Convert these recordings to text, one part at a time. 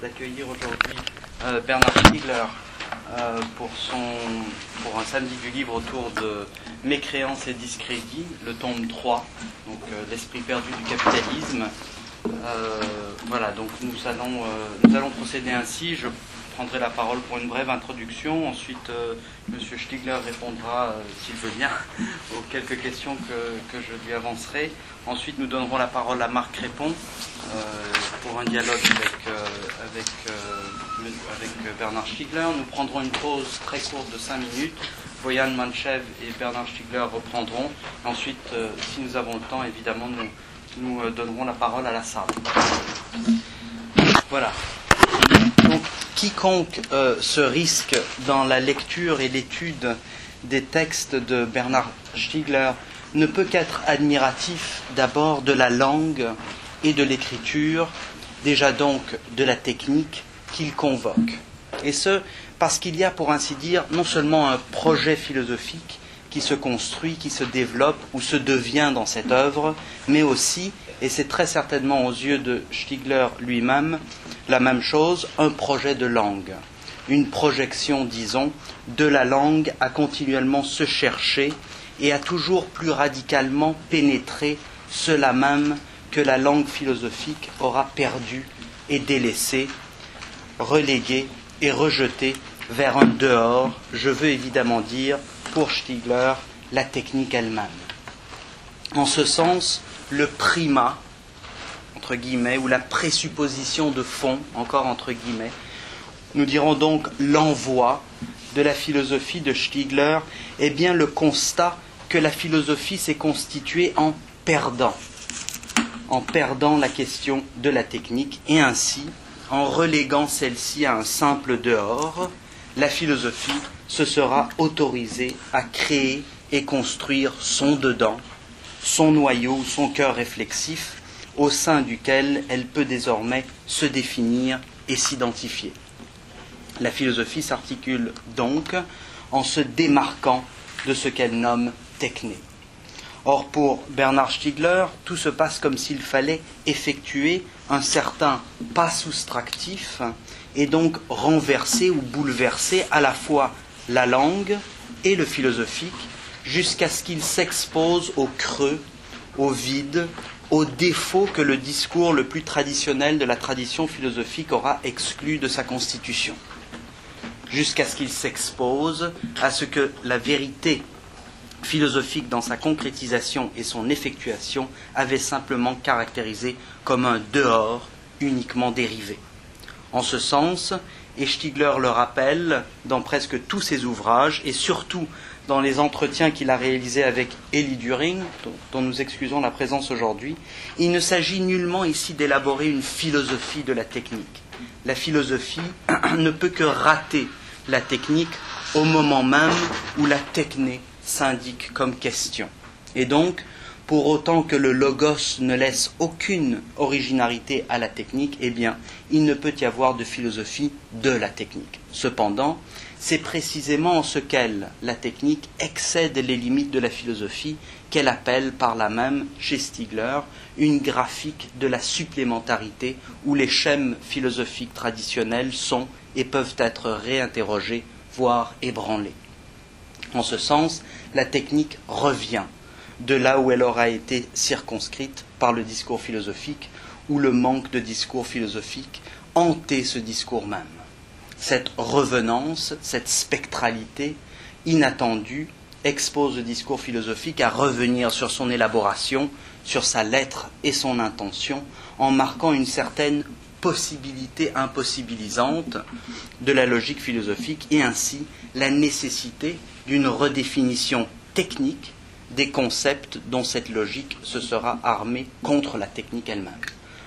d'accueillir aujourd'hui euh, Bernard Stiegler euh, pour, son, pour un samedi du livre autour de Mécréance et discrédit, le tome 3, donc euh, l'esprit perdu du capitalisme. voilà, donc nous allons, nous allons procéder ainsi. Je prendrai la parole pour une brève introduction. Ensuite, M. Stiegler répondra, s'il veut bien, aux quelques questions que, que, je lui avancerai. Ensuite, nous donnerons la parole à Marc Crépon pour un dialogue avec, avec Bernard Stiegler. Nous prendrons une pause très courte de 5 minutes. Voyan Manchev et Bernard Stiegler reprendront. Ensuite, euh, si nous avons le temps, évidemment, nous, nous euh, donnerons la parole à la salle. Voilà. Quiconque euh, se risque dans la lecture et l'étude des textes de Bernard Stiegler ne peut qu'être admiratif d'abord de la langue et de l'écriture, déjà donc de la technique qu'il convoque. Et ce, parce qu'il y a, pour ainsi dire, non seulement un projet philosophique qui se construit, qui se développe ou se devient dans cette œuvre, mais aussi, et c'est très certainement aux yeux de Stiegler lui-même, la même chose, un projet de langue, une projection, disons, de la langue à continuellement se chercher et à toujours plus radicalement pénétrer cela même que la langue philosophique aura perdu et délaissé relégué et rejeté vers un dehors, je veux évidemment dire, pour Stiegler, la technique elle-même. En ce sens, le primat, entre guillemets, ou la présupposition de fond, encore entre guillemets, nous dirons donc l'envoi de la philosophie de Stiegler, est bien le constat que la philosophie s'est constituée en perdant, en perdant la question de la technique, et ainsi en reléguant celle-ci à un simple dehors, la philosophie se sera autorisée à créer et construire son dedans, son noyau, son cœur réflexif, au sein duquel elle peut désormais se définir et s'identifier. La philosophie s'articule donc en se démarquant de ce qu'elle nomme techné. Or, pour Bernard Stiegler, tout se passe comme s'il fallait effectuer un certain pas soustractif et donc renverser ou bouleverser à la fois la langue et le philosophique jusqu'à ce qu'il s'expose au creux, au vide, au défaut que le discours le plus traditionnel de la tradition philosophique aura exclu de sa constitution, jusqu'à ce qu'il s'expose à ce que la vérité philosophique dans sa concrétisation et son effectuation avait simplement caractérisé comme un dehors uniquement dérivé. En ce sens, et Stiegler le rappelle dans presque tous ses ouvrages, et surtout dans les entretiens qu'il a réalisés avec Elie During, dont nous excusons la présence aujourd'hui, il ne s'agit nullement ici d'élaborer une philosophie de la technique. La philosophie ne peut que rater la technique au moment même où la techné s'indique comme question. Et donc, pour autant que le logos ne laisse aucune originalité à la technique, eh bien, il ne peut y avoir de philosophie de la technique. Cependant, c'est précisément en ce qu'elle, la technique, excède les limites de la philosophie qu'elle appelle par la même, chez Stigler, une graphique de la supplémentarité où les schèmes philosophiques traditionnels sont et peuvent être réinterrogés, voire ébranlés. En ce sens, la technique revient de là où elle aura été circonscrite par le discours philosophique, ou le manque de discours philosophique hantait ce discours même. Cette revenance, cette spectralité inattendue expose le discours philosophique à revenir sur son élaboration, sur sa lettre et son intention, en marquant une certaine possibilité impossibilisante de la logique philosophique et ainsi la nécessité d'une redéfinition technique des concepts dont cette logique se sera armée contre la technique elle-même.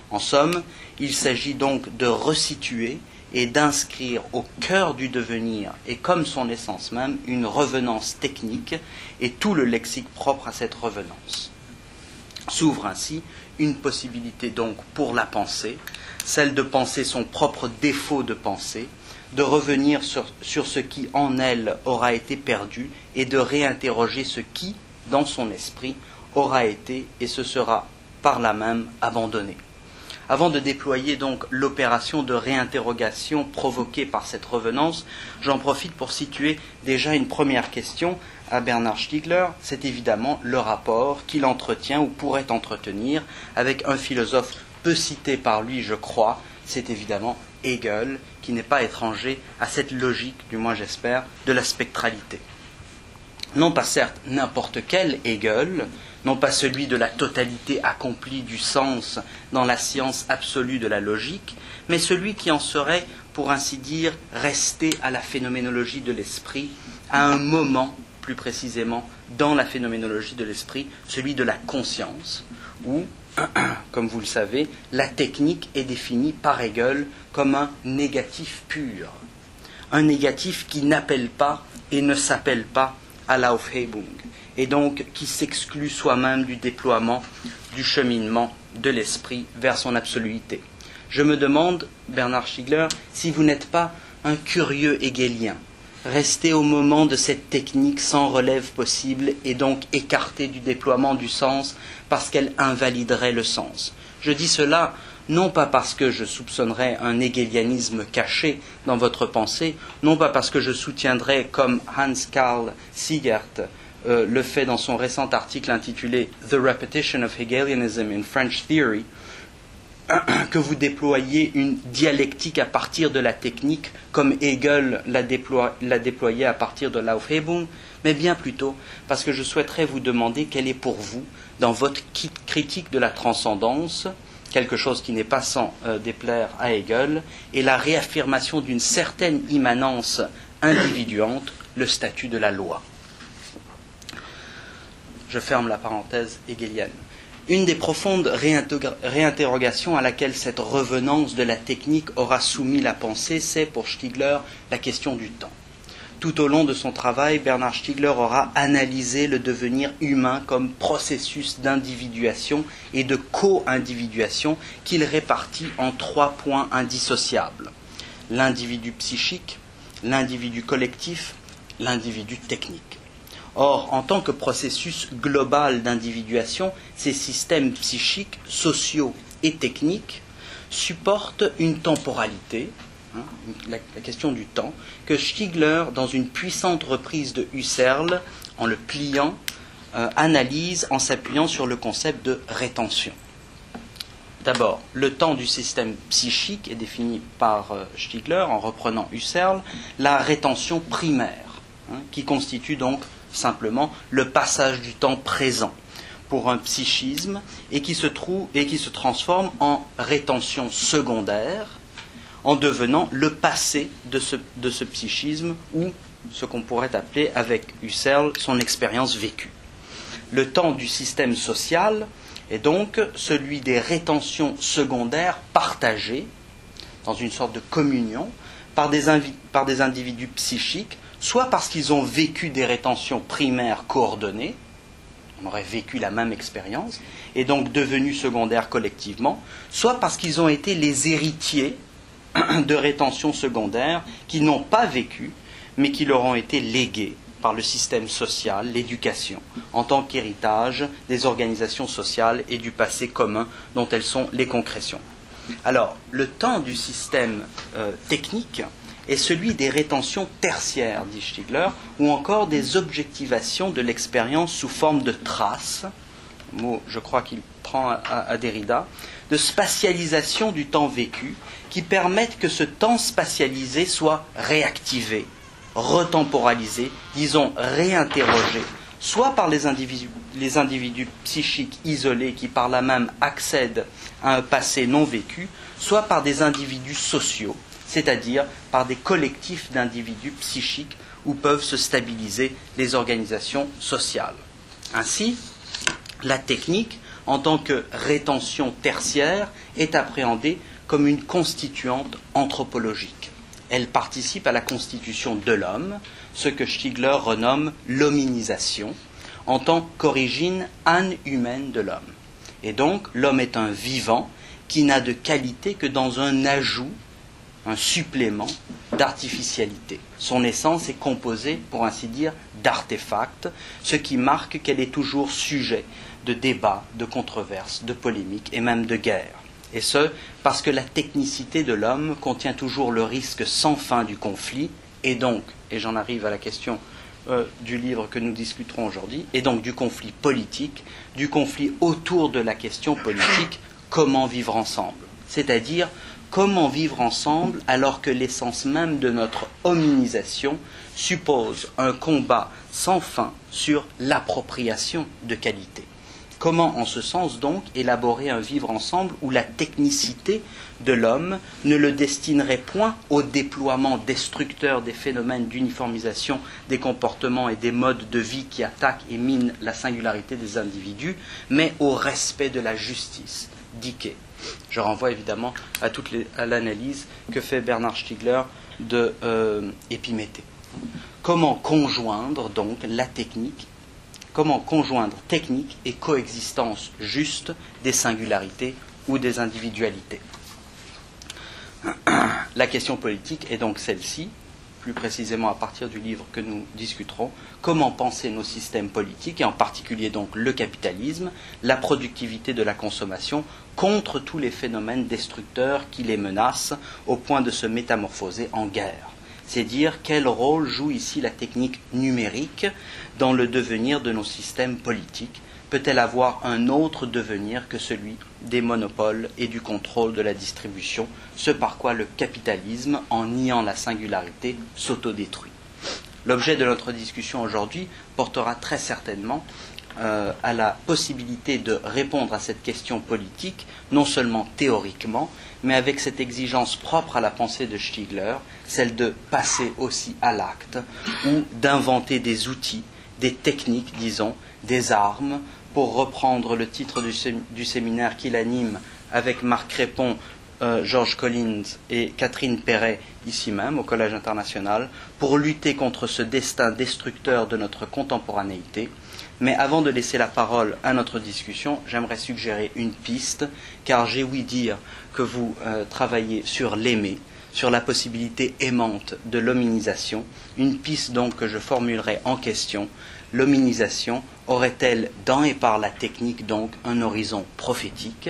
En somme, il s'agit donc de resituer et d'inscrire au cœur du devenir et comme son essence même une revenance technique et tout le lexique propre à cette revenance. S'ouvre ainsi une possibilité donc pour la pensée, celle de penser son propre défaut de pensée, de revenir sur, ce qui en elle aura été perdu et de réinterroger ce qui, dans son esprit, aura été et se sera par là même abandonné. Avant de déployer donc l'opération de réinterrogation provoquée par cette revenance, j'en profite pour situer déjà une première question à Bernard Stiegler, c'est évidemment le rapport qu'il entretient ou pourrait entretenir avec un philosophe peu cité par lui, je crois, c'est évidemment Hegel, qui n'est pas étranger à cette logique, du moins j'espère, de la spectralité. Non pas certes n'importe quel Hegel, non pas celui de la totalité accomplie du sens dans la science absolue de la logique, mais celui qui en serait, pour ainsi dire, resté à la phénoménologie de l'esprit à un moment, plus précisément, dans la phénoménologie de l'esprit, celui de la conscience, où, comme vous le savez, la technique est définie par Hegel comme un négatif pur, un négatif qui n'appelle pas et ne s'appelle pas à l'Aufhebung, et donc qui s'exclut soi-même du déploiement, du cheminement de l'esprit vers son absoluité. Je me demande, Bernard Stiegler, si vous n'êtes pas un curieux hegelien, resté au moment de cette technique sans relève possible et donc écarté du déploiement du sens parce qu'elle invaliderait le sens. Je dis cela non pas parce que je soupçonnerais un hegelianisme caché dans votre pensée, non pas parce que je soutiendrais, comme Hans Karl Siegert euh, le fait dans son récent article intitulé The Repetition of Hegelianism in French Theory, que vous déployiez une dialectique à partir de la technique, comme Hegel l'a, déployé à partir de l'Aufhebung, mais bien plutôt parce que je souhaiterais vous demander quelle est pour vous, dans votre critique de la transcendance, quelque chose qui n'est pas sans euh, déplaire à Hegel, et la réaffirmation d'une certaine immanence individuante, le statut de la loi. Je ferme la parenthèse hegelienne. Une des profondes réinterrogations à laquelle cette revenance de la technique aura soumis la pensée, c'est pour Stiegler la question du temps. Tout au long de son travail, Bernard Stiegler aura analysé le devenir humain comme processus d'individuation et de co-individuation qu'il répartit en trois points indissociables. L'individu psychique, l'individu collectif, l'individu technique. Or, en tant que processus global d'individuation, ces systèmes psychiques, sociaux et techniques supportent une temporalité, hein, la, question du temps, que Stiegler, dans une puissante reprise de Husserl, en le pliant, euh, analyse en s'appuyant sur le concept de rétention. D'abord, le temps du système psychique est défini par euh, Stiegler, en reprenant Husserl, la rétention primaire, hein, qui constitue donc simplement le passage du temps présent pour un psychisme et qui se trouve et qui se transforme en rétention secondaire en devenant le passé de ce, psychisme ou ce qu'on pourrait appeler avec Husserl son expérience vécue. Le temps du système social est donc celui des rétentions secondaires partagées dans une sorte de communion par des, par des individus psychiques soit parce qu'ils ont vécu des rétentions primaires coordonnées, on aurait vécu la même expérience, et donc devenus secondaires collectivement, soit parce qu'ils ont été les héritiers de rétentions secondaires qui n'ont pas vécu, mais qui leur ont été léguées par le système social, l'éducation, en tant qu'héritage des organisations sociales et du passé commun dont elles sont les concrétions. Alors, le temps du système euh, technique est celui des rétentions tertiaires, dit Stiegler, ou encore des objectivations de l'expérience sous forme de traces, mot je crois qu'il prend à, Derrida, de spatialisation du temps vécu, qui permettent que ce temps spatialisé soit réactivé, retemporalisé, disons réinterrogé, soit par les individus, les individus psychiques isolés qui par là même accèdent à un passé non vécu, soit par des individus sociaux c'est-à-dire par des collectifs d'individus psychiques où peuvent se stabiliser les organisations sociales. Ainsi, la technique, en tant que rétention tertiaire, est appréhendée comme une constituante anthropologique. Elle participe à la constitution de l'homme, ce que Stiegler renomme l'hominisation, en tant qu'origine humaine de l'homme. Et donc, l'homme est un vivant qui n'a de qualité que dans un ajout un supplément d'artificialité. Son essence est composée, pour ainsi dire, d'artefacts, ce qui marque qu'elle est toujours sujet de débats, de controverses, de polémiques et même de guerres. Et ce, parce que la technicité de l'homme contient toujours le risque sans fin du conflit, et donc, et j'en arrive à la question euh, du livre que nous discuterons aujourd'hui, et donc du conflit politique, du conflit autour de la question politique, comment vivre ensemble. C'est-à-dire, comment vivre ensemble alors que l'essence même de notre hominisation suppose un combat sans fin sur l'appropriation de qualité. Comment, en ce sens, donc, élaborer un vivre ensemble où la technicité de l'homme ne le destinerait point au déploiement destructeur des phénomènes d'uniformisation des comportements et des modes de vie qui attaquent et minent la singularité des individus, mais au respect de la justice, Dickey. Je renvoie évidemment à, l'analyse que fait Bernard Stiegler de euh. Comment conjoindre donc la technique comment conjoindre technique et coexistence juste des singularités ou des individualités? La question politique est donc celle-ci, plus précisément à partir du livre que nous discuterons, comment penser nos systèmes politiques, et en particulier donc le capitalisme, la productivité de la consommation, contre tous les phénomènes destructeurs qui les menacent au point de se métamorphoser en guerre c'est dire quel rôle joue ici la technique numérique dans le devenir de nos systèmes politiques. Peut-elle avoir un autre devenir que celui des monopoles et du contrôle de la distribution, ce par quoi le capitalisme, en niant la singularité, s'autodétruit? L'objet de notre discussion aujourd'hui portera très certainement euh, à la possibilité de répondre à cette question politique, non seulement théoriquement, mais avec cette exigence propre à la pensée de Stiegler, celle de passer aussi à l'acte, ou d'inventer des outils, des techniques, disons, des armes, pour reprendre le titre du, séminaire qu'il anime avec Marc Crépon, euh, Georges Collins et Catherine Perret, ici même, au Collège international, pour lutter contre ce destin destructeur de notre contemporanéité, mais avant de laisser la parole à notre discussion, j'aimerais suggérer une piste, car j'ai ouï dire que vous euh, travaillez sur l'aimer, sur la possibilité aimante de l'hominisation, une piste donc que je formulerai en question. L'hominisation aurait-elle dans et par la technique donc un horizon prophétique,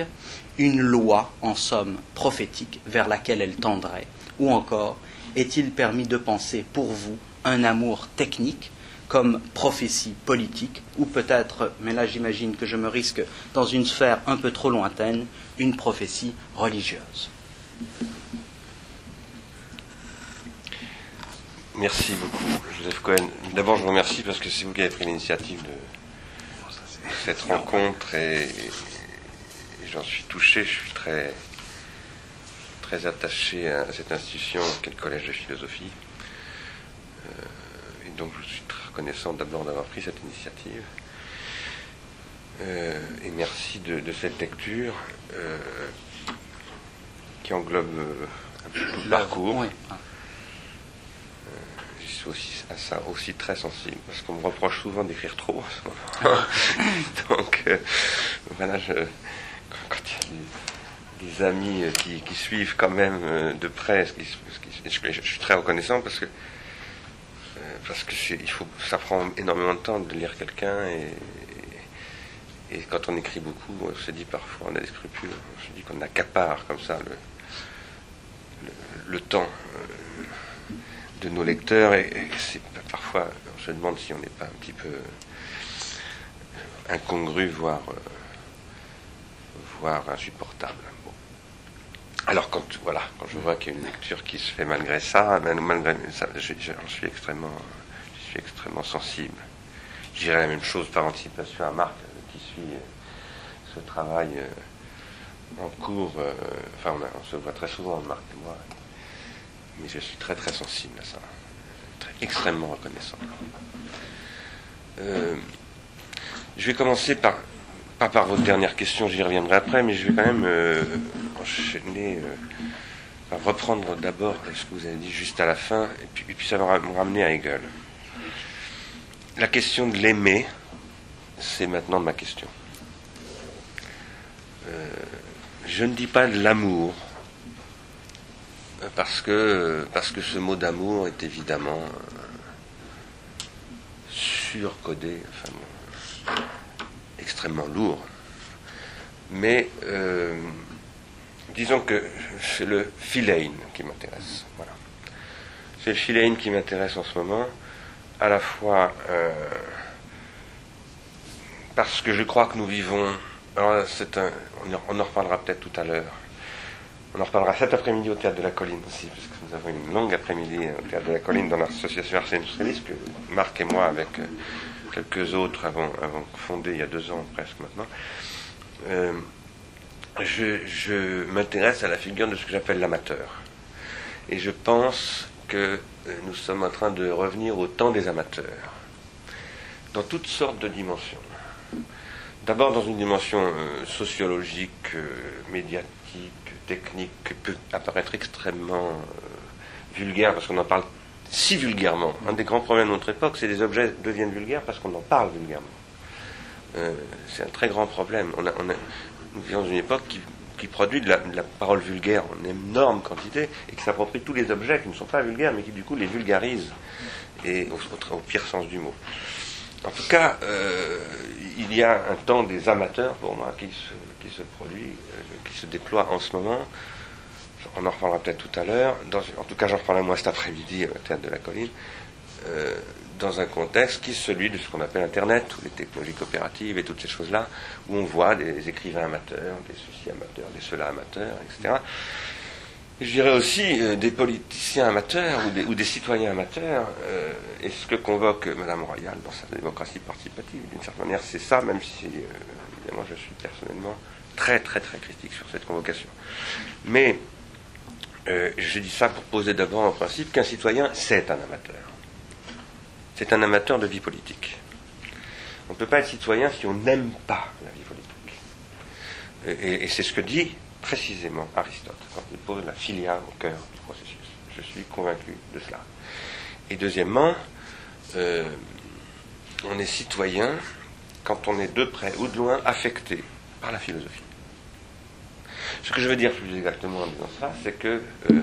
une loi en somme prophétique vers laquelle elle tendrait, ou encore est-il permis de penser pour vous un amour technique comme prophétie politique, ou peut-être, mais là j'imagine que je me risque dans une sphère un peu trop lointaine, une prophétie religieuse? Merci beaucoup, Joseph Cohen. D'abord, je vous remercie parce que c'est vous qui avez pris l'initiative de cette rencontre et, j'en suis touché. Je suis très, très attaché à cette institution qu'est le Collège de philosophie. Euh, et donc, je suis reconnaissant d'abord d'avoir pris cette initiative. Euh, et merci de, cette lecture euh, qui englobe un peu tout le parcours. Suis aussi à ça aussi très sensible parce qu'on me reproche souvent d'écrire trop. Donc voilà, quand il y a des, amis qui, suivent quand même de près, je, je suis très reconnaissant parce que parce que il faut, ça prend énormément de temps de lire quelqu'un et, et, quand on écrit beaucoup, on se dit parfois, on a des scrupules, on se dit qu'on accapare comme ça le, le, temps euh, de nos lecteurs et, c'est parfois on se demande si on n'est pas un petit peu incongru, voire, euh, voire insupportable. Alors quand voilà, quand je vois qu'il y a une lecture qui se fait malgré ça, malgré ça, j'en suis extrêmement, je suis extrêmement sensible. Je dirais la même chose par anticipation à Marc qui suit ce travail euh, en cours. Euh, enfin, on, se voit très souvent, Marc et moi, mais je suis très très sensible à ça, extrêmement reconnaissant. Euh, je vais commencer par pas par votre dernière question, j'y reviendrai après, mais je vais quand même euh, enchaîner, euh, reprendre d'abord ce que vous avez dit juste à la fin, et puis, puis ça va me ramener à Hegel. La question de l'aimer, c'est maintenant ma question. Je ne dis pas de l'amour, parce que, parce que ce mot d'amour est évidemment surcodé, enfin, extrêmement lourd. Mais euh, disons que c'est le philein qui m'intéresse. Voilà. C'est le philein qui m'intéresse en ce moment, à la fois euh, parce que je crois que nous vivons. Alors, on en reparlera peut-être tout à l'heure. On en reparlera cet après-midi au Théâtre de la Colline aussi, puisque nous avons une longue après-midi au Théâtre de la Colline dans l'association Ars Industrialis, que Marc et moi, avec euh, quelques autres, avons, fondé il y a deux ans presque maintenant. Euh, je, m'intéresse à la figure de ce que j'appelle l'amateur. Et je pense que euh, nous sommes en train de revenir au temps des amateurs, dans toutes sortes de dimensions. D'abord dans une dimension sociologique, médiatique, technique, qui peut apparaître extrêmement vulgaire, parce qu'on en parle si vulgairement. Un des grands problèmes de notre époque, c'est que les objets deviennent vulgaires parce qu'on en parle vulgairement. c'est un très grand problème. On a, nous vivons dans une époque qui, produit de la, parole vulgaire en énorme quantité et qui s'approprie tous les objets qui ne sont pas vulgaires mais qui du coup les vulgarise et au, pire sens du mot. En tout cas, euh, il y a un temps des amateurs pour moi qui se, qui se produit, euh, qui se déploie en ce moment. On en reparlera peut-être tout à l'heure. En tout cas, j'en reparlerai moi cet après-midi au théâtre de la colline. Euh, dans un contexte qui est celui de ce qu'on appelle Internet, ou les technologies coopératives et toutes ces choses-là, où on voit des écrivains amateurs, des ceci amateurs, des cela amateurs, etc. je dirais aussi euh, des politiciens amateurs ou des, citoyens amateurs, euh, et ce que convoque Madame Royal dans sa démocratie participative, d'une certaine manière, c'est ça, même si, évidemment, je suis personnellement très, très, très critique sur cette convocation. Mais je dis ça pour poser d'abord en principe qu'un citoyen, c'est un amateur c'est un amateur de vie politique. On ne peut pas être citoyen si on n'aime pas la vie politique. Et, c'est ce que dit précisément Aristote quand il pose la filia au cœur du processus. Je suis convaincu de cela. Et deuxièmement, euh, on est citoyen quand on est de près ou de loin affecté par la philosophie. Ce que je veux dire plus exactement en disant ça, c'est que euh,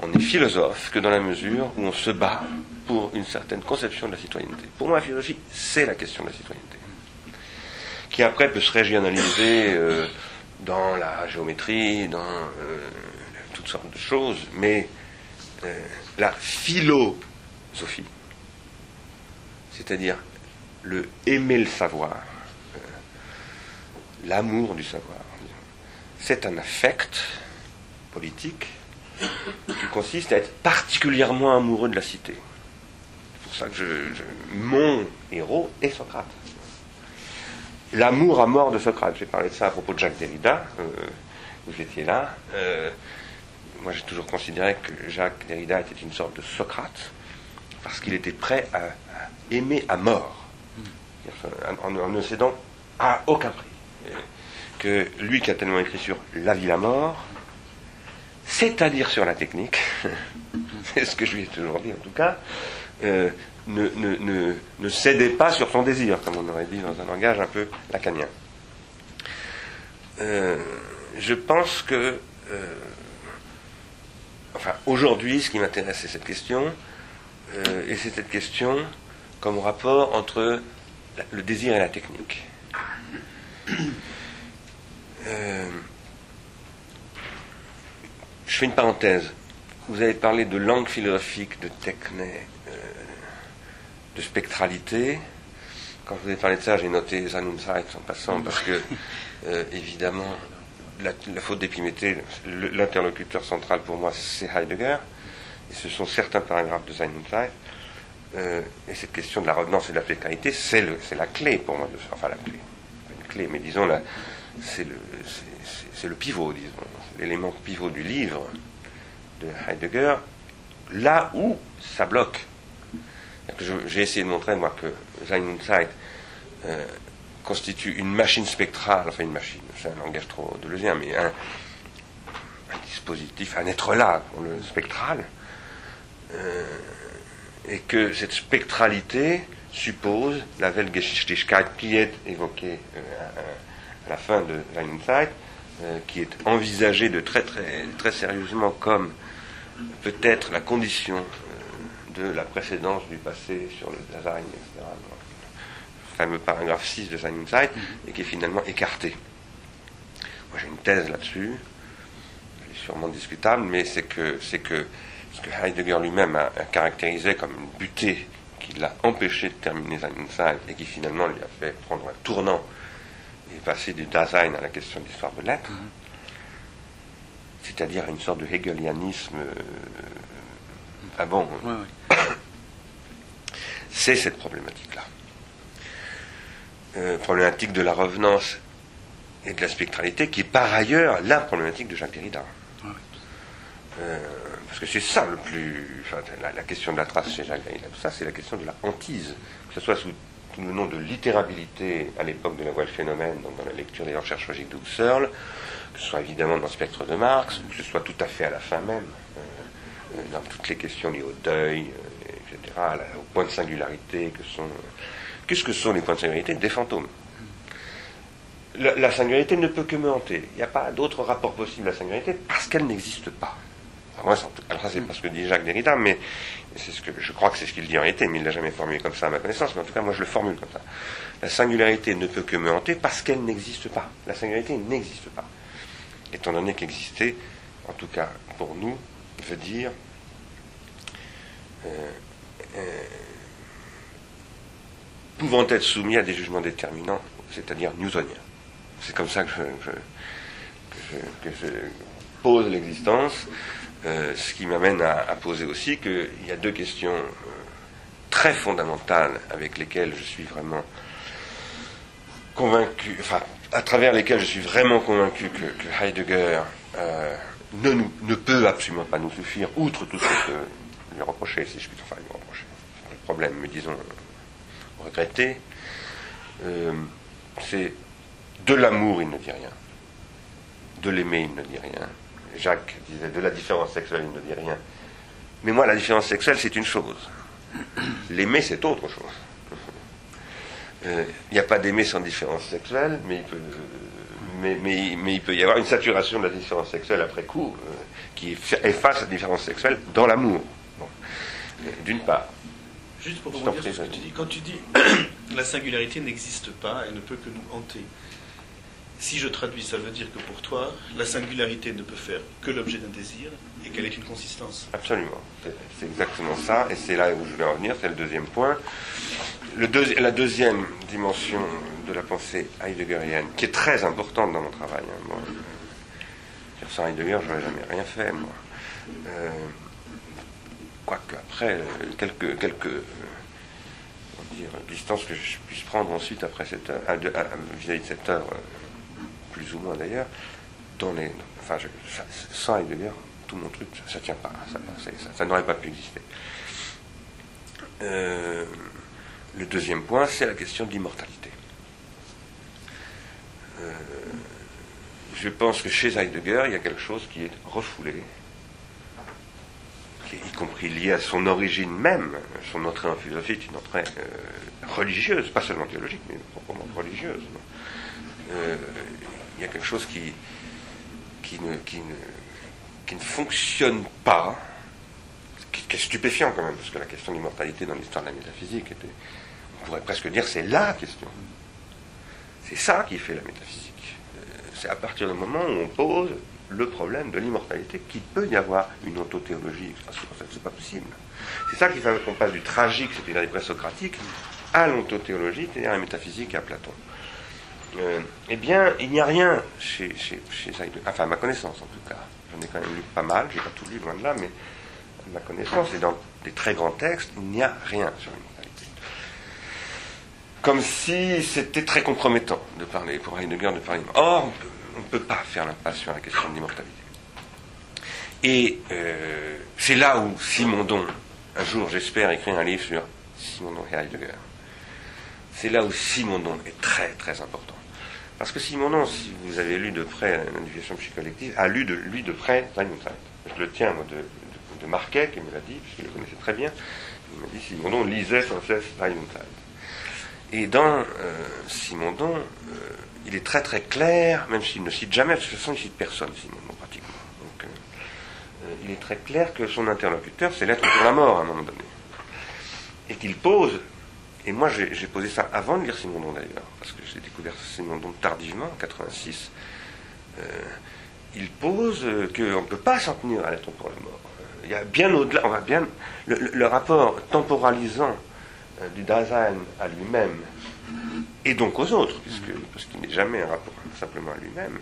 on est philosophe que dans la mesure où on se bat pour une certaine conception de la citoyenneté. Pour moi, la philosophie, c'est la question de la citoyenneté, qui après peut se régionaliser euh, dans la géométrie, dans euh, toutes sortes de choses, mais la philosophie, c'est-à-dire le aimer le savoir, l'amour du savoir, c'est un affect politique qui consiste à être particulièrement amoureux de la cité ça que je, mon héros est Socrate. L'amour à mort de Socrate. J'ai parlé de ça à propos de Jacques Derrida. Euh, vous étiez là. Euh, moi, j'ai toujours considéré que Jacques Derrida était une sorte de Socrate parce qu'il était prêt à, aimer à mort, en, ne cédant à aucun prix. Lui qui a tellement écrit sur la vie, la mort, c'est-à-dire sur la technique, c'est ce que je lui ai toujours dit en tout cas, euh, ne, ne, pas sur son désir, comme on aurait dit dans un langage un peu lacanien. Euh, je pense que, euh, enfin, aujourd'hui, ce qui m'intéresse, c'est cette question, et c'est cette question comme rapport entre le désir et la technique. Je fais une parenthèse. Vous avez parlé de langue philosophique, de techné, de spectralité. Quand je vous ai parlé de ça, j'ai noté Zanunzeit en passant, parce que, euh, évidemment, la, faute d'Épiméthée, l'interlocuteur central pour moi, c'est Heidegger, et ce sont certains paragraphes de Zanunzeit. Euh, et cette question de la revenance et de la spectralité, c'est la clé pour moi, de, enfin la clé, pas une clé, mais disons, c'est le, pivot, disons, l'élément pivot du livre de Heidegger, là où ça bloque. J'ai essayé de montrer, moi, que Sein euh, constitue une machine spectrale, enfin une machine, c'est un langage trop deleuzeien, mais un, dispositif, un être là le spectral, euh, et que cette spectralité suppose la Weltgeschichtlichkeit qui est évoquée euh, à, la fin de Sein qui est envisagée de très, très, très sérieusement comme peut-être la condition de la précédence du passé sur le design, etc. Le fameux paragraphe 6 de Sein Insight, et qui est finalement écarté. Moi j'ai une thèse là-dessus, sûrement discutable, mais c'est que, c'est que ce que Heidegger lui-même a, caractérisé comme une butée qui l'a empêché de terminer sein et qui finalement lui a fait prendre un tournant et passer du Dasein à la question de l'histoire de l'être, mhm. c'est-à-dire une sorte de hegelianisme euh, ah bon C'est cette problématique-là. Euh, problématique de la revenance et de la spectralité, qui est par ailleurs la problématique de Jacques Derrida. Euh, parce que c'est ça le plus. la, question de la trace chez Jacques Derrida, tout ça, c'est la question de la hantise. Que ce soit sous le nom de littérabilité à l'époque de la voie de phénomène, donc dans la lecture des recherches logiques de que ce soit évidemment dans le spectre de Marx, que ce soit tout à fait à la fin même, euh, dans toutes les questions liées au deuil, euh, etc., au point de singularité que sont. Qu'est-ce que sont les points de singularité Des fantômes la, singularité ne peut que me hanter. Il n'y a pas d'autre rapport possible à la singularité parce qu'elle n'existe pas. Alors, ça, c'est pas ce que dit Jacques Derrida, mais c'est ce que je crois que c'est ce qu'il dit en réalité, mais il ne l'a jamais formulé comme ça à ma connaissance, mais en tout cas moi je le formule comme ça. La singularité ne peut que me hanter parce qu'elle n'existe pas. La singularité n'existe pas. Étant donné qu'exister, en tout cas pour nous, veut dire euh, euh, pouvant être soumis à des jugements déterminants, c'est-à-dire newtoniens. C'est comme ça que je, pose l'existence, euh, ce qui m'amène à, poser aussi qu'il y a deux questions euh, très fondamentales avec lesquelles je suis vraiment convaincu, enfin, à travers lesquelles je suis vraiment convaincu que, Heidegger euh, ne, peut absolument pas nous suffire, outre tout ce que lui reprocher, si je puis enfin lui reprocher, le problème, mais disons, regretter, c'est de l'amour, il ne dit rien. De l'aimer, il ne dit rien. Jacques disait de la différence sexuelle, il ne dit rien. Mais moi, la différence sexuelle, c'est une chose. L'aimer, c'est autre chose. Euh, il n'y a pas d'aimer sans différence sexuelle, mais il, peut, mais, mais, il peut y avoir une saturation de la différence sexuelle après coup, euh, qui efface la différence sexuelle dans l'amour. D'une part. Juste pour dire ce que tu dis, quand tu dis la singularité n'existe pas, elle ne peut que nous hanter. Si je traduis, ça veut dire que pour toi, la singularité ne peut faire que l'objet d'un désir et qu'elle est une consistance. Absolument. C'est exactement ça, et c'est là où je vais en c'est le deuxième point. La deuxième dimension de la pensée heideggerienne, qui est très importante dans mon travail. Hein, sans Heidegger, je n'aurais jamais rien fait. Euh, quoique après, quelques, dire, distances que je puisse prendre ensuite après cette vis-à-vis de cette œuvre plus ou moins d'ailleurs, dans les, enfin, sans Heidegger, tout mon truc, ça ne tient pas, ça, n'aurait pas pu exister. Euh, le deuxième point, c'est la question de l'immortalité. Euh, je pense que chez Heidegger, il y a quelque chose qui est refoulé, qui est y compris lié à son origine même. Son entrée en philosophie est une entrée euh, religieuse, pas seulement théologique, mais proprement religieuse il y a quelque chose qui, qui, ne, qui, ne, qui ne fonctionne pas, qui, est stupéfiant quand même, parce que la question de l'immortalité dans l'histoire de la métaphysique était, on pourrait presque dire, c'est la question. C'est ça qui fait la métaphysique. Euh, c'est à partir du moment où on pose le problème de l'immortalité qu'il peut y avoir une ontothéologie. C'est pas possible. C'est ça qui fait qu'on passe du tragique, c'est-à-dire les présocratiques, à l'ontothéologie, c'est-à-dire à la métaphysique et à Platon. Euh, eh bien, il n'y a rien chez, chez, chez enfin à ma connaissance en tout cas. J'en ai quand même lu pas mal, j'ai pas tout lu loin de là, mais à ma connaissance, et dans des très grands textes, il n'y a rien sur l'immortalité. Comme si c'était très compromettant de parler, pour Heidegger, de parler. Or, on ne peut pas faire l'impasse sur la question de l'immortalité. Et euh, c'est là où Simondon, un jour j'espère écrire un livre sur Simondon et Heidegger, c'est là où Simondon est très très important. Parce que Simonon, si vous avez lu de près l'individuation psycholective, a lu de lui de près Simon Je le tiens moi, de, de, Marquet, qui me l'a dit, puisqu'il le connaissait très bien. Il m'a dit Simondon lisait sans cesse Simon Et dans euh, Simondon, euh, il est très très clair, même s'il ne cite jamais, de toute façon il cite personne, Simondon, pratiquement. Euh, il est très clair que son interlocuteur, c'est l'être pour la mort à un moment donné. Et qu'il pose et moi, j'ai posé ça avant de lire Simondon d'ailleurs, parce que j'ai découvert Simondon tardivement, en 86. Euh, il pose qu'on ne peut pas s'en tenir à la pour la mort. Il y a bien au-delà, on va bien. Le, rapport temporalisant du Dasein à lui-même, et donc aux autres, puisque, parce qu'il n'est jamais un rapport simplement à lui-même,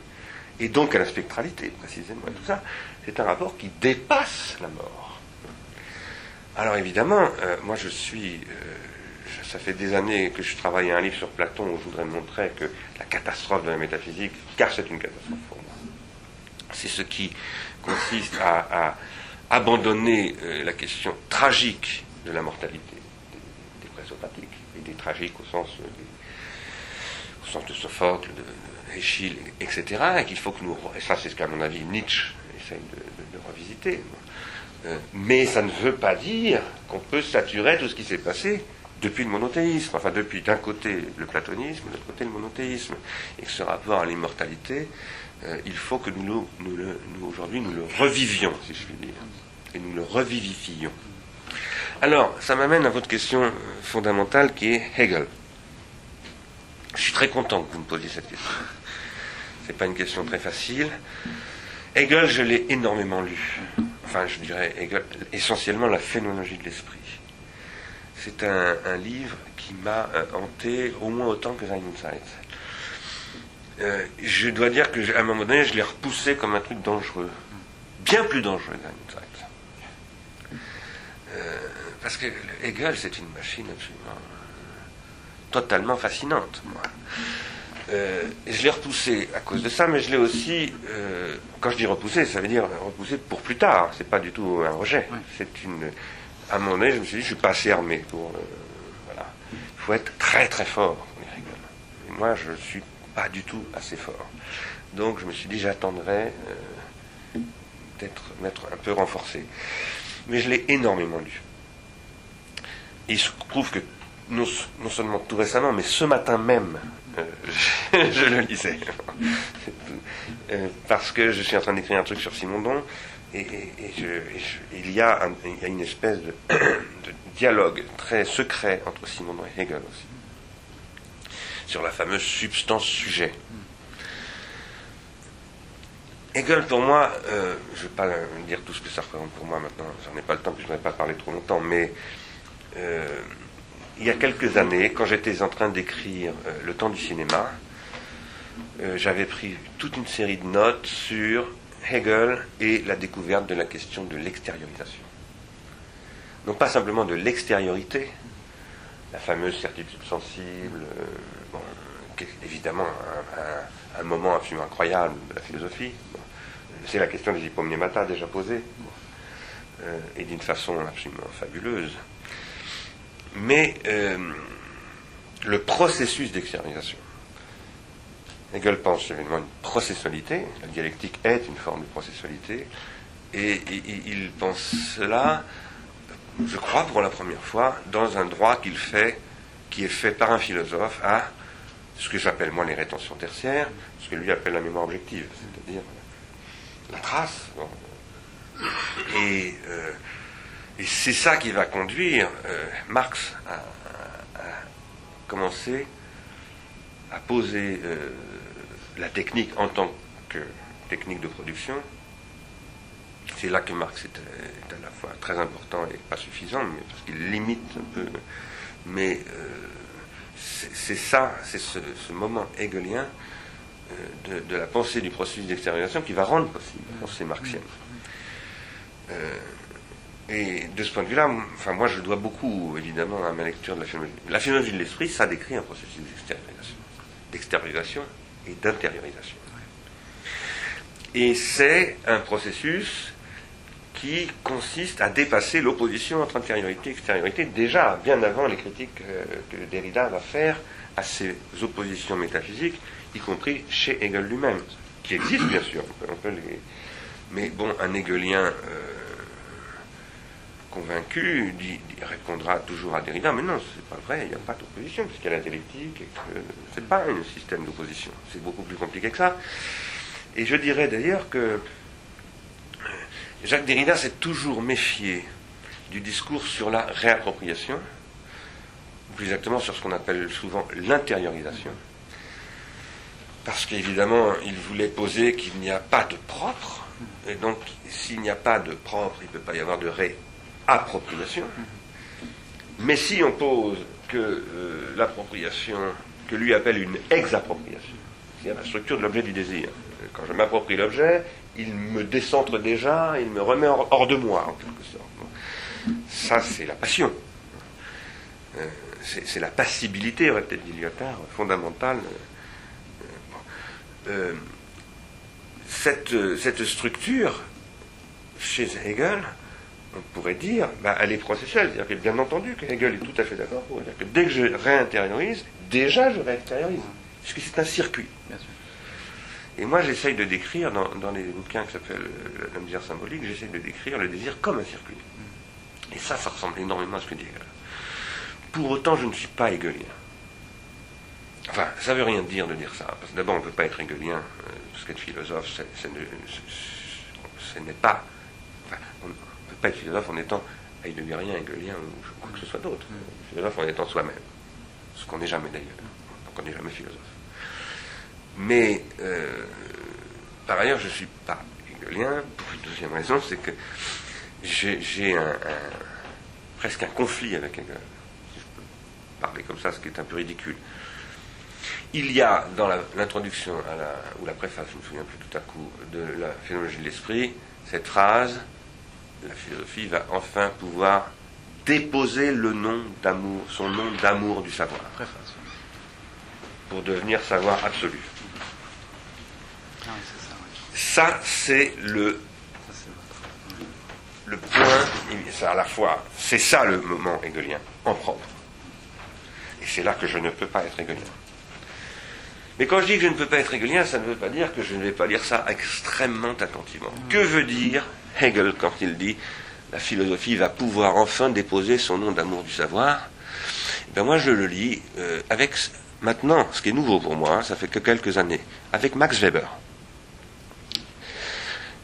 et donc à la spectralité, précisément, et tout ça, c'est un rapport qui dépasse la mort. Alors évidemment, euh, moi je suis, euh, ça fait des années que je travaille à un livre sur Platon où je voudrais montrer que la catastrophe de la métaphysique, car c'est une catastrophe pour moi, c'est ce qui consiste à, abandonner euh, la question tragique de la mortalité des, présopathiques, et des tragiques au sens, sens de Sophocle, de, etc., et qu'il faut que nous, et ça c'est ce qu'à mon avis Nietzsche essaye de, revisiter, euh, mais ça ne veut pas dire qu'on peut saturer tout ce qui s'est passé depuis le monothéisme, enfin depuis d'un côté le platonisme, de l'autre côté le monothéisme, et que ce rapport à l'immortalité, euh, il faut que nous, nous, aujourd'hui nous le revivions, si je puis dire, et nous le revivifions. Alors, ça m'amène à votre question euh, fondamentale qui est Hegel. Je suis très content que vous me posiez cette question n'est pas une question très facile. Hegel, je l'ai énormément lu. Enfin, je dirais Hegel, essentiellement la phénoménologie de l'esprit. C'est un, livre qui m'a euh, hanté au moins autant que Sein euh, je dois dire qu'à un moment donné, je l'ai repoussé comme un truc dangereux. Bien plus dangereux que Sein euh, parce que Hegel, c'est une machine absolument totalement fascinante. Moi. Euh, je l'ai repoussé à cause de ça, mais je l'ai aussi, euh, quand je dis repoussé, ça veut dire repoussé pour plus tard. C'est pas du tout un rejet. C'est une. À un moment donné, je me suis dit, je suis pas assez armé pour. Euh. Il faut être très très fort Et moi, je suis pas du tout assez fort. Donc, je me suis dit, j'attendrai d'être d'être un peu renforcé. Mais je l'ai énormément lu. il se trouve que non, seulement tout récemment, mais ce matin même, euh, je, le lisais. Euh, parce que je suis en train d'écrire un truc sur Simondon, et, il, y a une espèce de, dialogue très secret entre Simondon et Hegel aussi, sur la fameuse substance-sujet. Hegel, pour moi, euh, je ne vais pas dire tout ce que ça représente pour moi maintenant, j'en ai pas le temps, puis je ne vais pas parler trop longtemps, mais il y a quelques années, quand j'étais en train d'écrire euh, Le temps du cinéma, euh, j'avais pris toute une série de notes sur Hegel et la découverte de la question de l'extériorisation. Non pas simplement de l'extériorité, la fameuse certitude sensible, euh, est évidemment un, moment absolument incroyable de la philosophie. C'est la question des hypomnématas déjà posée, et d'une façon absolument fabuleuse mais euh, le processus d'extériorisation. Hegel pense évidemment une processualité, la dialectique est une forme de processualité, et, il pense cela, je crois, pour la première fois, dans un droit qu'il fait, qui est fait par un philosophe à ce que j'appelle moi les rétentions tertiaires, ce que lui appelle la mémoire objective, c'est-à-dire la trace. Et euh, c'est ça qui va conduire euh, Marx à, commencer à poser euh, la technique en tant que technique de production. C'est là que Marx est, à la fois très important et pas suffisant, parce qu'il limite un peu. Mais euh, c'est ça, c'est ce, moment hegelien de, la pensée du processus d'extériorisation qui va rendre possible la pensée marxienne. Et de ce point de vue-là, enfin, moi je dois beaucoup évidemment à ma lecture de la phénoménologie. La phénoménologie de l'esprit, ça décrit un processus d'extériorisation, d'extériorisation et d'intériorisation. Et c'est un processus qui consiste à dépasser l'opposition entre intériorité et extériorité, déjà bien avant les critiques euh, que Derrida va faire à ces oppositions métaphysiques, y compris chez Hegel lui-même, qui existent bien sûr, les... mais bon, un hegelien euh, convaincu répondra toujours à Derrida, mais non, c'est pas vrai, il n'y a pas d'opposition, puisqu'il y a la dialectique, que c'est pas un système d'opposition, c'est beaucoup plus compliqué que ça. Et je dirais d'ailleurs que Jacques Derrida s'est toujours méfié du discours sur la réappropriation, plus exactement sur ce qu'on appelle souvent l'intériorisation, parce qu'évidemment, il voulait poser qu'il n'y a pas de propre, et donc s'il n'y a pas de propre, il ne peut pas y avoir de réappropriation. Mais si on pose que euh, l'appropriation, que lui appelle une exappropriation, c'est la structure de l'objet du désir. Quand je m'approprie l'objet, il me décentre déjà, il me remet hors de moi, en quelque sorte. Ça, c'est la passion. Euh, c'est la passibilité, aurait peut-être dit Lyotard, fondamentale. Euh, cette, cette, structure, chez Hegel, on pourrait dire, bah, elle est processuelle. C'est-à-dire que, bien entendu, que Hegel est tout à fait d'accord pour dire que dès que je réintériorise, déjà je réintériorise. Puisque c'est un circuit. Et moi, j'essaye de décrire, dans, dans les bouquins qui s'appellent La misère symbolique, j'essaye de décrire le désir comme un circuit. Et ça, ça ressemble énormément à ce que dit Hegel. Pour autant, je ne suis pas hegelien. Enfin, ça ne veut rien dire de dire ça. Parce que d'abord, on ne peut pas être hegelien, euh, parce qu'être philosophe, ce n'est pas. Enfin, on ne peut pas être philosophe en étant heideggerien, hegelien ou quoi que ce soit d'autre. Mm. Philosophe en étant soi-même. Ce qu'on n'est jamais d'ailleurs. Donc on n'est jamais philosophe. Mais, euh, par ailleurs, je ne suis pas hegelien, pour une deuxième raison, c'est que j'ai un, presque un conflit avec Hegel parler comme ça, ce qui est un peu ridicule. Il y a dans l'introduction ou la préface, je ne me souviens plus tout à coup, de la phénoménologie de l'esprit, cette phrase la philosophie va enfin pouvoir déposer le nom d'amour, son nom d'amour du savoir, pour devenir savoir absolu. Ah ça, c'est le le point, c'est à la fois, c'est ça le moment hegelien en propre. Et c'est là que je ne peux pas être hegelien. Mais quand je dis que je ne peux pas être hegelien, ça ne veut pas dire que je ne vais pas lire ça extrêmement attentivement. Que veut dire Hegel quand il dit la philosophie va pouvoir enfin déposer son nom d'amour du savoir eh ben Moi, je le lis euh, avec maintenant, ce qui est nouveau pour moi, hein, ça fait que quelques années, avec Max Weber.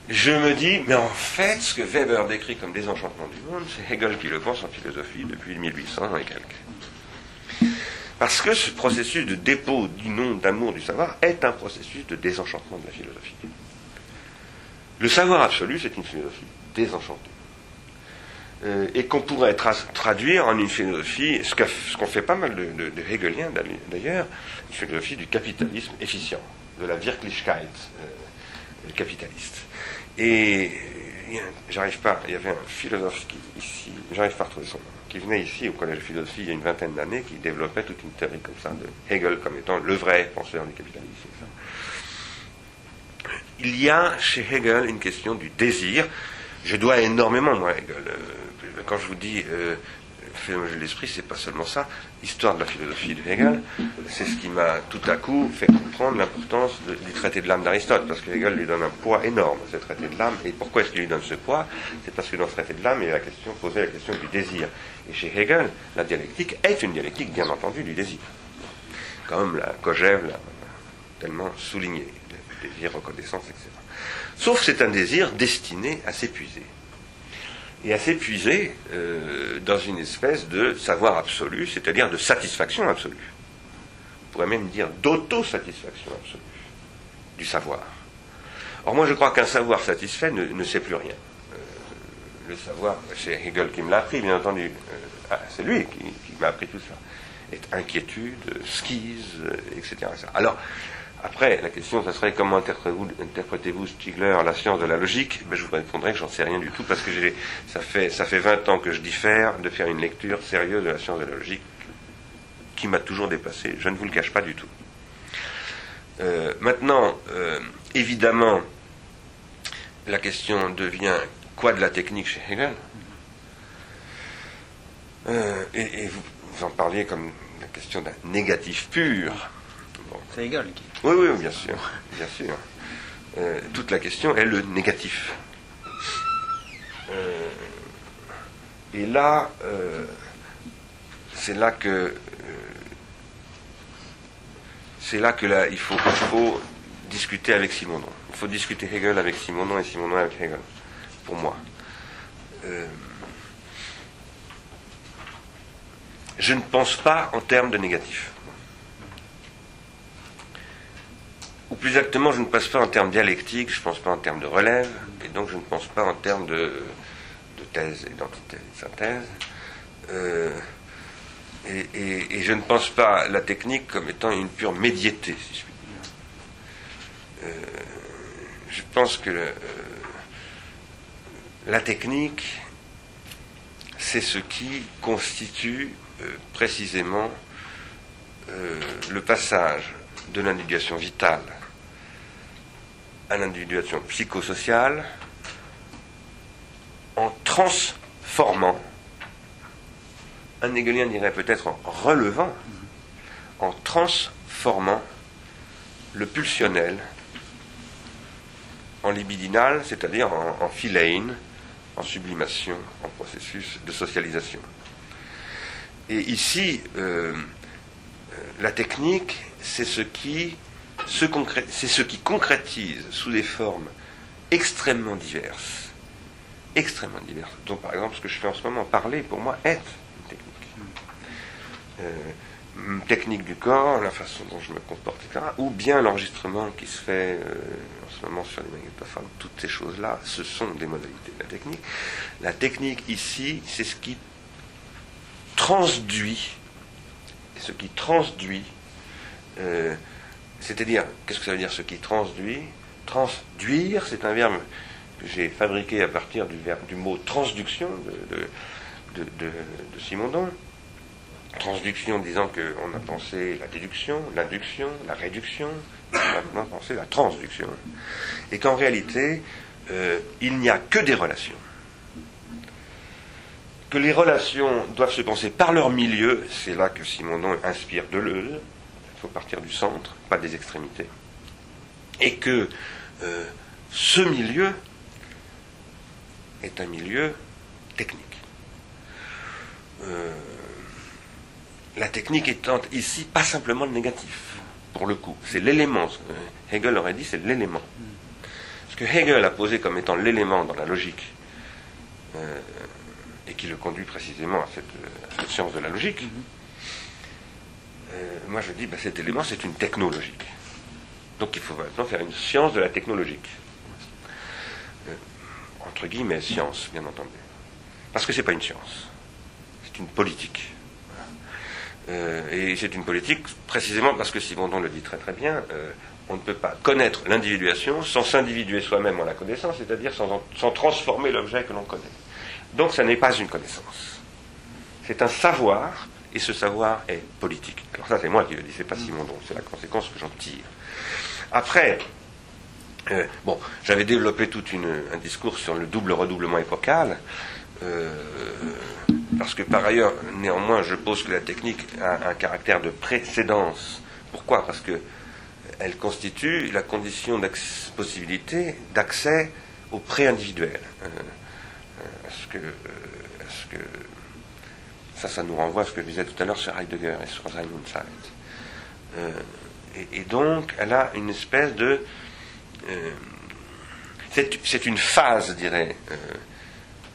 Je me dis, mais en fait, ce que Weber décrit comme désenchantement du monde, c'est Hegel qui le pense en philosophie depuis 1800 et quelques. Parce que ce processus de dépôt du nom d'amour du savoir est un processus de désenchantement de la philosophie. Le savoir absolu, c'est une philosophie désenchantée. Euh, et qu'on pourrait traduire en une philosophie, ce qu'ont fait pas mal de, de, Hegeliens d'ailleurs, une philosophie du capitalisme efficient, de la Wirklichkeit euh, capitaliste. Et j'arrive pas, il y avait un philosophe qui, ici, j'arrive pas à retrouver son nom qui venait ici au collège de philosophie il y a une vingtaine d'années, qui développait toute une théorie comme ça de Hegel comme étant le vrai penseur du capitalisme. Il y a chez Hegel une question du désir. Je dois énormément, moi, Hegel. Euh, quand je vous dis euh, phénomène de l'esprit, c'est pas seulement ça. L'histoire de la philosophie de Hegel, c'est ce qui m'a tout à coup fait comprendre l'importance du traité de l'âme d'Aristote, parce que Hegel lui donne un poids énorme, ce traité de l'âme. Et pourquoi est-ce qu'il lui donne ce poids? C'est parce que dans ce traité de l'âme, il y a la question, posée la question du désir. Et chez Hegel, la dialectique est une dialectique, bien entendu, du désir. Comme la Kojève l'a tellement souligné, désir, reconnaissance, etc. Sauf c'est un désir destiné à s'épuiser et à s'épuiser euh, dans une espèce de savoir absolu, c'est-à-dire de satisfaction absolue. On pourrait même dire d'autosatisfaction absolue du savoir. Or moi je crois qu'un savoir satisfait ne, sait plus rien. Euh, le savoir, c'est Hegel qui me l'a appris, bien entendu. Euh, ah, c'est lui qui, qui m'a appris tout ça. Et inquiétude, skise, etc. Alors, après, la question, ça serait comment interprétez-vous, Stigler, la science de la logique? Ben, Je vous répondrai que j'en sais rien du tout, parce que ça fait, ça fait 20 ans que je diffère de faire une lecture sérieuse de la science de la logique, qui m'a toujours dépassé, je ne vous le cache pas du tout. Euh, maintenant, euh, évidemment, la question devient quoi de la technique chez Hegel? Euh, et, vous, en parliez comme la question d'un négatif pur. C'est Hegel qui. Oui, oui, bien sûr. Bien sûr. Euh, toute la question est le négatif. Euh, et là, euh, c'est là que c'est là que là, il faut, il faut discuter avec Simondon. Il faut discuter Hegel avec Simondon et Simondon avec Hegel, pour moi. je ne pense pas en termes de négatif. Plus exactement, je ne pense pas en termes dialectiques, je ne pense pas en termes de relève, et donc je ne pense pas en termes de, thèse et d'antithèse et de synthèse. Euh, et, je ne pense pas la technique comme étant une pure médiété, si je puis dire. Euh, je pense que euh, la technique, c'est ce qui constitue précisément le passage de l'individuation vitale à l'individuation psychosociale en transformant, un Hegelien dirait peut-être en relevant, en transformant le pulsionnel en libidinal, c'est-à-dire en, en en sublimation, en processus de socialisation. Et ici, euh, euh, la technique, c'est ce qui c'est ce qui concrétise sous des formes extrêmement diverses extrêmement diverses. Donc, par exemple, ce que je fais en ce moment, parler, pour moi, est une technique. Euh, technique du corps, la façon dont je me comporte, etc. Ou bien l'enregistrement qui se fait euh, en ce moment sur les magnétophones. Toutes ces choses-là, ce sont des modalités de la technique. La technique, ici, c'est ce qui transduit, ce qui transduit, euh, c'est-à-dire, qu'est-ce que ça veut dire ce qui transduit? Transduire, c'est un verbe que j'ai fabriqué à partir du, verbe, du mot transduction de, de, Simondon. Transduction disant qu'on a pensé la déduction, l'induction, la réduction, on a maintenant pensé la transduction. Et qu'en réalité, euh, il n'y a que des relations. Que les relations doivent se penser par leur milieu, c'est là que Simondon inspire Deleuze, il faut partir du centre, pas des extrémités. Et que euh, ce milieu est un milieu technique. Euh, la technique étant ici pas simplement le négatif, pour le coup, c'est l'élément. Hegel aurait dit c'est l'élément. Ce que Hegel a posé comme étant l'élément dans la logique, euh, et qui le conduit précisément à cette, science de la logique, euh, moi je dis bah, cet élément c'est une technologique. Donc il faut maintenant faire une science de la technologique entre guillemets, science, bien entendu. Parce que ce n'est pas une science, c'est une politique. Euh, et c'est une politique précisément parce que Simondon le dit très très bien, euh, on ne peut pas connaître l'individuation sans s'individuer soi-même en la connaissance, c'est-à-dire sans, sans, transformer l'objet que l'on connaît. Donc ça n'est pas une connaissance. C'est un savoir, et ce savoir est politique. Alors ça c'est moi qui le dis, c'est pas Simondon, c'est la conséquence que j'en tire. Après, euh, bon, j'avais développé tout un discours sur le double redoublement épocal, euh, parce que par ailleurs, néanmoins, je pose que la technique a un caractère de précédence. Pourquoi? Parce que elle constitue la condition de possibilité d'accès au pré-individuel. Euh, que, que, ça, ça nous renvoie à ce que je disais tout à l'heure sur Heidegger et sur Simon et, et, donc, elle a une espèce de euh, c'est une phase, dirait euh,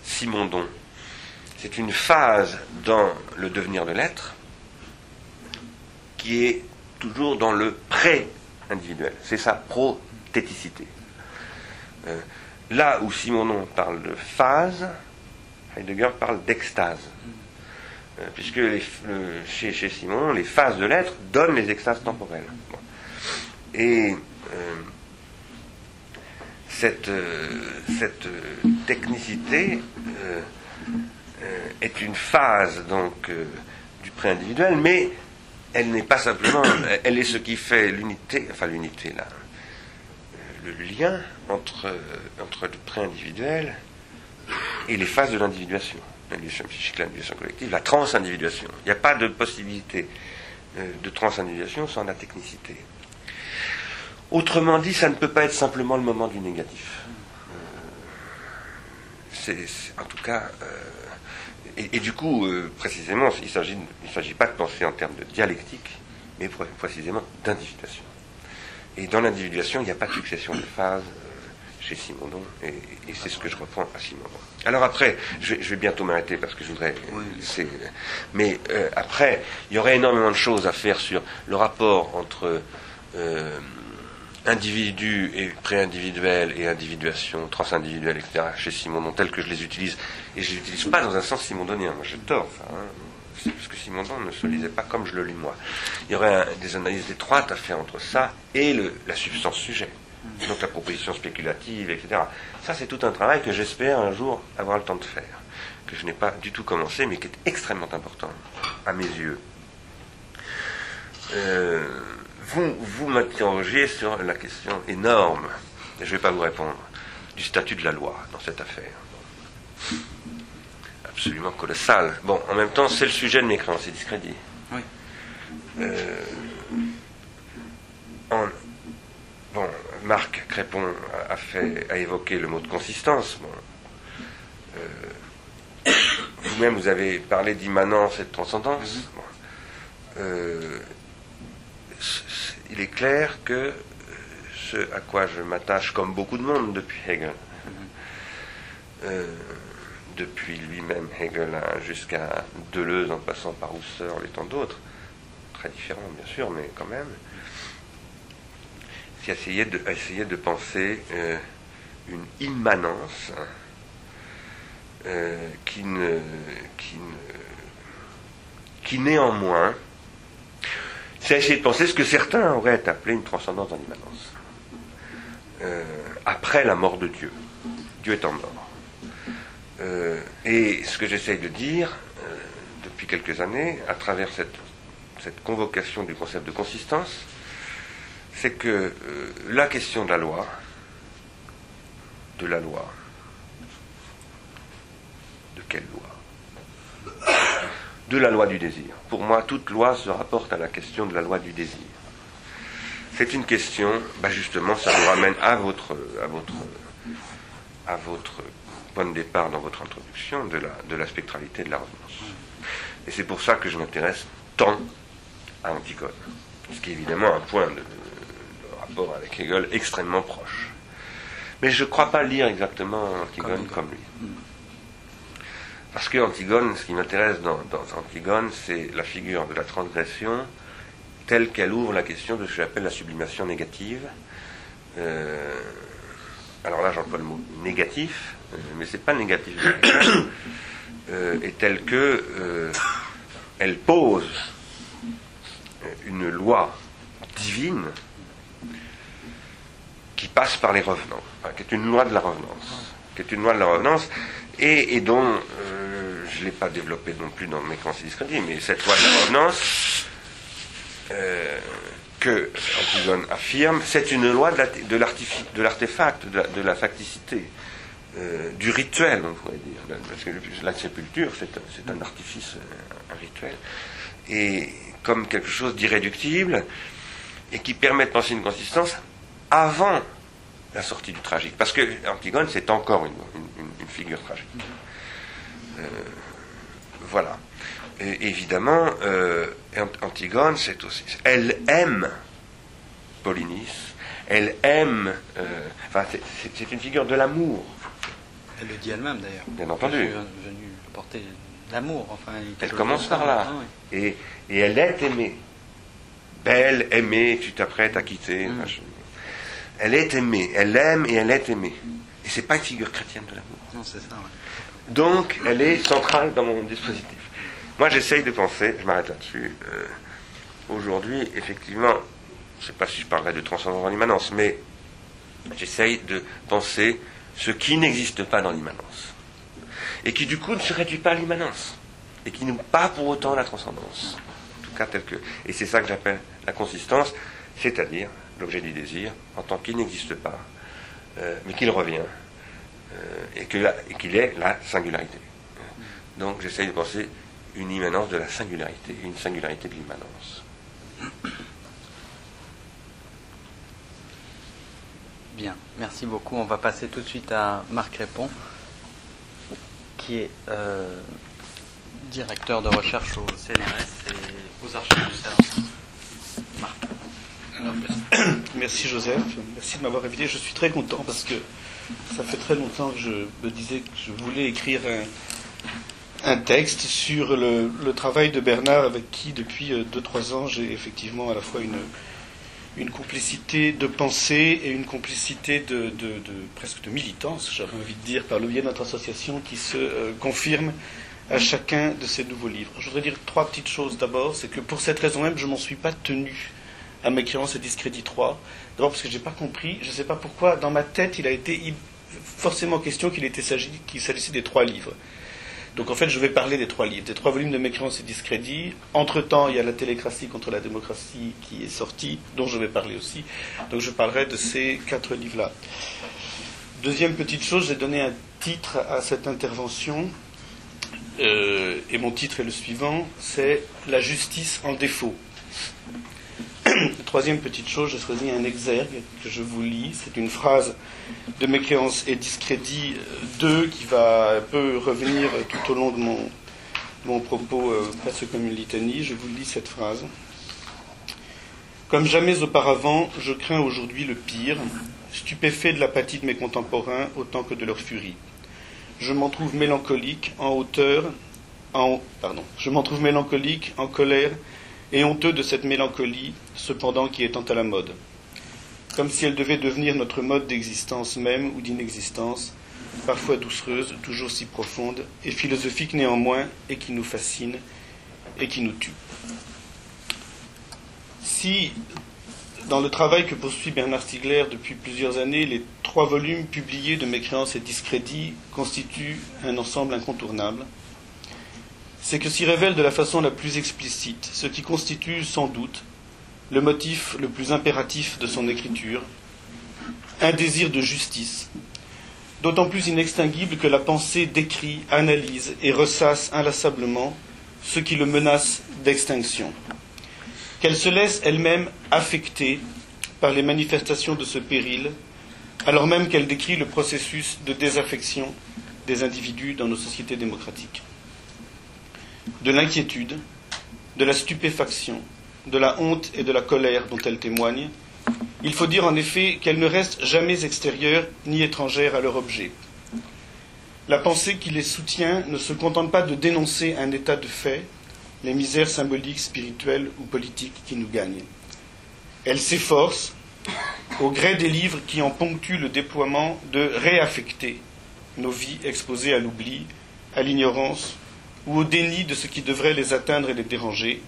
Simondon. C'est une phase dans le devenir de l'être qui est toujours dans le pré-individuel. C'est sa prothéticité. Euh, là où Simondon parle de phase, Heidegger parle d'extase. Puisque chez, Simon, les phases de l'être donnent les extases temporelles. Et cette, euh, cette euh, technicité euh, est une phase donc du pré-individuel, mais elle n'est pas simplement, elle est ce qui fait l'unité, enfin l'unité là, le lien entre le pré-individuel et les phases de l'individuation, l'individuation psychique, l'individuation collective, la trans-individuation. Il n'y a pas de possibilité de trans-individuation sans la technicité. Autrement dit, ça ne peut pas être simplement le moment du négatif. Euh, c'est, en tout cas, euh, et, du coup, euh, précisément, il ne s'agit pas de penser en termes de dialectique, mais précisément d'individuation. Et dans l'individuation, il n'y a pas de succession de phases chez Simondon, et, c'est ce que je reprends à Simondon. Alors après, je vais, bientôt m'arrêter parce que je voudrais. mais après, il y aurait énormément de choses à faire sur le rapport entre individu et pré-individuel et individuation transindividuelle, etc., chez Simondon, tels que je les utilise, et je ne les utilise pas dans un sens simondonien, moi j'ai tort, hein, parce que Simondon ne se lisait pas comme je le lis moi. Il y aurait des analyses étroites à faire entre ça et le, la substance sujet, donc la proposition spéculative, etc. Ça, c'est tout un travail que j'espère un jour avoir le temps de faire, que je n'ai pas du tout commencé, mais qui est extrêmement important, à mes yeux. Euh, vous, vous m'interrogez sur la question énorme, et je ne vais pas vous répondre, du statut de la loi dans cette affaire. Absolument colossal. Bon, en même temps, c'est le sujet de mes créances et discrédits. Oui. Euh, bon, Marc Crépon a, fait, a évoqué le mot de consistance. Bon. Euh, vous-même, vous avez parlé d'immanence et de transcendance. Mm-hmm. Euh, il est clair que ce à quoi je m'attache, comme beaucoup de monde depuis Hegel, mm-hmm. euh, depuis lui-même Hegel jusqu'à Deleuze en passant par Husserl et tant d'autres, très différents bien sûr, mais quand même, c'est essayer de, de penser euh, une immanence qui, ne, qui, qui néanmoins c'est essayer de penser ce que certains auraient appelé une transcendance en immanence. Euh, après la mort de Dieu. Dieu étant mort. Euh, et ce que j'essaye de dire euh, depuis quelques années, à travers cette, convocation du concept de consistance, c'est que la question de la loi, de la loi, de quelle loi? De la loi du désir. Pour moi, toute loi se rapporte à la question de la loi du désir. C'est une question, bah justement, ça vous ramène à votre, à votre, à votre point de départ dans votre introduction de la, de la spectralité de la revenance. Et c'est pour ça que je m'intéresse tant à Antigone, ce qui est évidemment un point de, rapport avec Hegel extrêmement proche. Mais je ne crois pas lire exactement Antigone comme lui. Parce que Antigone, ce qui m'intéresse dans, Antigone, c'est la figure de la transgression telle qu'elle ouvre la question de ce que j'appelle la sublimation négative. Euh, alors là, j'emploie le mot négatif, euh, mais c'est pas négatif. euh, et telle que euh, elle pose une loi divine qui passe par les revenants, qui est une loi de la revenance, qui est une loi de la revenance, et, dont je ne l'ai pas développé non plus dans mes discrédits, mais cette loi de la revenance euh, que Antigone affirme, c'est une loi de l'artefact, de, la facticité, euh, du rituel, on pourrait dire. Parce que la sépulture, c'est un artifice, un rituel. Et comme quelque chose d'irréductible, et qui permet de penser une consistance avant la sortie du tragique. Parce que Antigone, c'est encore une, figure tragique. Euh, voilà. Et évidemment, euh, Antigone, c'est aussi. Elle aime Polynice, elle aime. Euh, enfin, c'est une figure de l'amour. Elle le dit elle-même d'ailleurs. Bien entendu. Elle est venue porter l'amour. Enfin, elle commence par là. Ah et, et, elle est aimée. Belle, aimée, tu t'apprêtes à quitter. Mm. Elle est aimée. Elle aime et elle est aimée. Et c'est pas une figure chrétienne de l'amour. Non, c'est ça. Donc, elle est centrale dans mon dispositif. Moi, j'essaye de penser, je m'arrête là-dessus. Euh, aujourd'hui, effectivement, je ne sais pas si je parlerai de transcendance en immanence, mais j'essaye de penser ce qui n'existe pas dans l'immanence. Et qui, du coup, ne se réduit pas à l'immanence. Et qui n'est pas pour autant la transcendance. En tout cas, tel que. Et c'est ça que j'appelle la consistance, c'est-à-dire l'objet du désir, en tant qu'il n'existe pas, euh, mais qu'il revient euh, et qu'il est la singularité. Donc j'essaye de penser une immanence de la singularité, une singularité de l'immanence. Bien, merci beaucoup. On va passer tout de suite à Marc Répond, qui est euh, directeur de recherche au CNRS et aux archives du CERN. Merci Joseph, merci de m'avoir invité. Je suis très content parce que ça fait très longtemps que je me disais que je voulais écrire un, texte sur le, travail de Bernard, avec qui depuis 2-3 euh, ans j'ai effectivement à la fois une, complicité de pensée et une complicité de, presque de militance, j'aurais envie de dire, par le biais de notre association qui se euh, confirme à chacun de ces nouveaux livres. Je voudrais dire trois petites choses d'abord. C'est que pour cette raison même, je m'en suis pas tenu à mes créances et discrédit 3. D'abord parce que je n'ai pas compris, je ne sais pas pourquoi, dans ma tête, il a été forcément question qu'il s'agissait des trois livres. Donc en fait, je vais parler des trois livres, des trois volumes de Mécréance et Discrédit. Entre-temps, il y a la télécratie contre la démocratie qui est sortie, dont je vais parler aussi. Donc je parlerai de ces quatre livres-là. Deuxième petite chose, j'ai donné un titre à cette intervention, euh, et mon titre est le suivant, c'est La justice en défaut. Troisième petite chose, j'ai choisi un exergue que je vous lis. C'est une phrase de mécréance et discrédit 2 euh, qui va un peu revenir tout au long de mon, propos euh, presque comme une litanie. Je vous lis cette phrase. Comme jamais auparavant, je crains aujourd'hui le pire, stupéfait de l'apathie de mes contemporains autant que de leur furie. Je m'en trouve mélancolique, en hauteur, pardon, je m'en trouve mélancolique, en colère et honteux de cette mélancolie, cependant qui est tant à la mode, comme si elle devait devenir notre mode d'existence même ou d'inexistence, parfois doucereuse, toujours si profonde, et philosophique néanmoins, et qui nous fascine et qui nous tue. Si, dans le travail que poursuit Bernard Stiegler depuis plusieurs années, les trois volumes publiés de Mécréance et Discrédit constituent un ensemble incontournable, c'est que s'y révèle de la façon la plus explicite ce qui constitue sans doute le motif le plus impératif de son écriture, un désir de justice, d'autant plus inextinguible que la pensée décrit, analyse et ressasse inlassablement ce qui le menace d'extinction, qu'elle se laisse elle-même affecter par les manifestations de ce péril, alors même qu'elle décrit le processus de désaffection des individus dans nos sociétés démocratiques de l'inquiétude, de la stupéfaction, de la honte et de la colère dont elle témoigne, il faut dire en effet qu'elle ne reste jamais extérieure ni étrangère à leur objet. La pensée qui les soutient ne se contente pas de dénoncer un état de fait, les misères symboliques, spirituelles ou politiques qui nous gagnent. Elle s'efforce, au gré des livres qui en ponctuent le déploiement, de réaffecter nos vies exposées à l'oubli, à l'ignorance ou au déni de ce qui devrait les atteindre et les déranger,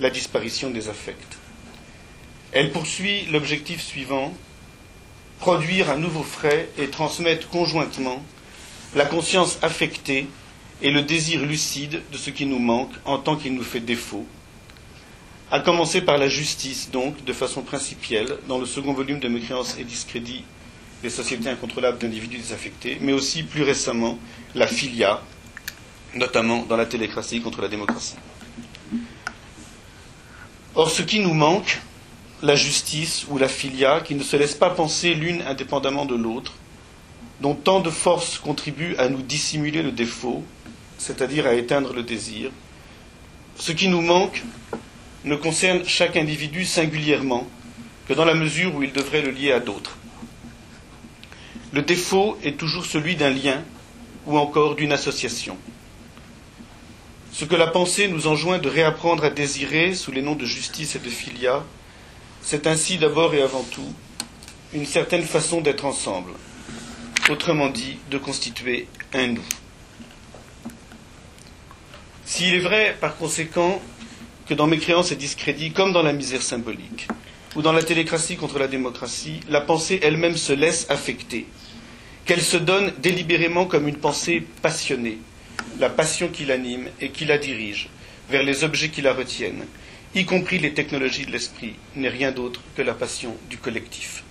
la disparition des affects. Elle poursuit l'objectif suivant produire un nouveau frais et transmettre conjointement la conscience affectée et le désir lucide de ce qui nous manque en tant qu'il nous fait défaut, à commencer par la justice, donc, de façon principielle, dans le second volume de Mécréance et discrédit des sociétés incontrôlables d'individus désaffectés, mais aussi plus récemment la filia, notamment dans la télécratie contre la démocratie. Or, ce qui nous manque, la justice ou la filia, qui ne se laissent pas penser l'une indépendamment de l'autre, dont tant de forces contribuent à nous dissimuler le défaut, c'est-à-dire à éteindre le désir, ce qui nous manque ne concerne chaque individu singulièrement que dans la mesure où il devrait le lier à d'autres. Le défaut est toujours celui d'un lien ou encore d'une association. Ce que la pensée nous enjoint de réapprendre à désirer sous les noms de justice et de filia, c'est ainsi d'abord et avant tout une certaine façon d'être ensemble, autrement dit de constituer un nous. S'il est vrai, par conséquent, que dans mes créances et discrédits, comme dans la misère symbolique, ou dans la télécratie contre la démocratie, la pensée elle-même se laisse affecter, qu'elle se donne délibérément comme une pensée passionnée, la passion qui l'anime et qui la dirige vers les objets qui la retiennent, y compris les technologies de l'esprit, n'est rien d'autre que la passion du collectif.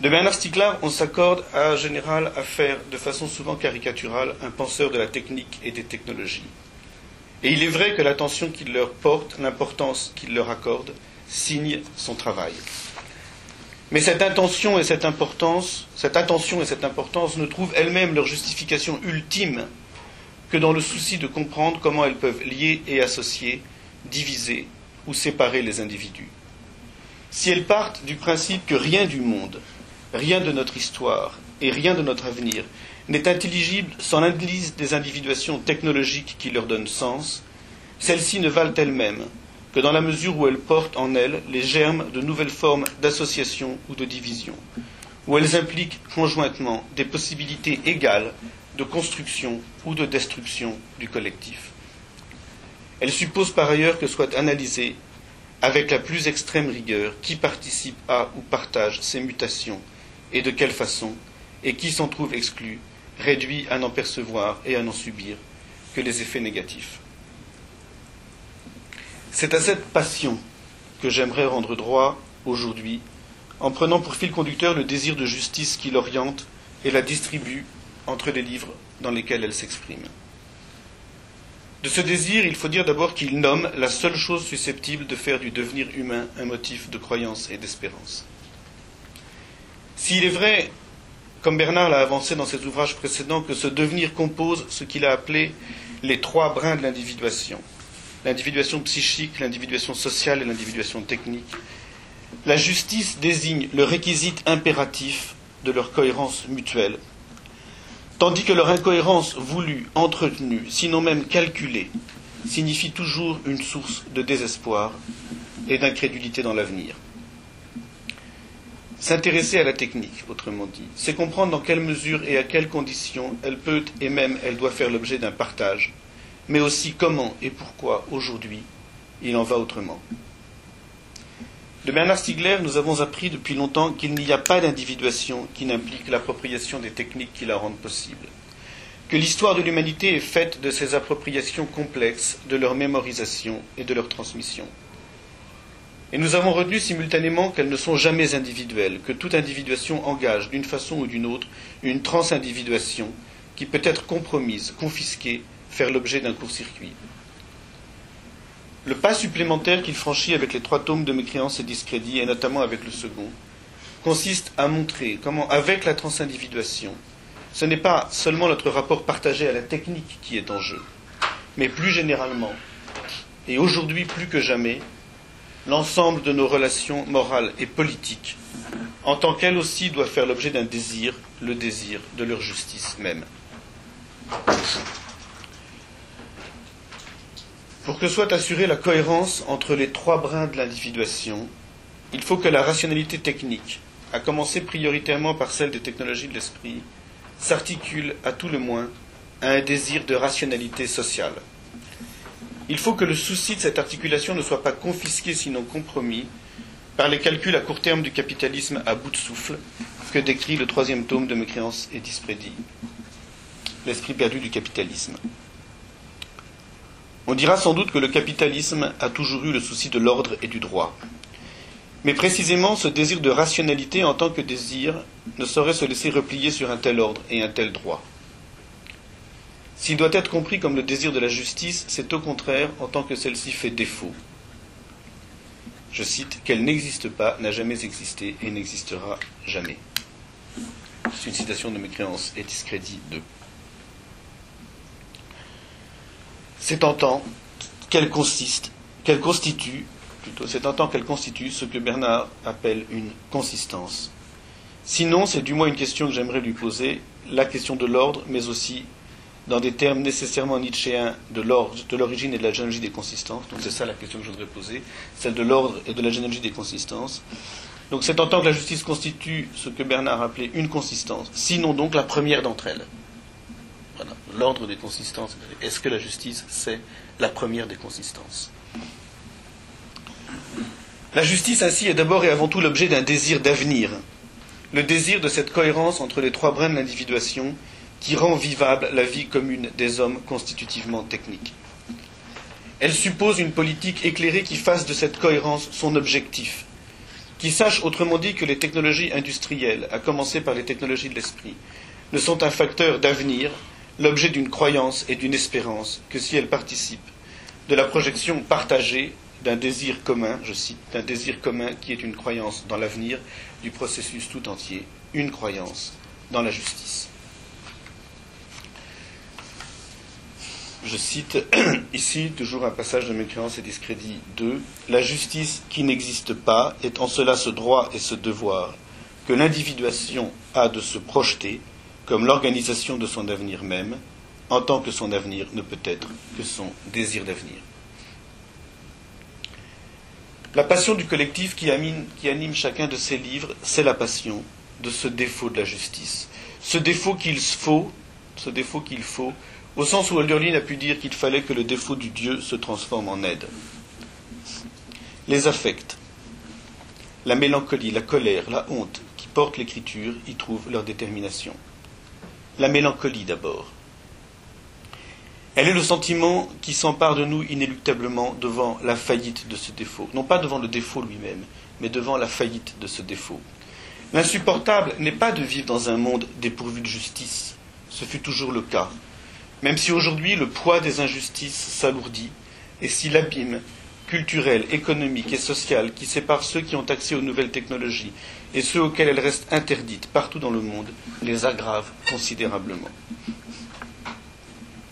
De Bernard Stiegler, on s'accorde en général à faire de façon souvent caricaturale un penseur de la technique et des technologies. Et il est vrai que l'attention qu'il leur porte, l'importance qu'il leur accorde, signe son travail. Mais cette intention et cette importance, cette attention et cette importance ne trouvent elles-mêmes leur justification ultime que dans le souci de comprendre comment elles peuvent lier et associer, diviser ou séparer les individus. Si elles partent du principe que rien du monde, rien de notre histoire et rien de notre avenir n'est intelligible sans l'analyse des individuations technologiques qui leur donnent sens, celles-ci ne valent elles-mêmes que dans la mesure où elles portent en elles les germes de nouvelles formes d'association ou de division, où elles impliquent conjointement des possibilités égales de construction ou de destruction du collectif. Elle suppose par ailleurs que soit analysé avec la plus extrême rigueur qui participe à ou partage ces mutations et de quelle façon, et qui s'en trouve exclu, réduit à n'en percevoir et à n'en subir que les effets négatifs. C'est à cette passion que j'aimerais rendre droit aujourd'hui en prenant pour fil conducteur le désir de justice qui l'oriente et la distribue entre les livres dans lesquels elle s'exprime. De ce désir, il faut dire d'abord qu'il nomme la seule chose susceptible de faire du devenir humain un motif de croyance et d'espérance. S'il est vrai, comme Bernard l'a avancé dans ses ouvrages précédents, que ce devenir compose ce qu'il a appelé les trois brins de l'individuation l'individuation psychique, l'individuation sociale et l'individuation technique, la justice désigne le réquisite impératif de leur cohérence mutuelle, tandis que leur incohérence voulue, entretenue, sinon même calculée, signifie toujours une source de désespoir et d'incrédulité dans l'avenir. S'intéresser à la technique, autrement dit, c'est comprendre dans quelle mesure et à quelles conditions elle peut et même elle doit faire l'objet d'un partage, mais aussi comment et pourquoi aujourd'hui il en va autrement. De Bernard Stiegler, nous avons appris depuis longtemps qu'il n'y a pas d'individuation qui n'implique l'appropriation des techniques qui la rendent possible, que l'histoire de l'humanité est faite de ces appropriations complexes, de leur mémorisation et de leur transmission. Et nous avons retenu simultanément qu'elles ne sont jamais individuelles, que toute individuation engage, d'une façon ou d'une autre, une transindividuation qui peut être compromise, confisquée, faire l'objet d'un court-circuit. Le pas supplémentaire qu'il franchit avec les trois tomes de mécréance et discrédit, et notamment avec le second, consiste à montrer comment, avec la transindividuation, ce n'est pas seulement notre rapport partagé à la technique qui est en jeu, mais plus généralement, et aujourd'hui plus que jamais, l'ensemble de nos relations morales et politiques, en tant qu'elles aussi doivent faire l'objet d'un désir, le désir de leur justice même. Pour que soit assurée la cohérence entre les trois brins de l'individuation, il faut que la rationalité technique, à commencer prioritairement par celle des technologies de l'esprit, s'articule à tout le moins à un désir de rationalité sociale. Il faut que le souci de cette articulation ne soit pas confisqué sinon compromis par les calculs à court terme du capitalisme à bout de souffle que décrit le troisième tome de Mécréance et Disprédit, l'esprit perdu du capitalisme. On dira sans doute que le capitalisme a toujours eu le souci de l'ordre et du droit. Mais précisément, ce désir de rationalité en tant que désir ne saurait se laisser replier sur un tel ordre et un tel droit. S'il doit être compris comme le désir de la justice, c'est au contraire en tant que celle-ci fait défaut. Je cite, qu'elle n'existe pas, n'a jamais existé et n'existera jamais. C'est une citation de mécréance et discrédit de c'est en tant qu'elle qu'elle constitue, plutôt, qu'elle constitue ce que Bernard appelle une consistance. Sinon, c'est du moins une question que j'aimerais lui poser, la question de l'ordre, mais aussi dans des termes nécessairement nietzschéens de l'ordre, de l'origine et de la généalogie des consistances. Donc c'est ça la question que je voudrais poser, celle de l'ordre et de la généalogie des consistances. Donc c'est en tant que la justice constitue ce que Bernard appelait une consistance, sinon donc la première d'entre elles l'ordre des consistances. Est-ce que la justice, c'est la première des consistances? La justice ainsi est d'abord et avant tout l'objet d'un désir d'avenir, le désir de cette cohérence entre les trois brins de l'individuation qui rend vivable la vie commune des hommes constitutivement techniques. Elle suppose une politique éclairée qui fasse de cette cohérence son objectif, qui sache autrement dit que les technologies industrielles, à commencer par les technologies de l'esprit, ne sont un facteur d'avenir l'objet d'une croyance et d'une espérance que si elle participe de la projection partagée d'un désir commun, je cite, d'un désir commun qui est une croyance dans l'avenir du processus tout entier, une croyance dans la justice. Je cite ici toujours un passage de mes créances et discrédits 2. La justice qui n'existe pas est en cela ce droit et ce devoir que l'individuation a de se projeter comme l'organisation de son avenir même, en tant que son avenir ne peut être que son désir d'avenir. La passion du collectif qui anime, chacun de ces livres, c'est la passion de ce défaut de la justice. Ce défaut qu'il faut, ce défaut qu'il faut, au sens où Hölderlin a pu dire qu'il fallait que le défaut du Dieu se transforme en aide. Les affects, la mélancolie, la colère, la honte qui portent l'écriture y trouvent leur détermination. La mélancolie d'abord. Elle est le sentiment qui s'empare de nous inéluctablement devant la faillite de ce défaut. Non pas devant le défaut lui-même, mais devant la faillite de ce défaut. L'insupportable n'est pas de vivre dans un monde dépourvu de justice. Ce fut toujours le cas. Même si aujourd'hui le poids des injustices s'alourdit, et si l'abîme culturel, économique et social qui sépare ceux qui ont accès aux nouvelles technologies et ceux auxquels elles restent interdites partout dans le monde les aggrave considérablement.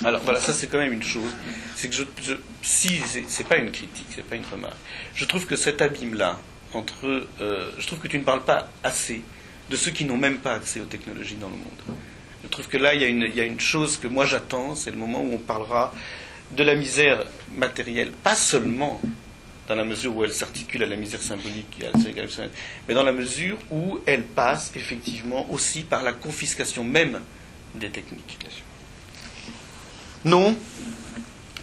Alors voilà, ça c'est quand même une chose. C'est que je, si c'est pas une critique, c'est pas une remarque. Je trouve que cet abîme-là entre, euh, je trouve que tu ne parles pas assez de ceux qui n'ont même pas accès aux technologies dans le monde. Je trouve que là il y il y a une chose que moi j'attends, c'est le moment où on parlera de la misère matérielle, pas seulement dans la mesure où elle s'articule à la misère symbolique, mais dans la mesure où elle passe effectivement aussi par la confiscation même des techniques. Non,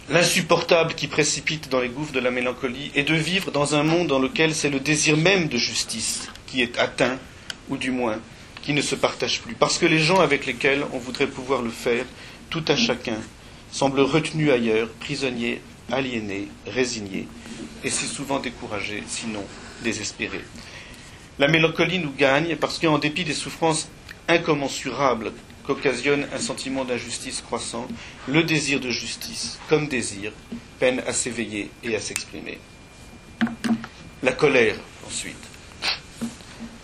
l'insupportable qui précipite dans les gouffres de la mélancolie est de vivre dans un monde dans lequel c'est le désir même de justice qui est atteint, ou du moins qui ne se partage plus, parce que les gens avec lesquels on voudrait pouvoir le faire, tout à chacun, semblent retenus ailleurs, prisonniers, aliénés, résignés, et c'est souvent découragés, sinon désespérés. La mélancolie nous gagne parce qu'en dépit des souffrances incommensurables occasionne un sentiment d'injustice croissant, le désir de justice, comme désir, peine à s'éveiller et à s'exprimer. La colère, ensuite.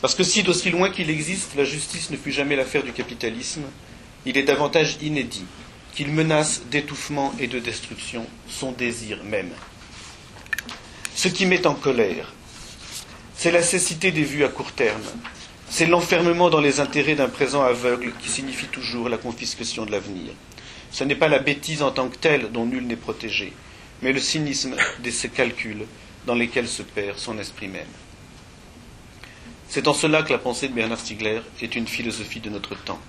Parce que si, d'aussi loin qu'il existe, la justice ne fut jamais l'affaire du capitalisme, il est davantage inédit qu'il menace d'étouffement et de destruction son désir même. Ce qui met en colère, c'est la cécité des vues à court terme, c'est l'enfermement dans les intérêts d'un présent aveugle qui signifie toujours la confiscation de l'avenir. Ce n'est pas la bêtise en tant que telle dont nul n'est protégé, mais le cynisme de ces calculs dans lesquels se perd son esprit même. C'est en cela que la pensée de Bernard Stiegler est une philosophie de notre temps.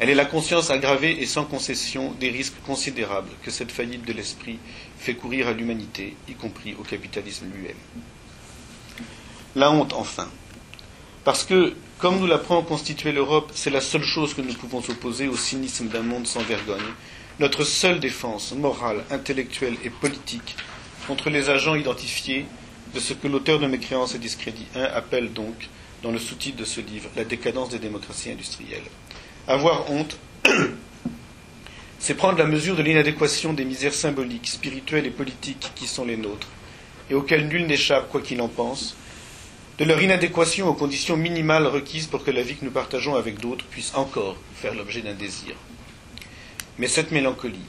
Elle est la conscience aggravée et sans concession des risques considérables que cette faillite de l'esprit fait courir à l'humanité, y compris au capitalisme lui-même. La honte, enfin. Parce que, comme nous l'apprend constituer l'Europe, c'est la seule chose que nous pouvons opposer au cynisme d'un monde sans vergogne. Notre seule défense morale, intellectuelle et politique contre les agents identifiés de ce que l'auteur de Mécréance et Discrédit 1 appelle donc, dans le sous-titre de ce livre, la décadence des démocraties industrielles. Avoir honte, c'est prendre la mesure de l'inadéquation des misères symboliques, spirituelles et politiques qui sont les nôtres, et auxquelles nul n'échappe quoi qu'il en pense, de leur inadéquation aux conditions minimales requises pour que la vie que nous partageons avec d'autres puisse encore faire l'objet d'un désir. Mais cette mélancolie,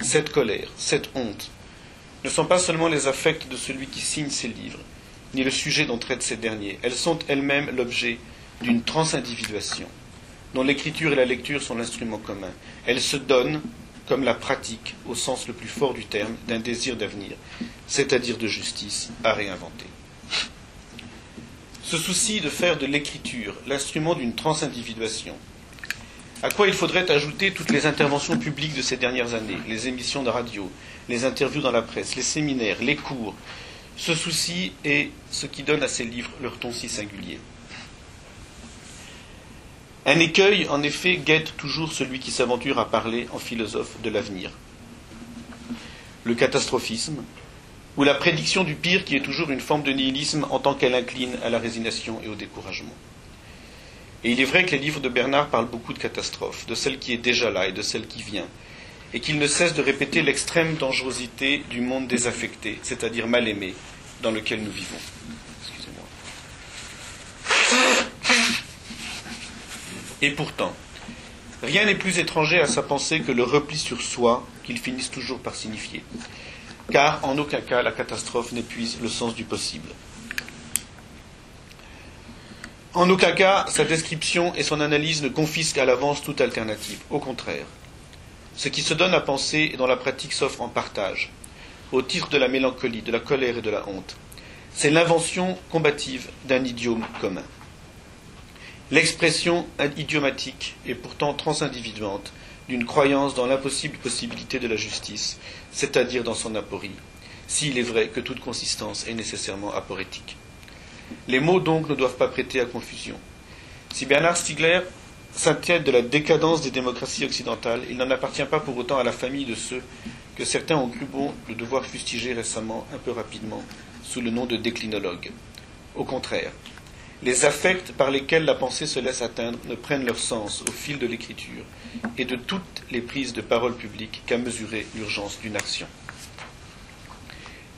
cette colère, cette honte, ne sont pas seulement les affects de celui qui signe ces livres, ni le sujet dont traitent ces derniers. Elles sont elles-mêmes l'objet d'une transindividuation, dont l'écriture et la lecture sont l'instrument commun. Elles se donnent, comme la pratique, au sens le plus fort du terme, d'un désir d'avenir, c'est-à-dire de justice, à réinventer. Ce souci de faire de l'écriture l'instrument d'une transindividuation, à quoi il faudrait ajouter toutes les interventions publiques de ces dernières années, les émissions de radio, les interviews dans la presse, les séminaires, les cours. Ce souci est ce qui donne à ces livres leur ton si singulier. Un écueil, en effet, guette toujours celui qui s'aventure à parler en philosophe de l'avenir. Le catastrophisme, ou la prédiction du pire qui est toujours une forme de nihilisme en tant qu'elle incline à la résignation et au découragement. Et il est vrai que les livres de Bernard parlent beaucoup de catastrophes, de celle qui est déjà là et de celle qui vient, et qu'il ne cesse de répéter l'extrême dangerosité du monde désaffecté, c'est-à-dire mal aimé, dans lequel nous vivons. Et pourtant, rien n'est plus étranger à sa pensée que le repli sur soi qu'il finisse toujours par signifier car en aucun cas la catastrophe n'épuise le sens du possible. En aucun cas, sa description et son analyse ne confisquent à l'avance toute alternative. Au contraire, ce qui se donne à penser et dont la pratique s'offre en partage, au titre de la mélancolie, de la colère et de la honte, c'est l'invention combative d'un idiome commun. L'expression idiomatique et pourtant transindividuante d'une croyance dans l'impossible possibilité de la justice, c'est-à-dire dans son aporie, s'il est vrai que toute consistance est nécessairement aporétique. Les mots donc ne doivent pas prêter à confusion. Si Bernard Stiegler s'inquiète de la décadence des démocraties occidentales, il n'en appartient pas pour autant à la famille de ceux que certains ont cru bon de devoir fustiger récemment, un peu rapidement, sous le nom de déclinologue. Au contraire, les affects par lesquels la pensée se laisse atteindre ne prennent leur sens au fil de l'écriture et de toutes les prises de parole publiques qu'à mesurer l'urgence d'une action.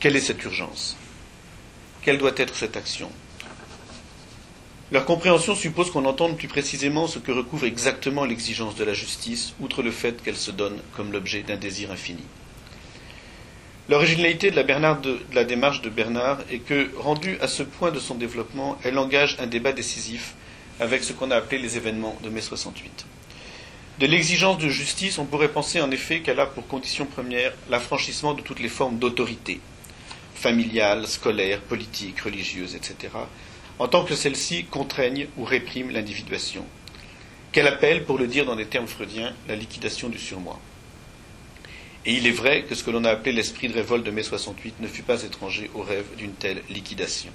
Quelle est cette urgence? Quelle doit être cette action? Leur compréhension suppose qu'on entende plus précisément ce que recouvre exactement l'exigence de la justice, outre le fait qu'elle se donne comme l'objet d'un désir infini. L'originalité de la, démarche de Bernard est que, rendue à ce point de son développement, elle engage un débat décisif avec ce qu'on a appelé les événements de mai 68. De l'exigence de justice, on pourrait penser en effet qu'elle a pour condition première l'affranchissement de toutes les formes d'autorité, familiale, scolaire, politique, religieuse, etc., en tant que celles-ci contraignent ou répriment l'individuation, qu'elle appelle, pour le dire dans des termes freudiens, la liquidation du surmoi. Et il est vrai que ce que l'on a appelé l'esprit de révolte de mai 68 ne fut pas étranger au rêve d'une telle liquidation.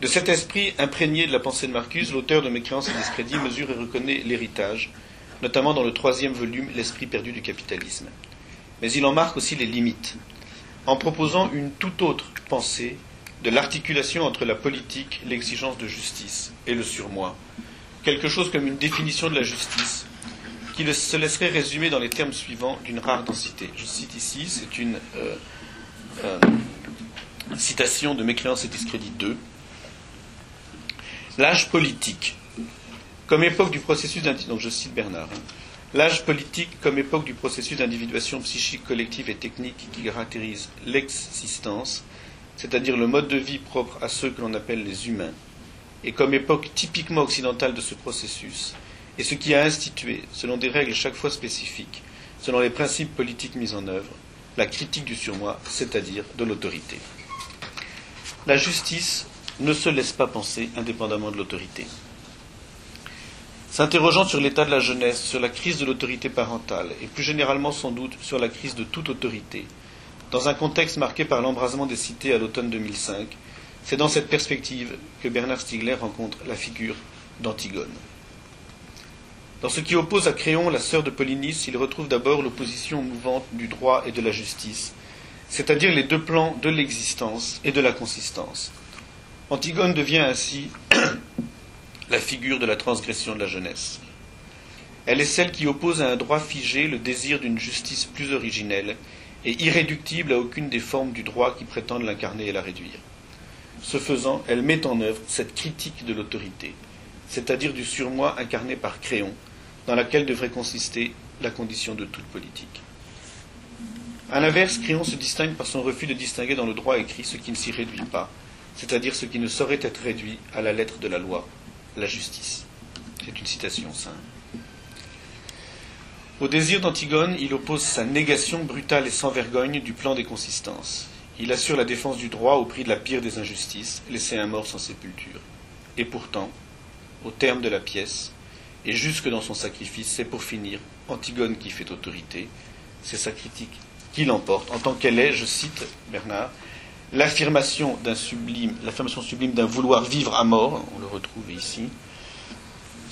De cet esprit imprégné de la pensée de Marcuse, l'auteur de Mécréance et discrédit mesure et reconnaît l'héritage, notamment dans le troisième volume, L'esprit perdu du capitalisme. Mais il en marque aussi les limites, en proposant une toute autre pensée de l'articulation entre la politique, l'exigence de justice et le surmoi, quelque chose comme une définition de la justice qui se laisserait résumer dans les termes suivants d'une rare densité. Je cite ici, c'est une euh, euh, citation de Mécréance et Discrédit 2. L'âge politique, comme époque du processus donc je cite Bernard, hein. l'âge politique comme époque du processus d'individuation psychique collective et technique qui caractérise l'existence, c'est-à-dire le mode de vie propre à ceux que l'on appelle les humains, et comme époque typiquement occidentale de ce processus, et ce qui a institué, selon des règles chaque fois spécifiques, selon les principes politiques mis en œuvre, la critique du surmoi, c'est-à-dire de l'autorité. La justice ne se laisse pas penser indépendamment de l'autorité. S'interrogeant sur l'état de la jeunesse, sur la crise de l'autorité parentale, et plus généralement sans doute sur la crise de toute autorité, dans un contexte marqué par l'embrasement des cités à l'automne 2005, c'est dans cette perspective que Bernard Stiegler rencontre la figure d'Antigone. Dans ce qui oppose à Créon la sœur de Polynice, il retrouve d'abord l'opposition mouvante du droit et de la justice, c'est-à-dire les deux plans de l'existence et de la consistance. Antigone devient ainsi la figure de la transgression de la jeunesse. Elle est celle qui oppose à un droit figé le désir d'une justice plus originelle et irréductible à aucune des formes du droit qui prétendent l'incarner et la réduire. Ce faisant, elle met en œuvre cette critique de l'autorité, c'est-à-dire du surmoi incarné par Créon, dans laquelle devrait consister la condition de toute politique. A l'inverse, Créon se distingue par son refus de distinguer dans le droit écrit ce qui ne s'y réduit pas, c'est-à-dire ce qui ne saurait être réduit à la lettre de la loi, la justice. C'est une citation simple. Au désir d'Antigone, il oppose sa négation brutale et sans vergogne du plan des consistances. Il assure la défense du droit au prix de la pire des injustices, laisser un mort sans sépulture. Et pourtant, au terme de la pièce, et jusque dans son sacrifice, c'est pour finir Antigone qui fait autorité, c'est sa critique qui l'emporte, en tant qu'elle est, je cite Bernard, l'affirmation d'un sublime, l'affirmation sublime d'un vouloir vivre à mort, on le retrouve ici,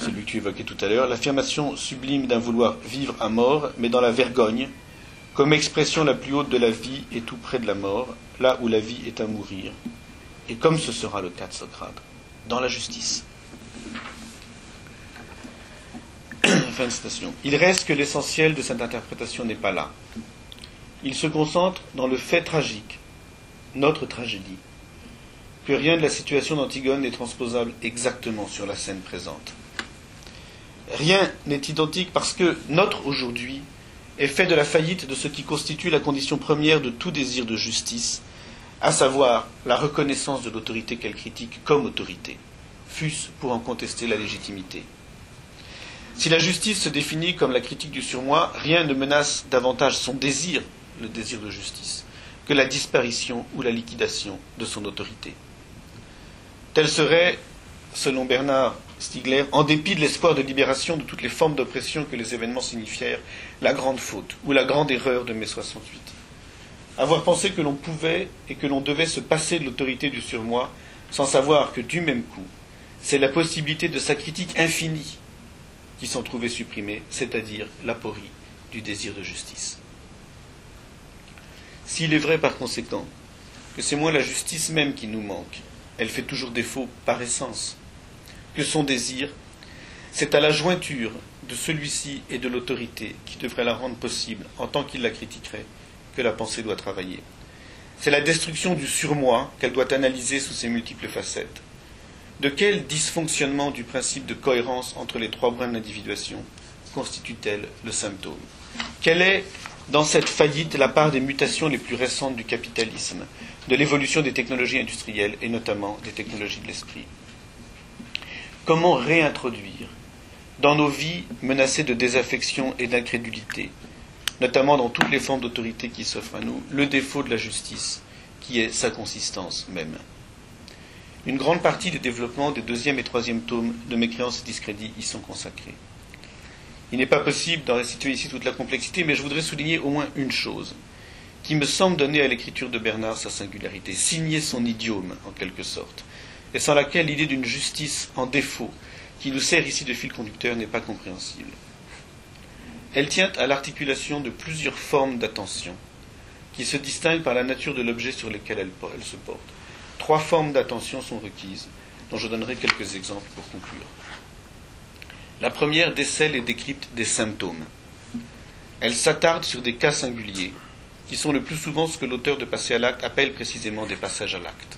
celui que tu évoquais tout à l'heure, l'affirmation sublime d'un vouloir vivre à mort, mais dans la vergogne, comme expression la plus haute de la vie et tout près de la mort, là où la vie est à mourir, et comme ce sera le cas de Socrate, dans la justice. Il reste que l'essentiel de cette interprétation n'est pas là. Il se concentre dans le fait tragique, notre tragédie, que rien de la situation d'Antigone n'est transposable exactement sur la scène présente. Rien n'est identique parce que notre aujourd'hui est fait de la faillite de ce qui constitue la condition première de tout désir de justice, à savoir la reconnaissance de l'autorité qu'elle critique comme autorité, fût-ce pour en contester la légitimité. Si la justice se définit comme la critique du surmoi, rien ne menace davantage son désir, le désir de justice, que la disparition ou la liquidation de son autorité. Tel serait, selon Bernard Stiegler, en dépit de l'espoir de libération de toutes les formes d'oppression que les événements signifièrent, la grande faute ou la grande erreur de mai 68. Avoir pensé que l'on pouvait et que l'on devait se passer de l'autorité du surmoi sans savoir que du même coup, c'est la possibilité de sa critique infinie qui s'en trouvait supprimée, c'est-à-dire l'aporie du désir de justice. S'il est vrai par conséquent que c'est moins la justice même qui nous manque, elle fait toujours défaut par essence, que son désir, c'est à la jointure de celui-ci et de l'autorité qui devrait la rendre possible en tant qu'il la critiquerait que la pensée doit travailler. C'est la destruction du surmoi qu'elle doit analyser sous ses multiples facettes. De quel dysfonctionnement du principe de cohérence entre les trois brins de l'individuation constitue-t-elle le symptôme? Quelle est, dans cette faillite, la part des mutations les plus récentes du capitalisme, de l'évolution des technologies industrielles et notamment des technologies de l'esprit? Comment réintroduire dans nos vies menacées de désaffection et d'incrédulité notamment dans toutes les formes d'autorité qui s'offrent à nous, le défaut de la justice, qui est sa consistance même? Une grande partie des développements des deuxième et troisième tomes de Mécréance et Discrédit y sont consacrés. Il n'est pas possible d'en restituer ici toute la complexité, mais je voudrais souligner au moins une chose, qui me semble donner à l'écriture de Bernard sa singularité, signer son idiome, en quelque sorte, et sans laquelle l'idée d'une justice en défaut, qui nous sert ici de fil conducteur, n'est pas compréhensible. Elle tient à l'articulation de plusieurs formes d'attention, qui se distinguent par la nature de l'objet sur lequel elle, se porte. Trois formes d'attention sont requises, dont je donnerai quelques exemples pour conclure. La première décèle et décrypte des symptômes. Elle s'attarde sur des cas singuliers, qui sont le plus souvent ce que l'auteur de Passer à l'acte appelle précisément des passages à l'acte.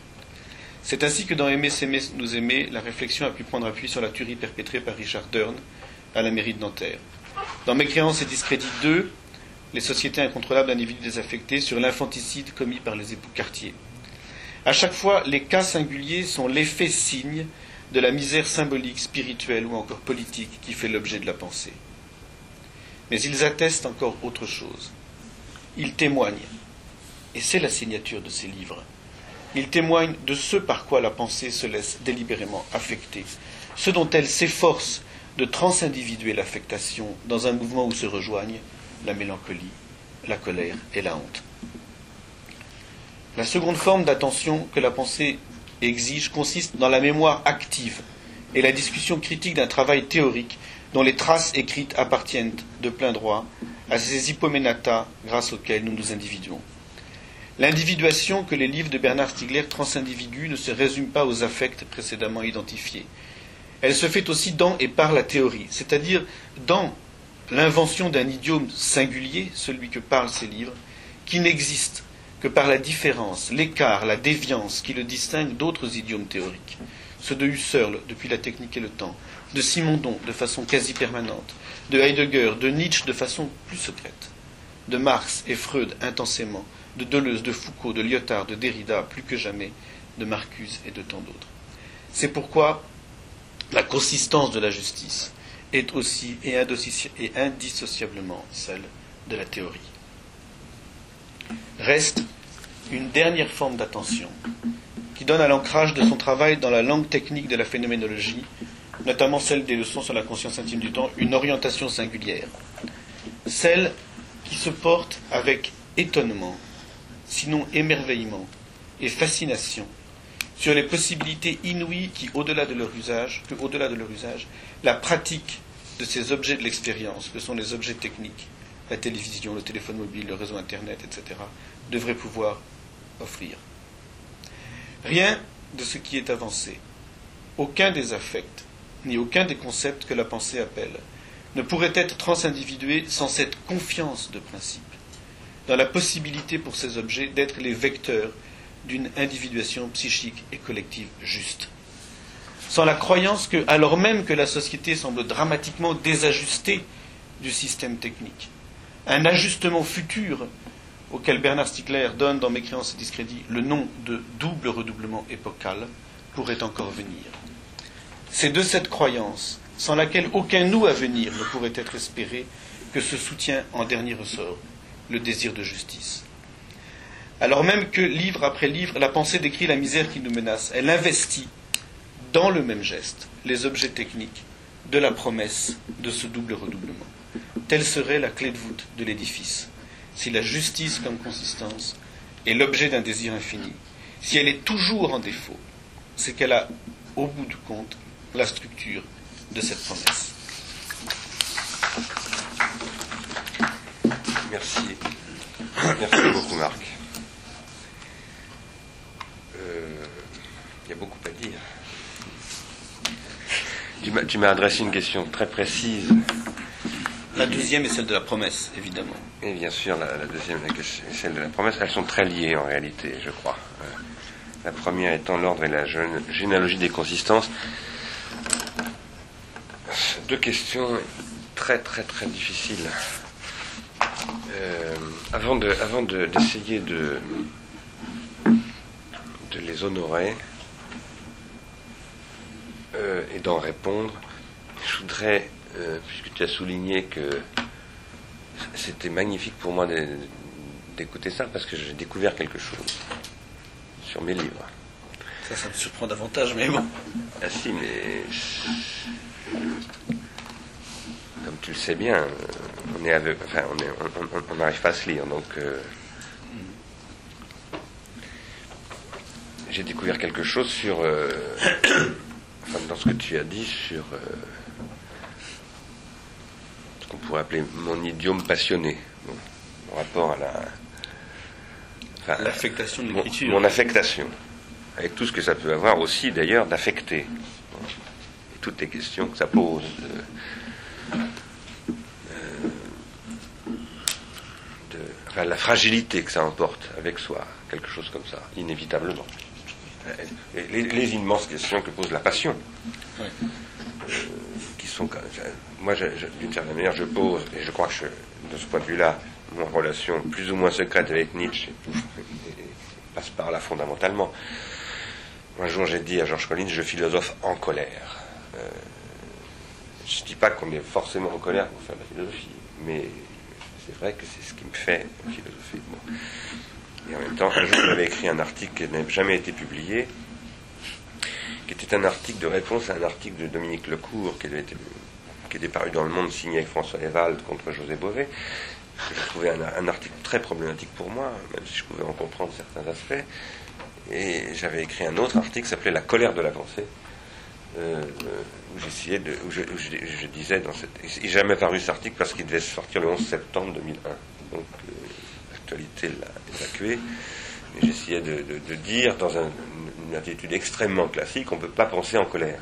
C'est ainsi que dans Aimer, s'aimer, nous aimer, la réflexion a pu prendre appui sur la tuerie perpétrée par Richard Dern à la mairie de Nanterre. Dans Mécréance et Discrédit 2, les sociétés incontrôlables d'individus désaffectés sur l'infanticide commis par les époux quartiers. À chaque fois, les cas singuliers sont l'effet signe de la misère symbolique, spirituelle ou encore politique qui fait l'objet de la pensée. Mais ils attestent encore autre chose. Ils témoignent, et c'est la signature de ces livres, ils témoignent de ce par quoi la pensée se laisse délibérément affecter, ce dont elle s'efforce de transindividuer l'affectation dans un mouvement où se rejoignent la mélancolie, la colère et la honte. La seconde forme d'attention que la pensée exige consiste dans la mémoire active et la discussion critique d'un travail théorique dont les traces écrites appartiennent de plein droit à ces hypoménata grâce auxquels nous nous individuons. L'individuation que les livres de Bernard Stiegler transindividuent ne se résume pas aux affects précédemment identifiés elle se fait aussi dans et par la théorie, c'est-à-dire dans l'invention d'un idiome singulier, celui que parlent ces livres, qui n'existe que par la différence, l'écart, la déviance qui le distingue d'autres idiomes théoriques, ceux de Husserl depuis la technique et le temps, de Simondon de façon quasi permanente, de Heidegger, de Nietzsche de façon plus secrète, de Marx et Freud intensément, de Deleuze, de Foucault, de Lyotard, de Derrida plus que jamais, de Marcuse et de tant d'autres. C'est pourquoi la consistance de la justice est aussi et indissociablement celle de la théorie. Reste une dernière forme d'attention qui donne à l'ancrage de son travail dans la langue technique de la phénoménologie, notamment celle des leçons sur la conscience intime du temps, une orientation singulière. Celle qui se porte avec étonnement, sinon émerveillement et fascination sur les possibilités inouïes qui, au-delà de leur usage, que, au-delà de leur usage, la pratique de ces objets de l'expérience, que sont les objets techniques, la télévision, le téléphone mobile, le réseau Internet, etc., devrait pouvoir Rien de ce qui est avancé, aucun des affects, ni aucun des concepts que la pensée appelle, ne pourrait être transindividué sans cette confiance de principe, dans la possibilité pour ces objets d'être les vecteurs d'une individuation psychique et collective juste. Sans la croyance que, alors même que la société semble dramatiquement désajustée du système technique, un ajustement futur auquel Bernard Stiegler donne dans Mécréance et Discrédit le nom de double redoublement épocal pourrait encore venir. C'est de cette croyance, sans laquelle aucun nous à venir ne pourrait être espéré, que se soutient en dernier ressort le désir de justice. Alors même que livre après livre, la pensée décrit la misère qui nous menace, elle investit dans le même geste les objets techniques de la promesse de ce double redoublement. Telle serait la clé de voûte de l'édifice. Si la justice comme consistance est l'objet d'un désir infini, si elle est toujours en défaut, c'est qu'elle a, au bout du compte, la structure de cette promesse. Merci. Merci beaucoup, Marc. Euh, il y a beaucoup à dire. Tu m'as adressé une question très précise. La deuxième est celle de la promesse, évidemment. Et bien sûr, la, deuxième est celle de la promesse. Elles sont très liées en réalité, je crois. Euh, la première étant l'ordre et la généalogie des consistances. Deux questions très très très difficiles. Euh, avant de, avant d'essayer de, de, les honorer euh, et d'en répondre, je voudrais, euh, puisque tu as souligné que c'était magnifique pour moi d'écouter ça, parce que j'ai découvert quelque chose sur mes livres. Ça, ça me surprend davantage, mais bon. Ah si, mais comme tu le sais bien, on est enfin, on n'arrive pas à se lire, donc euh, j'ai découvert quelque chose sur, euh, enfin, dans ce que tu as dit sur euh, ce qu'on pourrait appeler mon idiome passionné, mon, rapport à la, l'affectation de l'écriture, mon, affectation, avec tout ce que ça peut avoir aussi d'ailleurs d'affecter, et toutes les questions que ça pose. la fragilité que ça emporte avec soi, quelque chose comme ça, inévitablement. Les, immenses questions que pose la passion, euh, qui sont, moi, d'une certaine manière, je pose, et je crois que de ce point de vue-là, mon relation plus ou moins secrète avec Nietzsche passe par là fondamentalement. Un jour, j'ai dit à Georges Collins, je philosophe en colère. Euh, je ne dis pas qu'on est forcément en colère pour faire de la philosophie, mais c'est vrai que c'est ce qui me fait philosopher. Et en même temps, un jour, j'avais écrit un article qui n'a jamais été publié, qui était un article de réponse à un article de Dominique Lecourt, qui, qui était paru dans Le Monde, signé avec François Evald contre José Bové. Je trouvais un, article très problématique pour moi, même si je pouvais en comprendre certains aspects. Et j'avais écrit un autre article qui s'appelait La colère de la pensée, euh, où j'essayais de, où je, disais dans cette, il jamais paru cet article parce qu'il devait sortir le 11 septembre 2001. Donc euh, l'actualité l'a évacué. Mais j'essayais de, dire dans une attitude extrêmement classique, on ne peut pas penser en colère.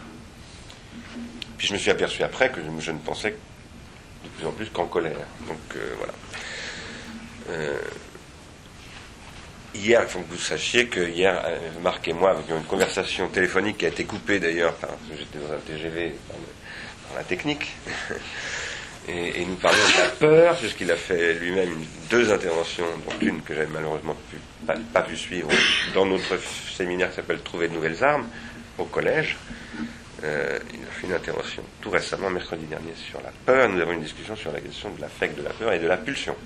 Puis je me suis aperçu après que je, ne pensais de plus en plus qu'en colère. Donc euh, voilà. Hier, il faut que vous sachiez que hier, euh, Marc et moi avions une conversation téléphonique qui a été coupée d'ailleurs, parce que j'étais dans un TGV par, la technique. Et, nous parlions de la peur, puisqu'il a fait lui-même deux interventions, dont une que j'avais malheureusement pas, pu suivre dans notre séminaire qui s'appelle Trouver de nouvelles armes au collège. Il a fait une intervention tout récemment, mercredi dernier, sur la peur. Nous avons une discussion sur la question de l'affect de la peur et de la pulsion.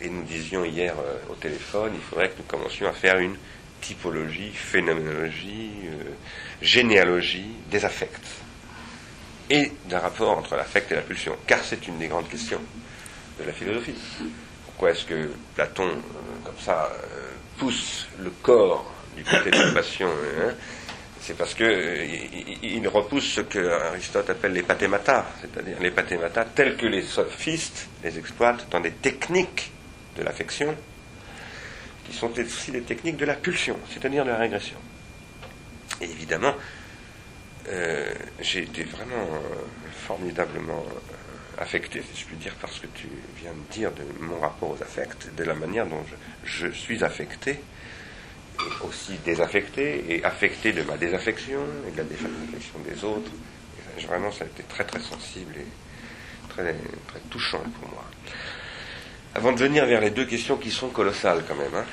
Et nous disions hier euh, au téléphone, il faudrait que nous commencions à faire une typologie, phénoménologie, euh, généalogie des affects et d'un rapport entre l'affect et la pulsion, car c'est une des grandes questions de la philosophie. Pourquoi est-ce que Platon, euh, comme ça, pousse le corps du côté de la passion hein C'est parce qu'il il repousse ce que Aristote appelle les pathémata, c'est-à-dire les pathémata tels que les sophistes les exploitent dans des techniques de l'affection, qui sont aussi des techniques de la pulsion, c'est-à-dire de la régression. Et évidemment, euh, j'ai été vraiment euh, formidablement euh, affecté, si je puis dire, parce que tu viens de dire de mon rapport aux affects, de la manière dont je, suis affecté, aussi désaffecté, et affecté de ma désaffection, et de la désaffection des autres. vraiment, ça a été très très sensible et très, très touchant pour moi. Avant de venir vers les deux questions qui sont colossales quand même, hein,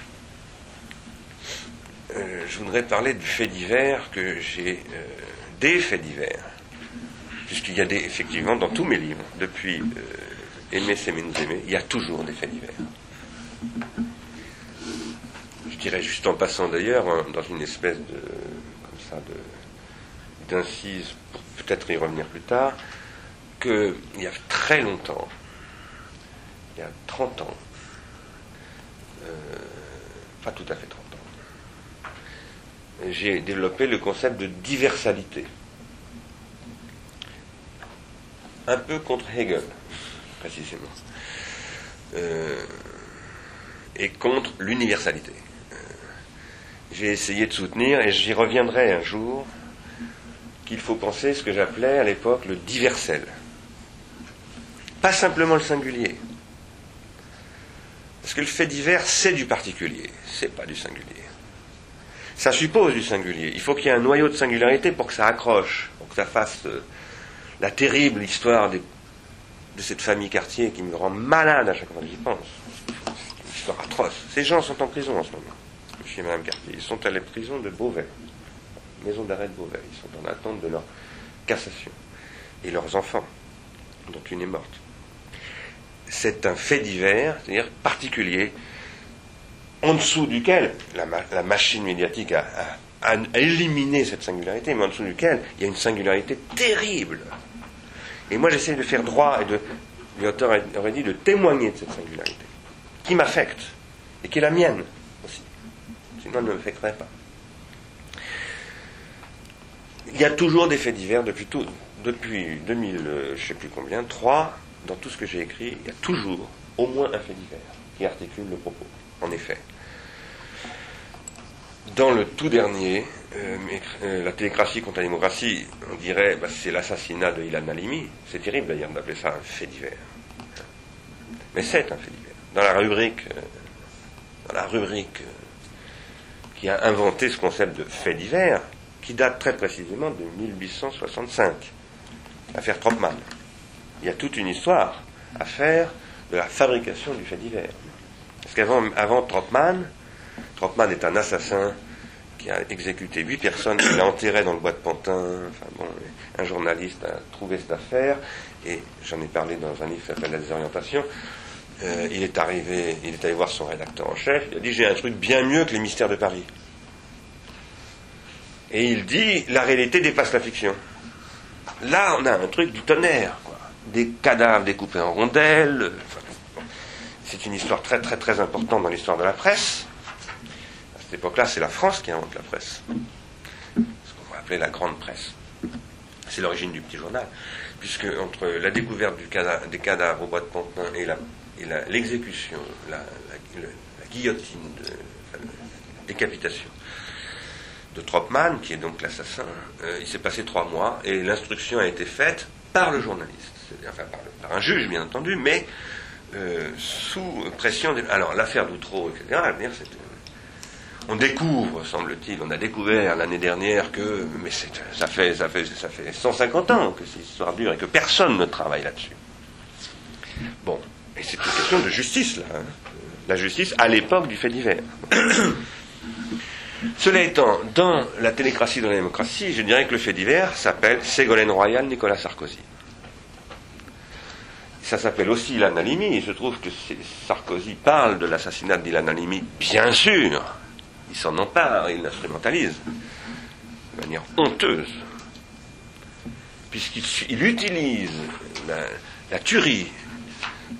euh, je voudrais parler du fait divers que j'ai. Euh, des faits divers. Puisqu'il y a des, effectivement, dans tous mes livres, depuis Aimer, s'aimer, nous aimer, il y a toujours des faits divers. Dirais juste en passant d'ailleurs, hein, dans une espèce de, comme ça, d'incise, pour peut-être y revenir plus tard, qu'il y a très longtemps, il y a 30 ans, euh, pas tout à fait 30 ans, j'ai développé le concept de diversalité. Un peu contre Hegel, précisément. Euh, et contre l'universalité. J'ai essayé de soutenir, et j'y reviendrai un jour, qu'il faut penser ce que j'appelais à l'époque le diversel. Pas simplement le singulier. Parce que le fait divers, c'est du particulier, c'est pas du singulier. Ça suppose du singulier. Il faut qu'il y ait un noyau de singularité pour que ça accroche, pour que ça fasse euh, la terrible histoire de cette famille quartier qui me rend malade à chaque fois que j'y pense. C'est une histoire atroce. Ces gens sont en prison en ce moment, Ils sont à la prison de Beauvais, maison d'arrêt de Beauvais. Ils sont en attente de leur cassation. Et leurs enfants, dont une est morte c'est un fait divers, c'est-à-dire particulier, en dessous duquel la, machine médiatique a, éliminé cette singularité, mais en dessous duquel il y a une singularité terrible. Et moi j'essaie de faire droit, et de, l'auteur aurait dit de témoigner de cette singularité, qui m'affecte, et qui est la mienne. Sinon elle ne m'affecterait pas. Il y a toujours des faits divers depuis tout, depuis 2000, euh, je ne sais plus combien, 3 dans tout ce que j'ai écrit, il y a toujours au moins un fait divers qui articule le propos. En effet. Dans le tout dernier, euh, euh, la télécratie contre la démocratie, on dirait bah, c'est l'assassinat de Ilan Halimi. C'est terrible d'ailleurs d'appeler ça un fait divers. Mais c'est un fait divers. Dans la rubrique, euh, dans la rubrique qui a inventé ce concept de fait divers, qui date très précisément de 1865, l'affaire Tropman il y a toute une histoire à faire de la fabrication du fait divers. Parce qu'avant avant Tropman, est un assassin qui a exécuté huit personnes, il a enterré dans le bois de Pantin. Enfin bon, un journaliste a trouvé cette affaire, et j'en ai parlé dans un livre qui s'appelle La désorientation. Euh, il est arrivé, il est allé voir son rédacteur en chef, il a dit j'ai un truc bien mieux que les mystères de Paris. Et il dit la réalité dépasse la fiction. Là, on a un truc du tonnerre des cadavres découpés en rondelles. c'est une histoire très très très importante dans l'histoire de la presse. À cette époque-là, c'est la France qui invente la presse. Ce qu'on va appeler la grande presse. C'est l'origine du petit journal. Puisque entre la découverte des cadavres au bois de Pantin et l'exécution, la, guillotine, la décapitation de Tropman, qui est donc l'assassin, euh, il s'est passé trois mois et l'instruction a été faite par le journaliste enfin par, un juge bien entendu, mais euh, sous pression. Alors l'affaire d'Outreau, etc. on découvre, semble-t-il, on a découvert l'année dernière que, mais ça fait, ça, fait, ça fait 150 ans que cette histoire dure et que personne ne travaille là-dessus. Bon, et c'est une question de justice, là. Hein. La justice à l'époque du fait divers. Cela étant, dans la télécratie de la démocratie, je dirais que le fait divers s'appelle Ségolène Royal Nicolas Sarkozy ça s'appelle aussi Ilan Halimi. Il se trouve que Sarkozy parle de l'assassinat d'Ilan Halimi, bien sûr. Il s'en empare, il l'instrumentalise de manière honteuse, puisqu'il utilise la, tuerie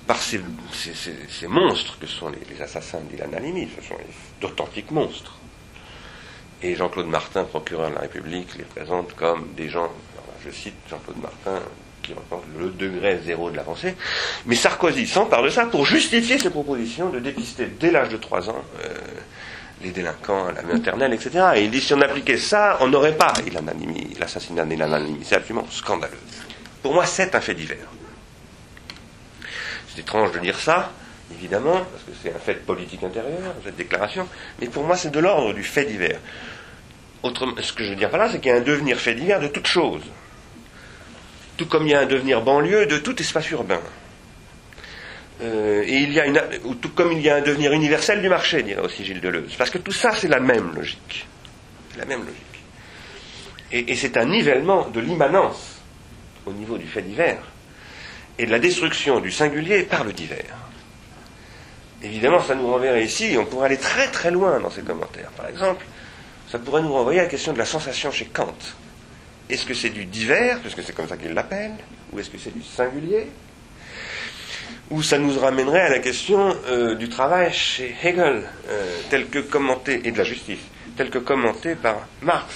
par ces, monstres que sont les, assassins d'Ilan Halimi. Ce sont d'authentiques monstres. Et Jean-Claude Martin, procureur de la République, les présente comme des gens, je cite Jean-Claude Martin, qui représente le degré zéro de l'avancée. Mais Sarkozy s'empare de ça pour justifier ses propositions de dépister dès l'âge de 3 ans euh, les délinquants à la maternelle, etc. Et il dit si on appliquait ça, on n'aurait pas l'assassinat d'Ilan Halimi. C'est absolument scandaleux. Pour moi, c'est un fait divers. C'est étrange de dire ça, évidemment, parce que c'est un fait politique intérieur, cette déclaration, mais pour moi, c'est de l'ordre du fait divers. ce que je veux dire par là, c'est qu'il y a un devenir fait divers de toute chose tout comme il y a un devenir banlieue de tout espace urbain. Euh, et il y a une, tout comme il y a un devenir universel du marché, dirait aussi Gilles Deleuze. Parce que tout ça, c'est la même logique. La même logique. Et, c'est un nivellement de l'immanence au niveau du fait divers et de la destruction du singulier par le divers. évidemment, ça nous renverrait ici, on pourrait aller très très loin dans ces commentaires. Par exemple, ça pourrait nous renvoyer à la question de la sensation chez Kant. Est-ce que c'est du divers, parce que c'est comme ça qu'il l'appelle, ou est-ce que c'est du singulier? Ou ça nous ramènerait à la question euh, du travail chez Hegel, euh, tel que commenté, et de la justice, tel que commenté par Marx.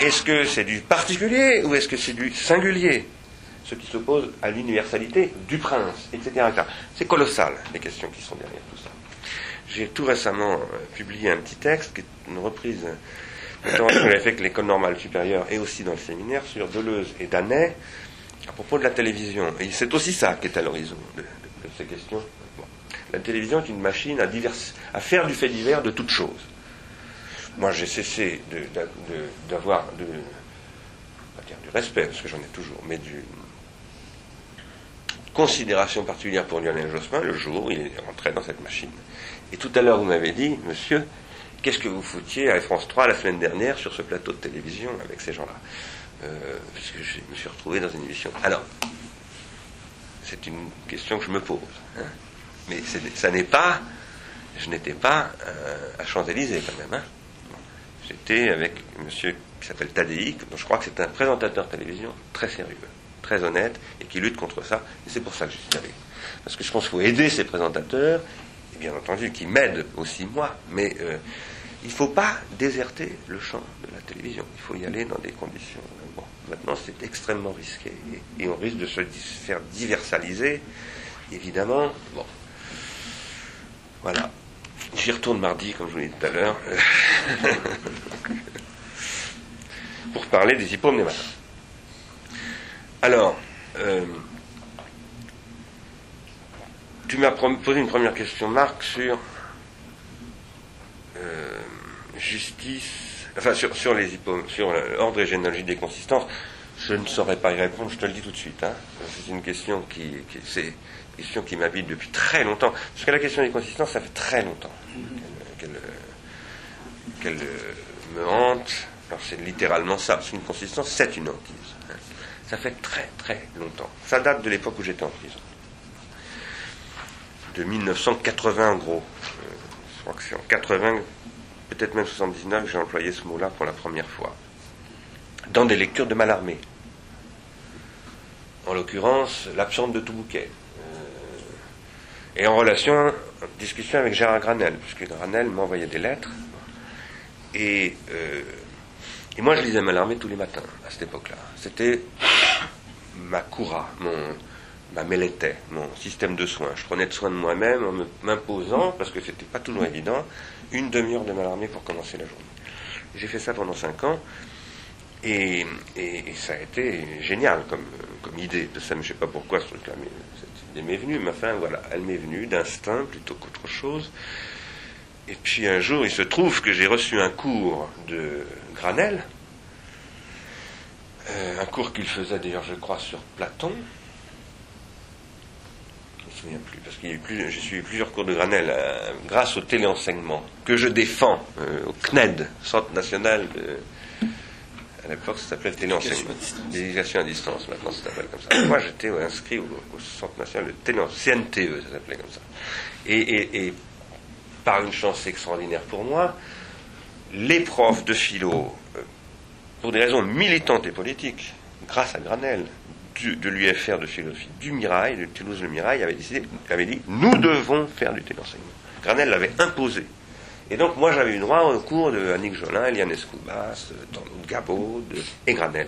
Est-ce que c'est du particulier ou est-ce que c'est du singulier? Ce qui s'oppose à l'universalité du prince, etc. C'est colossal, les questions qui sont derrière tout ça. J'ai tout récemment euh, publié un petit texte qui est une reprise que j'avais fait avec l'école normale supérieure et aussi dans le séminaire sur Deleuze et Danet à propos de la télévision. Et c'est aussi ça qui est à l'horizon de, ces questions. La télévision est une machine à, faire du fait divers de toutes choses moi j'ai cessé d'avoir de, du respect, parce que j'en ai toujours, mais d'une considération particulière pour Lionel Jospin le jour où il est rentré dans cette machine. Et tout à l'heure, vous m'avez dit, monsieur, qu'est-ce que vous foutiez à France 3 la semaine dernière sur ce plateau de télévision avec ces gens-là euh, Parce que je me suis retrouvé dans une émission. Alors, c'est une question que je me pose. Hein. Mais ça n'est pas. Je n'étais pas euh, à Champs-Élysées quand même. Hein. J'étais avec un monsieur qui s'appelle Tadei, dont je crois que c'est un présentateur télévision très sérieux, très honnête, et qui lutte contre ça. Et c'est pour ça que je suis allé. Parce que je pense qu'il faut aider ces présentateurs, et bien entendu qui m'aident aussi moi, mais euh, il ne faut pas déserter le champ de la télévision. Il faut y aller dans des conditions. Bon, maintenant, c'est extrêmement risqué, et, on risque de se faire diversaliser, évidemment. Bon. Voilà. J'y retourne mardi, comme je vous l'ai dit tout à l'heure, pour parler des hippomnémas. Alors, euh, tu m'as posé une première question, Marc, sur euh, justice, enfin sur, sur les sur l'ordre et généalogie des consistances. Je ne saurais pas y répondre, je te le dis tout de suite. Hein. C'est une question qui, question qui m'habite depuis très longtemps. Parce que la question des consistances, ça fait très longtemps qu'elle me hante. Alors c'est littéralement ça, parce qu'une consistance, c'est une hantise. Ça fait très très longtemps. Ça date de l'époque où j'étais en prison. De 1980 en gros. Euh, je crois que c'est en 80, peut-être même 79, que j'ai employé ce mot-là pour la première fois. Dans des lectures de Malarmé. En l'occurrence, l'absente de tout bouquet et en relation, en discussion avec Gérard Granel, puisque Granel m'envoyait des lettres. Et, euh, et moi, je lisais Malarmé tous les matins, à cette époque-là. C'était ma coura, mon, ma melletait, mon système de soins. Je prenais soin de moi-même en m'imposant, parce que c'était pas toujours évident, une demi-heure de Malarmé pour commencer la journée. J'ai fait ça pendant cinq ans. Et, et, ça a été génial comme, comme idée de ça, je ne sais pas pourquoi ce truc-là, mais elle m'est venue, mais enfin voilà, elle m'est venue d'instinct plutôt qu'autre chose. Et puis un jour, il se trouve que j'ai reçu un cours de Granel, euh, un cours qu'il faisait d'ailleurs, je crois, sur Platon. Je ne me souviens plus, parce plus, j'ai suivi plusieurs cours de Granel euh, grâce au téléenseignement que je défends euh, au CNED, Centre national de à l'époque, ça s'appelait téléenseignement. L'éducation à distance, maintenant ça s'appelle comme ça. Moi, j'étais inscrit au, Centre national de téléenseignement, CNTE, ça s'appelait comme ça. Et, par une chance extraordinaire pour moi, les profs de philo, euh, pour des raisons militantes et politiques, grâce à Granel, de l'UFR de philosophie du Mirail, de Toulouse-le Mirail, avaient, décidé, dit nous devons faire du téléenseignement. Granel l'avait imposé. Et donc, moi, j'avais eu droit au cours de Annick Jolin, Eliane Escoubas, de Gabot et Granel.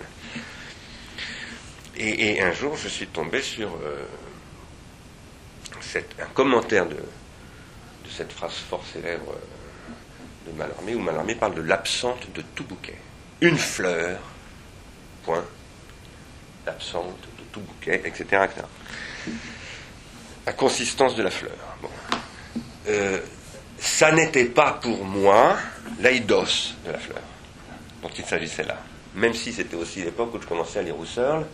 Et, un jour, je suis tombé sur euh, un commentaire de, cette phrase fort célèbre euh, de Mallarmé, où Mallarmé parle de l'absente de tout bouquet. Une fleur, point, l'absente de tout bouquet, etc., etc. La consistance de la fleur. Bon. Euh, ça n'était pas pour moi l'aidos de la fleur dont il s'agissait là. Même si c'était aussi l'époque où je commençais à lire Husserl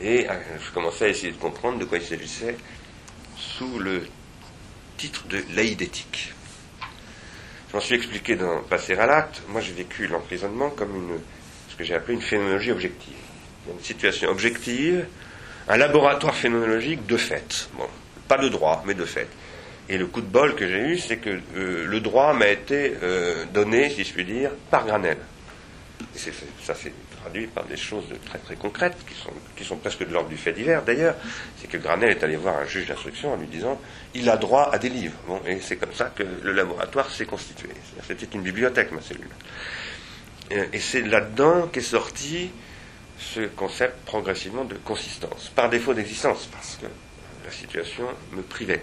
et je commençais à essayer de comprendre de quoi il s'agissait sous le titre de l'aïdétique. J'en suis expliqué dans Passer à l'acte. Moi, j'ai vécu l'emprisonnement comme ce que j'ai appelé une phénoménologie objective. Une situation objective, un laboratoire phénoménologique de fait. Bon, pas de droit, mais de fait Et le coup de bol que j'ai eu, c'est que euh, le droit m'a été euh, donné, si je puis dire, par Granel. Et ça s'est par des choses très très concrètes, qui sont, qui sont presque de l'ordre du fait divers d'ailleurs. C'est que Granel est allé voir un juge d'instruction en lui disant il a droit à des livres. Bon, et c'est comme ça que le laboratoire s'est constitué. C'était une bibliothèque, ma cellule. Et c'est là-dedans qu'est sorti ce concept progressivement de consistance, par défaut d'existence, parce que la situation me privait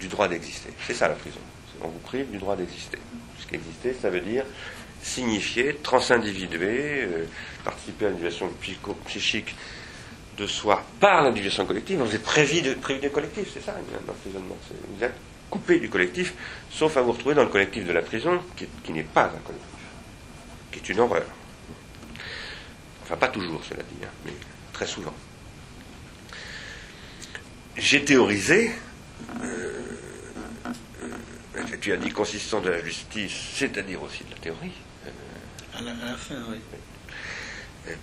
du droit d'exister. C'est ça la prison. On vous prive du droit d'exister. Puisqu'exister, ça veut dire signifier, transindividuer, euh, participer à l'individuation psychique de soi par l'individuation collective. Vous êtes prévu, de, du collectif, c'est ça l'emprisonnement. Vous êtes coupé du collectif, sauf à vous retrouver dans le collectif de la prison, qui, qui n'est pas un collectif, qui est une horreur. Enfin, pas toujours, cela dit, hein, mais très souvent. J'ai théorisé euh, tu as dit consistant de la justice, c'est-à-dire aussi de la théorie. Euh, la, fin, oui.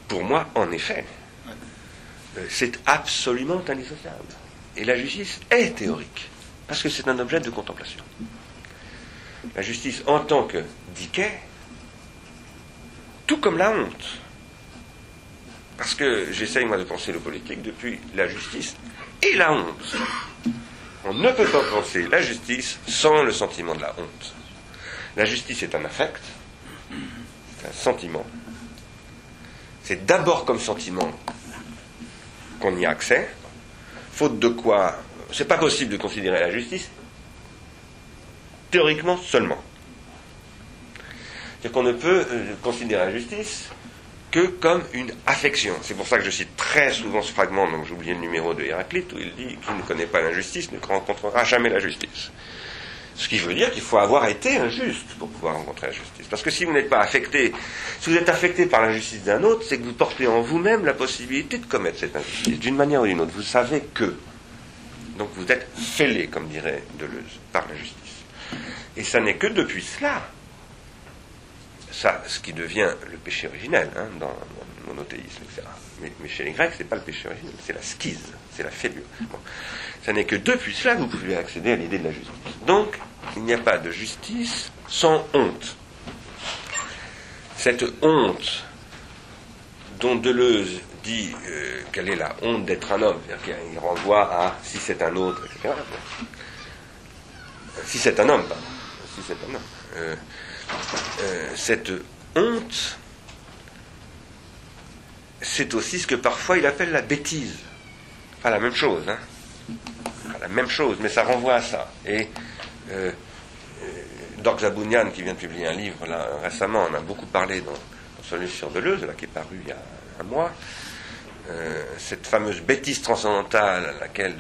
Pour moi, en effet, c'est absolument indissociable. Et la justice est théorique, parce que c'est un objet de contemplation. La justice en tant que diquet, tout comme la honte. Parce que j'essaye, moi, de penser le politique depuis la justice et la honte. On ne peut pas penser la justice sans le sentiment de la honte. La justice est un affect, un sentiment. C'est d'abord comme sentiment qu'on y a accès, faute de quoi c'est pas possible de considérer la justice théoriquement seulement. C'est qu'on ne peut euh, considérer la justice que comme une affection. C'est pour ça que je cite très souvent ce fragment, donc j'ai oublié le numéro de Héraclite, où il dit qu'il ne connaît pas l'injustice ne rencontrera jamais la justice. Ce qui veut dire qu'il faut avoir été injuste pour pouvoir rencontrer la justice. Parce que si vous n'êtes pas affecté, si vous êtes affecté par l'injustice d'un autre, c'est que vous portez en vous-même la possibilité de commettre cette injustice, d'une manière ou d'une autre. Vous savez que. Donc vous êtes fêlé, comme dirait Deleuze, par la justice. Et ça n'est que depuis cela ça, ce qui devient le péché originel hein, dans, le monothéisme, etc. Mais, chez les Grecs, ce n'est pas le péché originel, c'est la schise, c'est la fêlure. Ça n'est que depuis cela que vous pouvez accéder à l'idée de la justice. Donc, il n'y a pas de justice sans honte. Cette honte dont Deleuze dit euh, quelle est la honte d'être un homme, c'est-à-dire qu'il renvoie à si c'est un autre, etc. Si c'est un homme, pardon. Si c'est un homme. Euh, euh, cette honte, c'est aussi ce que parfois il appelle la bêtise. Pas la même chose, hein. Pas la même chose, mais ça renvoie à ça. Et euh, euh qui vient de publier un livre là, récemment, on a beaucoup parlé dans, celui sur Deleuze, là, qui est paru il y a un mois. Euh, cette fameuse bêtise transcendantale à laquelle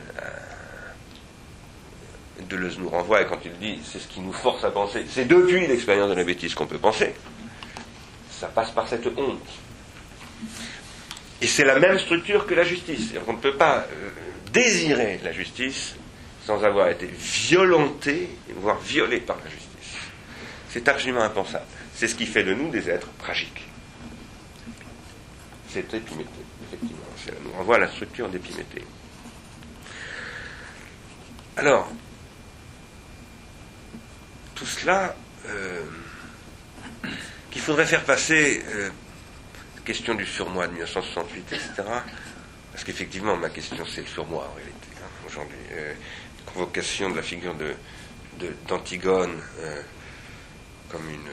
Deleuze nous renvoie, et quand il dit c'est ce qui nous force à penser, c'est depuis l'expérience de la bêtise qu'on peut penser. Ça passe par cette honte. Et c'est la même structure que la justice. On ne peut pas euh, désirer la justice sans avoir été violenté, voire violé par la justice. C'est absolument impensable. C'est ce qui fait de nous des êtres tragiques. C'est Épiméthée, effectivement. Ça nous renvoie à la structure d'Épiméthée. Alors, tout cela euh, qu'il faudrait faire passer euh, question du surmoi de 1968, etc. Parce qu'effectivement, ma question, c'est le surmoi en réalité, hein, aujourd'hui. Euh, convocation de la figure de, d'Antigone comme une,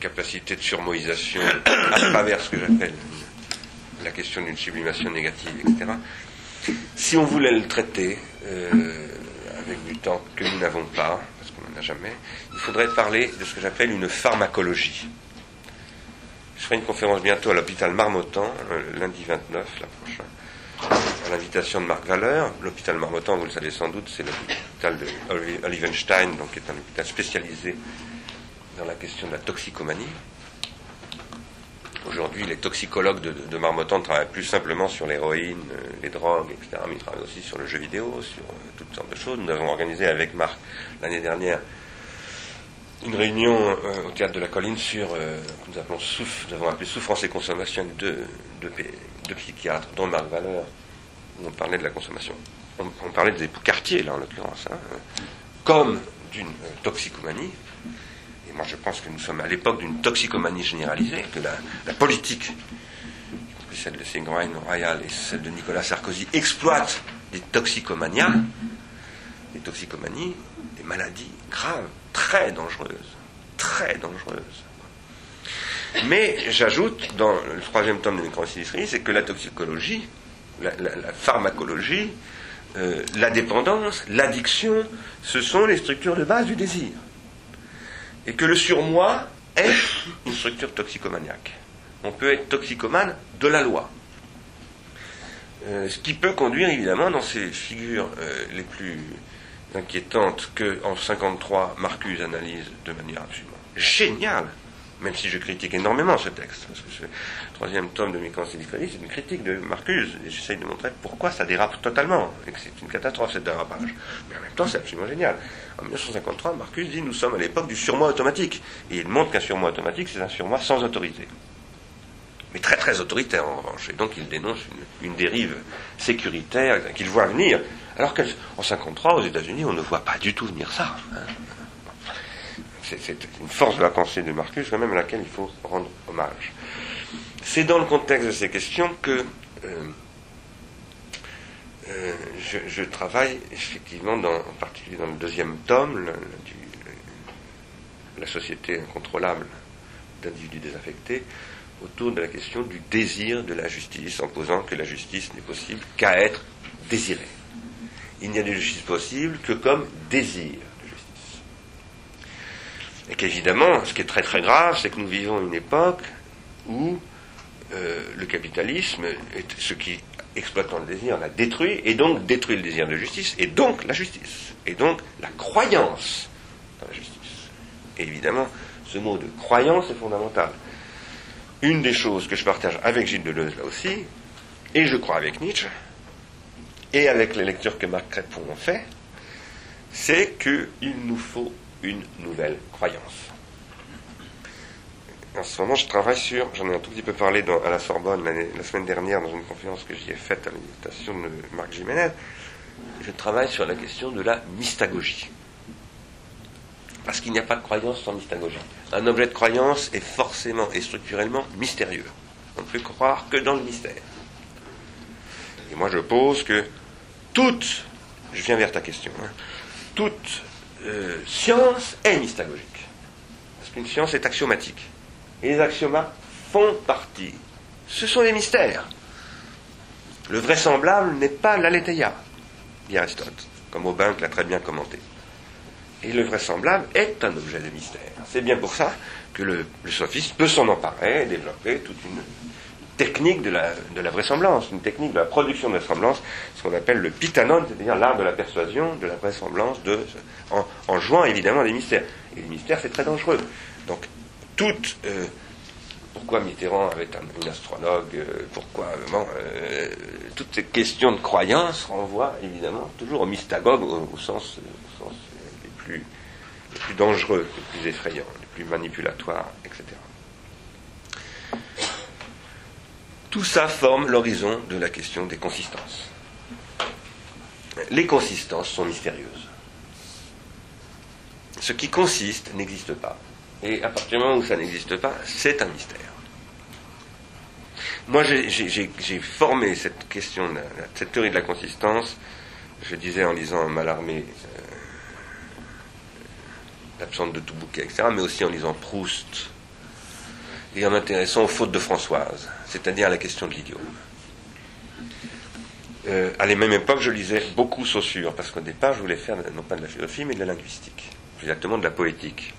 capacité de surmoisation à travers ce que j'appelle la question d'une sublimation négative, etc. Si on voulait le traiter avec du temps que nous n'avons pas, jamais, il faudrait parler de ce que j'appelle une pharmacologie. Je ferai une conférence bientôt à l'hôpital Marmottan, euh, lundi 29, la prochaine, à l'invitation de Marc Valeur. L'hôpital Marmottan, vous le savez sans doute, c'est l'hôpital de Olivenstein, donc qui est un hôpital spécialisé dans la question de la toxicomanie. Aujourd'hui, les toxicologues de, de, Marmottan travaillent plus simplement sur l'héroïne, euh, les drogues, etc. Mais ils travaillent aussi sur le jeu vidéo, sur euh, toutes sortes de choses. Nous avons organisé avec Marc l'année dernière une réunion euh, au théâtre de la colline sur, nous, appelons nous avons appelé Souffrance et consommation de deux, psychiatres, dont Marc Valeur, où on parlait de la consommation. On, parlait des quartiers, là, en l'occurrence. Hein. comme d'une toxicomanie. Et moi je pense que nous sommes à l'époque d'une toxicomanie généralisée, que la, politique, celle de Ségolène Royal et celle de Nicolas Sarkozy, exploitent des toxicomanias, des toxicomanies, des maladies graves, très dangereuses, très dangereuses. Mais j'ajoute, dans le troisième tome de Microsyndistrie, c'est que la toxicologie, la, pharmacologie, euh, la dépendance, l'addiction, ce sont les structures de base du désir. Et que le surmoi est une structure toxicomaniaque. On peut être toxicomane de la loi. Euh, ce qui peut conduire évidemment dans ces figures euh, les plus inquiétantes que en 1953 Marcuse analyse de manière absolument géniale même si je critique énormément ce texte, parce que ce troisième tome de Mécanique c'est une critique de Marcuse, et j'essaye de montrer pourquoi ça dérape totalement, et que c'est une catastrophe, ce dérapage. Mais en même temps, c'est absolument génial. En 1953, Marcuse dit Nous sommes à l'époque du surmoi automatique. Et il montre qu'un surmoi automatique, c'est un surmoi sans autorité. Mais très très autoritaire en revanche. Et donc il dénonce une, dérive sécuritaire qu'il voit venir. Alors qu'en 1953, aux États-Unis, on ne voit pas du tout venir ça. Hein c'est une force de la pensée de Marcus, quand même, à laquelle il faut rendre hommage. C'est dans le contexte de ces questions que euh, euh, je, travaille effectivement, en particulier dans le deuxième tome, la société incontrôlable d'individus désaffectés, autour de la question du désir de la justice, en posant que la justice n'est possible qu'à être désirée. Il n'y a de justice possible que comme désir. Et qu'évidemment, ce qui est très très grave, c'est que nous vivons une époque où euh, le capitalisme est ce qui, exploitant le désir, l'a détruit, et donc détruit le désir de justice, et donc la justice, et donc la croyance dans la justice. Et évidemment, ce mot de croyance est fondamental. Une des choses que je partage avec Gilles Deleuze là aussi, et je crois avec Nietzsche, et avec les lectures que Marc Crépon a fait, c'est qu'il nous faut une nouvelle croyance. En ce moment, je travaille sur, j'en ai un tout petit peu parlé à la Sorbonne la semaine dernière dans une conférence que j'y ai faite à l'invitation de Marc Jiménez, je travaille sur la question de la mystagogie. Parce qu'il n'y a pas de croyance sans mystagogie. Un objet de croyance est forcément et structurellement mystérieux. On ne peut croire que dans le mystère. Et moi je pose que toute, je viens vers ta question, hein, toute euh, science est mystagogique. Parce qu'une science est axiomatique. Et les axiomas font partie. Ce sont des mystères. Le vraisemblable n'est pas l'aletheia, dit Aristote, comme Aubin l'a très bien commenté. Et le vraisemblable est un objet de mystère. C'est bien pour ça que le, le sophiste peut s'en emparer et développer toute une technique de la, de la, vraisemblance, une technique de la production de la vraisemblance, ce qu'on appelle le pitanon, c'est-à-dire l'art de la persuasion, de la vraisemblance, de, en, jouant évidemment les mystères. Et les mystères, c'est très dangereux. Donc, toute. Euh, pourquoi Mitterrand avait un, une astrologue euh, Pourquoi euh, Toutes ces questions de croyance renvoient évidemment toujours au mystagogue au, sens, au plus, les plus dangereux, les plus effrayants, les plus manipulatoires, etc. Tout ça forme l'horizon de la question des consistances. Les consistances sont mystérieuses. Ce qui consiste n'existe pas. Et à partir du moment où ça n'existe pas, c'est un mystère. Moi, j'ai formé cette question, cette théorie de la consistance, je disais en lisant Malarmé, euh, l'absente de tout bouquet, etc., mais aussi en lisant Proust, et en m'intéressant aux fautes de Françoise, c'est-à-dire la question de l'idiome. Euh, à la même époque, je lisais beaucoup Saussure, parce qu'au départ, je voulais faire non pas de la philosophie, mais de la linguistique, plus exactement de la poétique.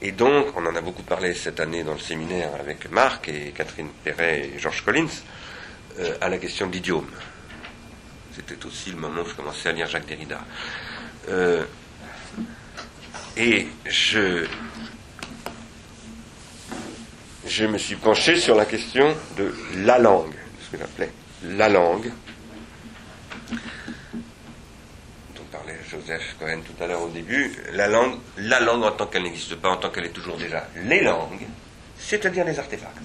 Et donc, on en a beaucoup parlé cette année dans le séminaire avec Marc et Catherine Perret et Georges Collins, euh, à la question de l'idiome. C'était aussi le moment où je commençais à lire Jacques Derrida. Euh, et je, je me suis penché sur la question de la langue, ce que j'appelais la langue, dont parlait Joseph Cohen tout à l'heure au début, la langue, la langue en tant qu'elle n'existe pas, en tant qu'elle est toujours déjà les langues, c'est-à-dire les artefacts,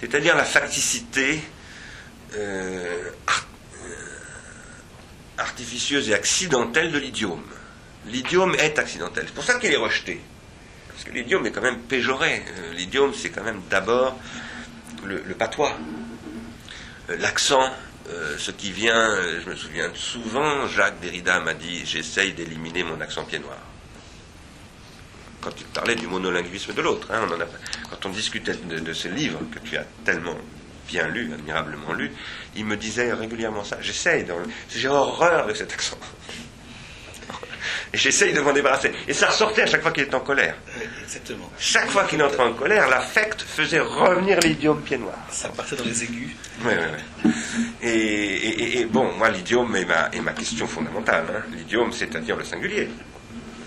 c'est-à-dire la facticité euh, artificieuse et accidentelle de l'idiome. L'idiome est accidentel. C'est pour ça qu'il est rejeté. Parce que l'idiome est quand même péjoré. Euh, l'idiome, c'est quand même d'abord le, patois, euh, l'accent, euh, ce qui vient, je me souviens souvent, Jacques Derrida m'a dit J'essaye d'éliminer mon accent pied noir. Quand il parlait du monolinguisme de l'autre, hein, quand on discutait de, de, ce livre que tu as tellement bien lu, admirablement lu, il me disait régulièrement ça. J'essaye, j'ai horreur de cet accent. Et j'essaye de m'en débarrasser. Et ça ressortait à chaque fois qu'il était en colère. exactement. Chaque fois qu'il entrait en colère, l'affect faisait revenir l'idiome pied noir. Ça partait dans les aigus. Oui, oui, oui. Et, bon, moi, l'idiome est ma, est ma question fondamentale. Hein. L'idiome, c'est-à-dire le singulier.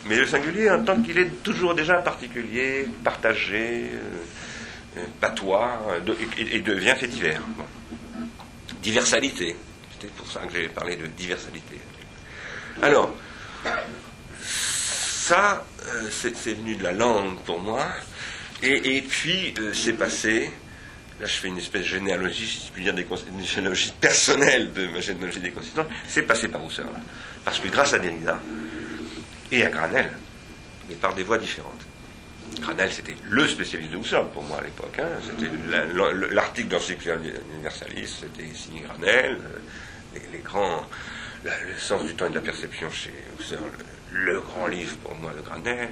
Mais le singulier en tant qu'il est toujours déjà particulier, partagé, euh, euh, patois, euh, et, devient fait divers. Diversalité. C'était pour ça que j'ai parlé de diversalité. Alors, ça, euh, c'est venu de la langue pour moi. Et, puis, euh, c'est passé. Là, je fais une espèce de généalogie, si je puis dire, des, une généalogie personnelle de ma généalogie des consistances. C'est passé par Husserl. Parce que grâce à Derrida et à Granel, mais par des voies différentes. Granel, c'était le spécialiste de Husserl pour moi à l'époque. Hein. C'était l'article d'Encyclopédie universaliste, c'était signé Granel. Euh, les, grands, le sens du temps et de la perception chez Husserl, le grand livre pour moi de Granel.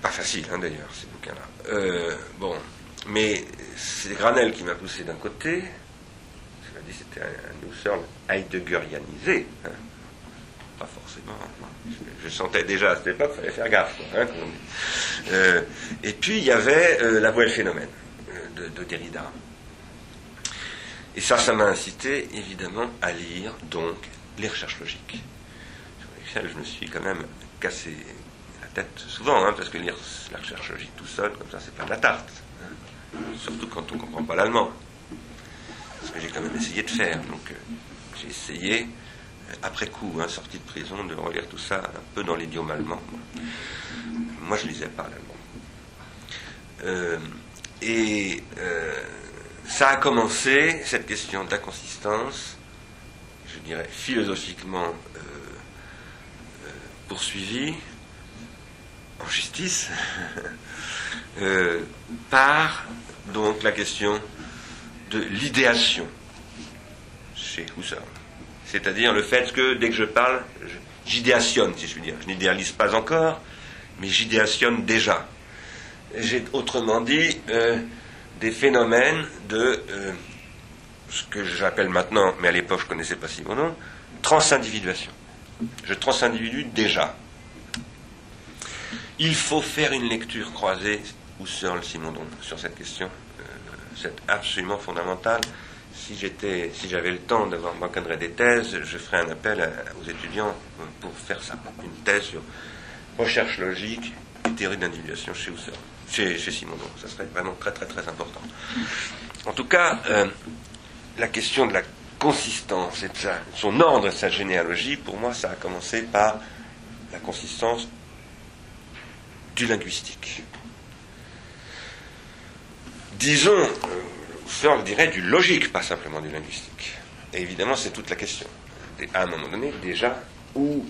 Pas facile, hein, d'ailleurs, ces bouquins-là. Euh, bon, mais c'est Granel qui m'a poussé d'un côté. Je dit, c'était un, Husserl heideggerianisé. Hein. Pas forcément. Je, sentais déjà à cette époque fallait faire gaffe. Hein, euh, et puis, il y avait euh, La voie le phénomène de, de Derrida. Et ça, ça m'a incité, évidemment, à lire, donc, les recherches logiques je me suis quand même cassé la tête souvent, hein, parce que lire la recherche logique tout seul, comme ça, c'est pas de la tarte. Hein. Surtout quand on ne comprend pas l'allemand. Ce que j'ai quand même essayé de faire. Donc, euh, j'ai essayé, euh, après coup, hein, sorti de prison, de relire tout ça un peu dans l'idiome allemand. Moi, je lisais pas l'allemand. Euh, et ça a commencé, cette question d'inconsistance, je dirais philosophiquement poursuivi en justice euh, par donc la question de l'idéation chez Husserl. C'est-à-dire le fait que dès que je parle, j'idéationne, si je puis dire. Je n'idéalise pas encore, mais j'idéationne déjà. J'ai autrement dit euh, des phénomènes de euh, ce que j'appelle maintenant, mais à l'époque je ne connaissais pas si bon nom, transindividuation je transindividue déjà. Il faut faire une lecture croisée, Husserl, Simondon, sur cette question. Euh, c'est absolument fondamental. Si j'avais le temps d'avoir m'encadrer des thèses, je ferais un appel aux étudiants pour faire ça, une thèse sur recherche logique et théorie d'individuation chez Husserl, chez, chez Simondon. Ça serait vraiment très très très important. En tout cas, euh, la question de la consistance et de son ordre et sa généalogie, pour moi, ça a commencé par la consistance du linguistique. Disons, euh, on dirait du logique, pas simplement du linguistique. Et évidemment, c'est toute la question. à un moment donné, déjà, où,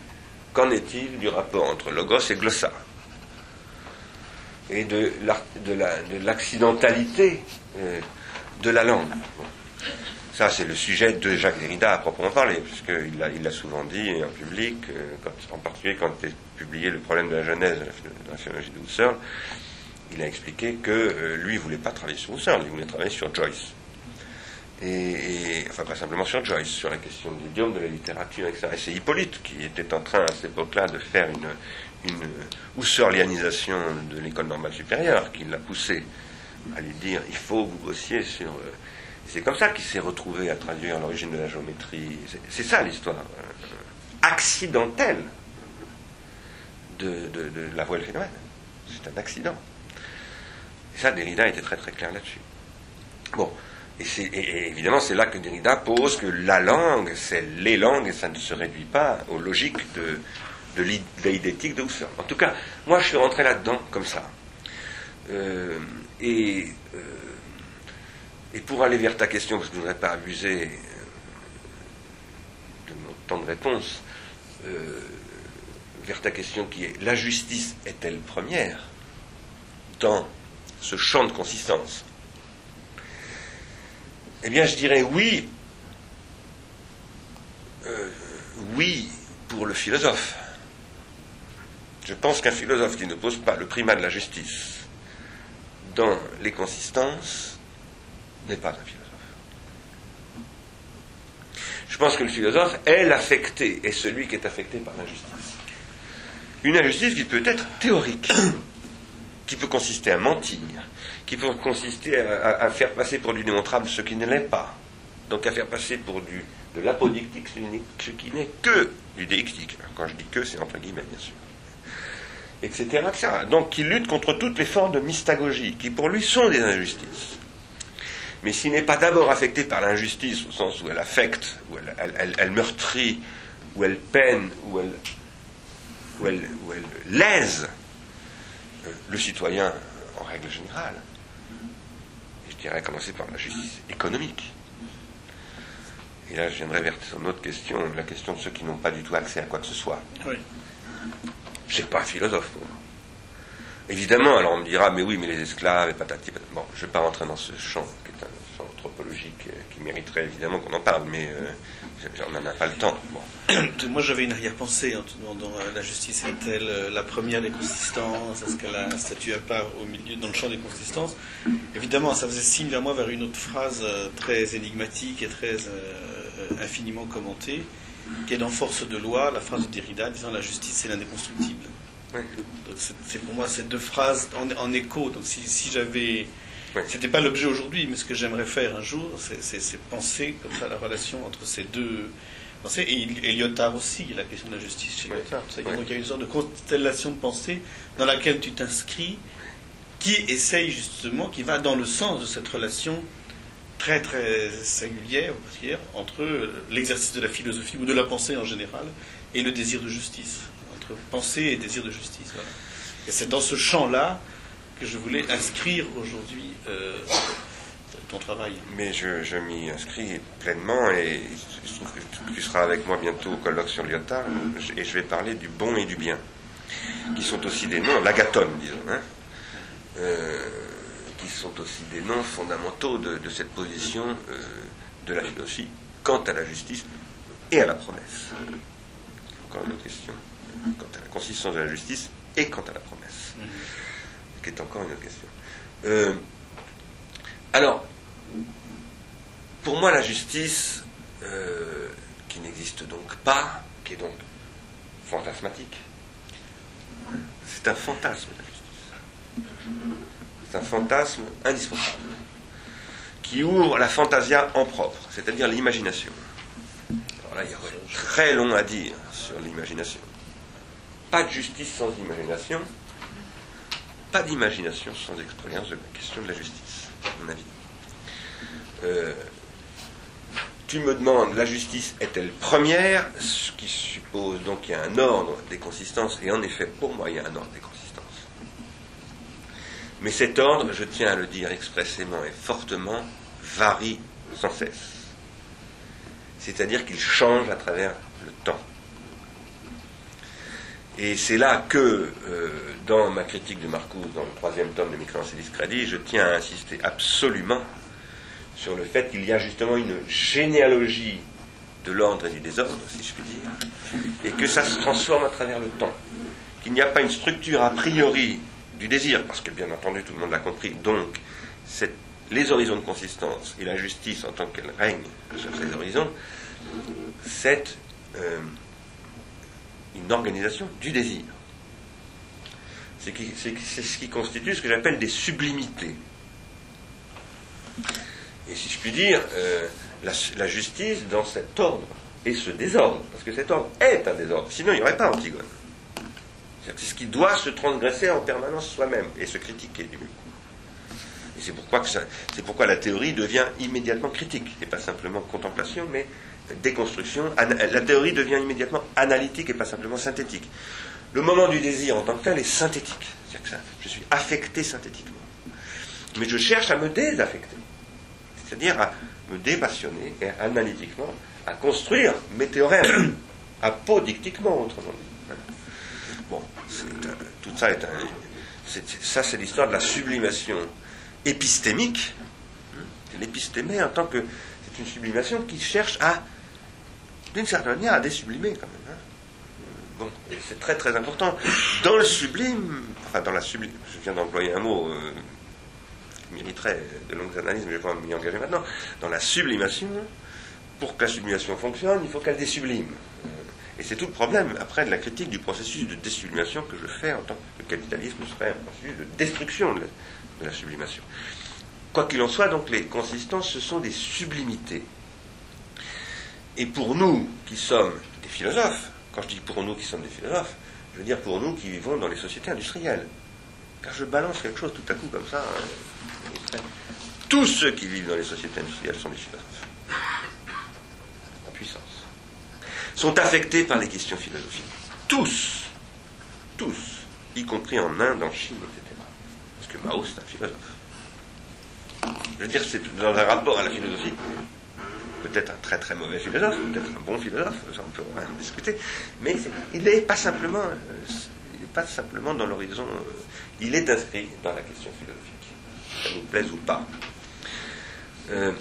qu'en est-il du rapport entre logos et glossa Et de, l'accidentalité euh, de la langue. Ça, c'est le sujet de Jacques Derrida à proprement parler, puisqu'il l'a il a souvent dit en public, euh, en particulier quand a publié Le problème de la Genèse de la philologie de Husserl, il a expliqué que euh, lui, ne voulait pas travailler sur Husserl, il voulait travailler sur Joyce. Et, enfin, pas simplement sur Joyce, sur la question de l'idiome, de la littérature, etc. Et c'est Hippolyte qui était en train à cette époque-là de faire une, une Husserlianisation de l'école normale supérieure, qui l'a poussé à lui dire il faut vous bossiez sur. Euh, c'est comme ça qu'il s'est retrouvé à traduire l'origine de la géométrie. C'est ça l'histoire euh, accidentelle de, la voie et le phénomène. C'est un accident. Et ça, Derrida était très très clair là-dessus. Bon, et, évidemment, c'est là que Derrida pose que la langue, c'est les langues, et ça ne se réduit pas aux logiques de, de l'idétique de Husserl. En tout cas, moi, je suis rentré là-dedans comme ça. Euh, et euh, et pour aller vers ta question, parce que je ne voudrais pas abuser, temps de réponse euh, vers ta question qui est la justice est-elle première dans ce champ de consistance? Eh bien, je dirais oui. Euh, oui pour le philosophe. Je pense qu'un philosophe qui ne pose pas le primat de la justice dans les consistances n'est pas un philosophe. Je pense que le philosophe est l'affecté, et celui qui est affecté par l'injustice. Une injustice qui peut être théorique, qui peut consister à mentir, qui peut consister à, faire passer pour du démontrable ce qui ne l'est pas, donc à faire passer pour de l'apodictique ce qui n'est que du déictique. Quand je dis que, c'est entre guillemets, bien sûr. Etc.. Donc qui lutte contre toutes les formes de mystagogie, qui pour lui sont des injustices. Mais s'il n'est pas d'abord affecté par l'injustice, au sens où elle affecte, où elle, meurtrit, où elle peine, où elle lèse euh, le citoyen en règle générale, je dirais commencer par la justice économique. Et là, je viendrai vers son autre question, la question de ceux qui n'ont pas du tout accès à quoi que ce soit. Oui. Suis pas un philosophe, moi. Évidemment, alors on me dira, mais oui, mais les esclaves et patati, patati. Bon, je ne vais pas rentrer dans ce champ qui est un champ anthropologique euh, qui mériterait évidemment qu'on en parle, mais euh, on n'en a pas le temps. Moi, j'avais une arrière-pensée en demandant euh, la justice est-elle la première des consistances Est-ce qu'elle a un statut à part au milieu, dans le champ des consistances? Évidemment, ça faisait signe vers moi vers une autre phrase très énigmatique et très infiniment commentée, qui est dans Force de loi, la phrase de Derrida disant la justice c'est l'indeconstructible. c'est pour moi ces deux phrases en, écho. Donc si, j'avais, c'était pas l'objet aujourd'hui, mais ce que j'aimerais faire un jour, c'est penser comme ça la relation entre ces deux. pensées. Et, Lyotard aussi, la question de la justice chez Lyotard. Donc il y a une sorte de constellation de pensée dans laquelle tu t'inscris, qui essaye justement, qui va dans le sens de cette relation très très singulière, entre l'exercice de la philosophie ou de la pensée en général et le désir de justice pensée et désir de justice. Et c'est dans ce champ-là que je voulais inscrire aujourd'hui euh, ton travail. Mais je, m'y inscris pleinement et tu seras avec moi bientôt au colloque sur Lyotard et je vais parler du bon et du bien, qui sont aussi des noms, l'agathon, disons, hein, euh, qui sont aussi des noms fondamentaux de, cette position euh, de la philosophie quant à la justice et à la promesse. Encore une autre question quant à la consistance de la justice et quant à la promesse, ce qui est encore une autre question. Euh, alors, pour moi, la justice, euh, qui n'existe donc pas, qui est donc fantasmatique, c'est un fantasme la justice. C'est un fantasme indispensable, qui ouvre la fantasia en propre, c'est-à-dire l'imagination. Alors là, il y aurait très long à dire sur l'imagination. Pas de justice sans imagination, pas d'imagination sans expérience de la question de la justice, à mon avis. Euh, tu me demandes, la justice est-elle première? Ce qui suppose donc qu'il y a un ordre des consistances, et en effet, pour moi, il y a un ordre des consistances. Mais cet ordre, je tiens à le dire expressément et fortement, varie sans cesse. C'est-à-dire qu'il change à travers le temps. Et c'est là que, euh, dans ma critique de Marcuse, dans le troisième tome de Microance et je tiens à insister absolument sur le fait qu'il y a justement une généalogie de l'ordre et du désordre, si je puis dire, et que ça se transforme à travers le temps. Qu'il n'y a pas une structure a priori du désir, parce que bien entendu tout le monde l'a compris, donc les horizons de consistance et la justice en tant qu'elle règne sur ces horizons, c'est euh, une organisation du désir. C'est ce qui constitue ce que j'appelle des sublimités. Et si je puis dire, euh, la, justice dans cet ordre et ce désordre, parce que cet ordre est un désordre, sinon il n'y aurait pas Antigone. C'est ce qui doit se transgresser en permanence soi-même et se critiquer du coup. Et c'est pourquoi, la théorie devient immédiatement critique, et pas simplement contemplation, mais déconstruction, la théorie devient immédiatement analytique et pas simplement synthétique. Le moment du désir en tant que tel est synthétique. C'est-à-dire que je suis affecté synthétiquement. Mais je cherche à me désaffecter. C'est-à-dire à me dépassionner et analytiquement à construire mes théorèmes, apodictiquement, autrement dit. Bon, tout ça est un. ça, c'est l'histoire de la sublimation épistémique. L'épistémé en tant que. C'est une sublimation qui cherche à, d'une certaine manière, à désublimer quand même. Hein. Bon, c'est très très important. Dans le sublime, enfin dans la sublime, je viens d'employer un mot euh, qui mériterait de longues analyses, mais je vais pas m'y engager maintenant. Dans la sublimation, pour que la sublimation fonctionne, il faut qu'elle désublime. Et c'est tout le problème, après, de la critique du processus de désublimation que je fais en tant que le capitalisme serait un processus de destruction de la, sublimation. Quoi qu'il en soit, donc, les consistances, ce sont des sublimités. Et pour nous, qui sommes des philosophes, quand je dis pour nous qui sommes des philosophes, je veux dire pour nous qui vivons dans les sociétés industrielles. Car je balance quelque chose tout à coup comme ça. Hein. Tous ceux qui vivent dans les sociétés industrielles sont des philosophes sont affectés par les questions philosophiques. Tous, tous, y compris en Inde, en Chine, etc. Parce que Mao, c'est un philosophe. Je veux dire, c'est dans un rapport à la philosophie. Peut-être un très très mauvais philosophe, peut-être un bon philosophe, ça on peut rien discuter, mais il n'est pas simplement, euh, pas simplement dans l'horizon, euh, il est inscrit dans la question philosophique, ça nous plaise ou pas. Euh,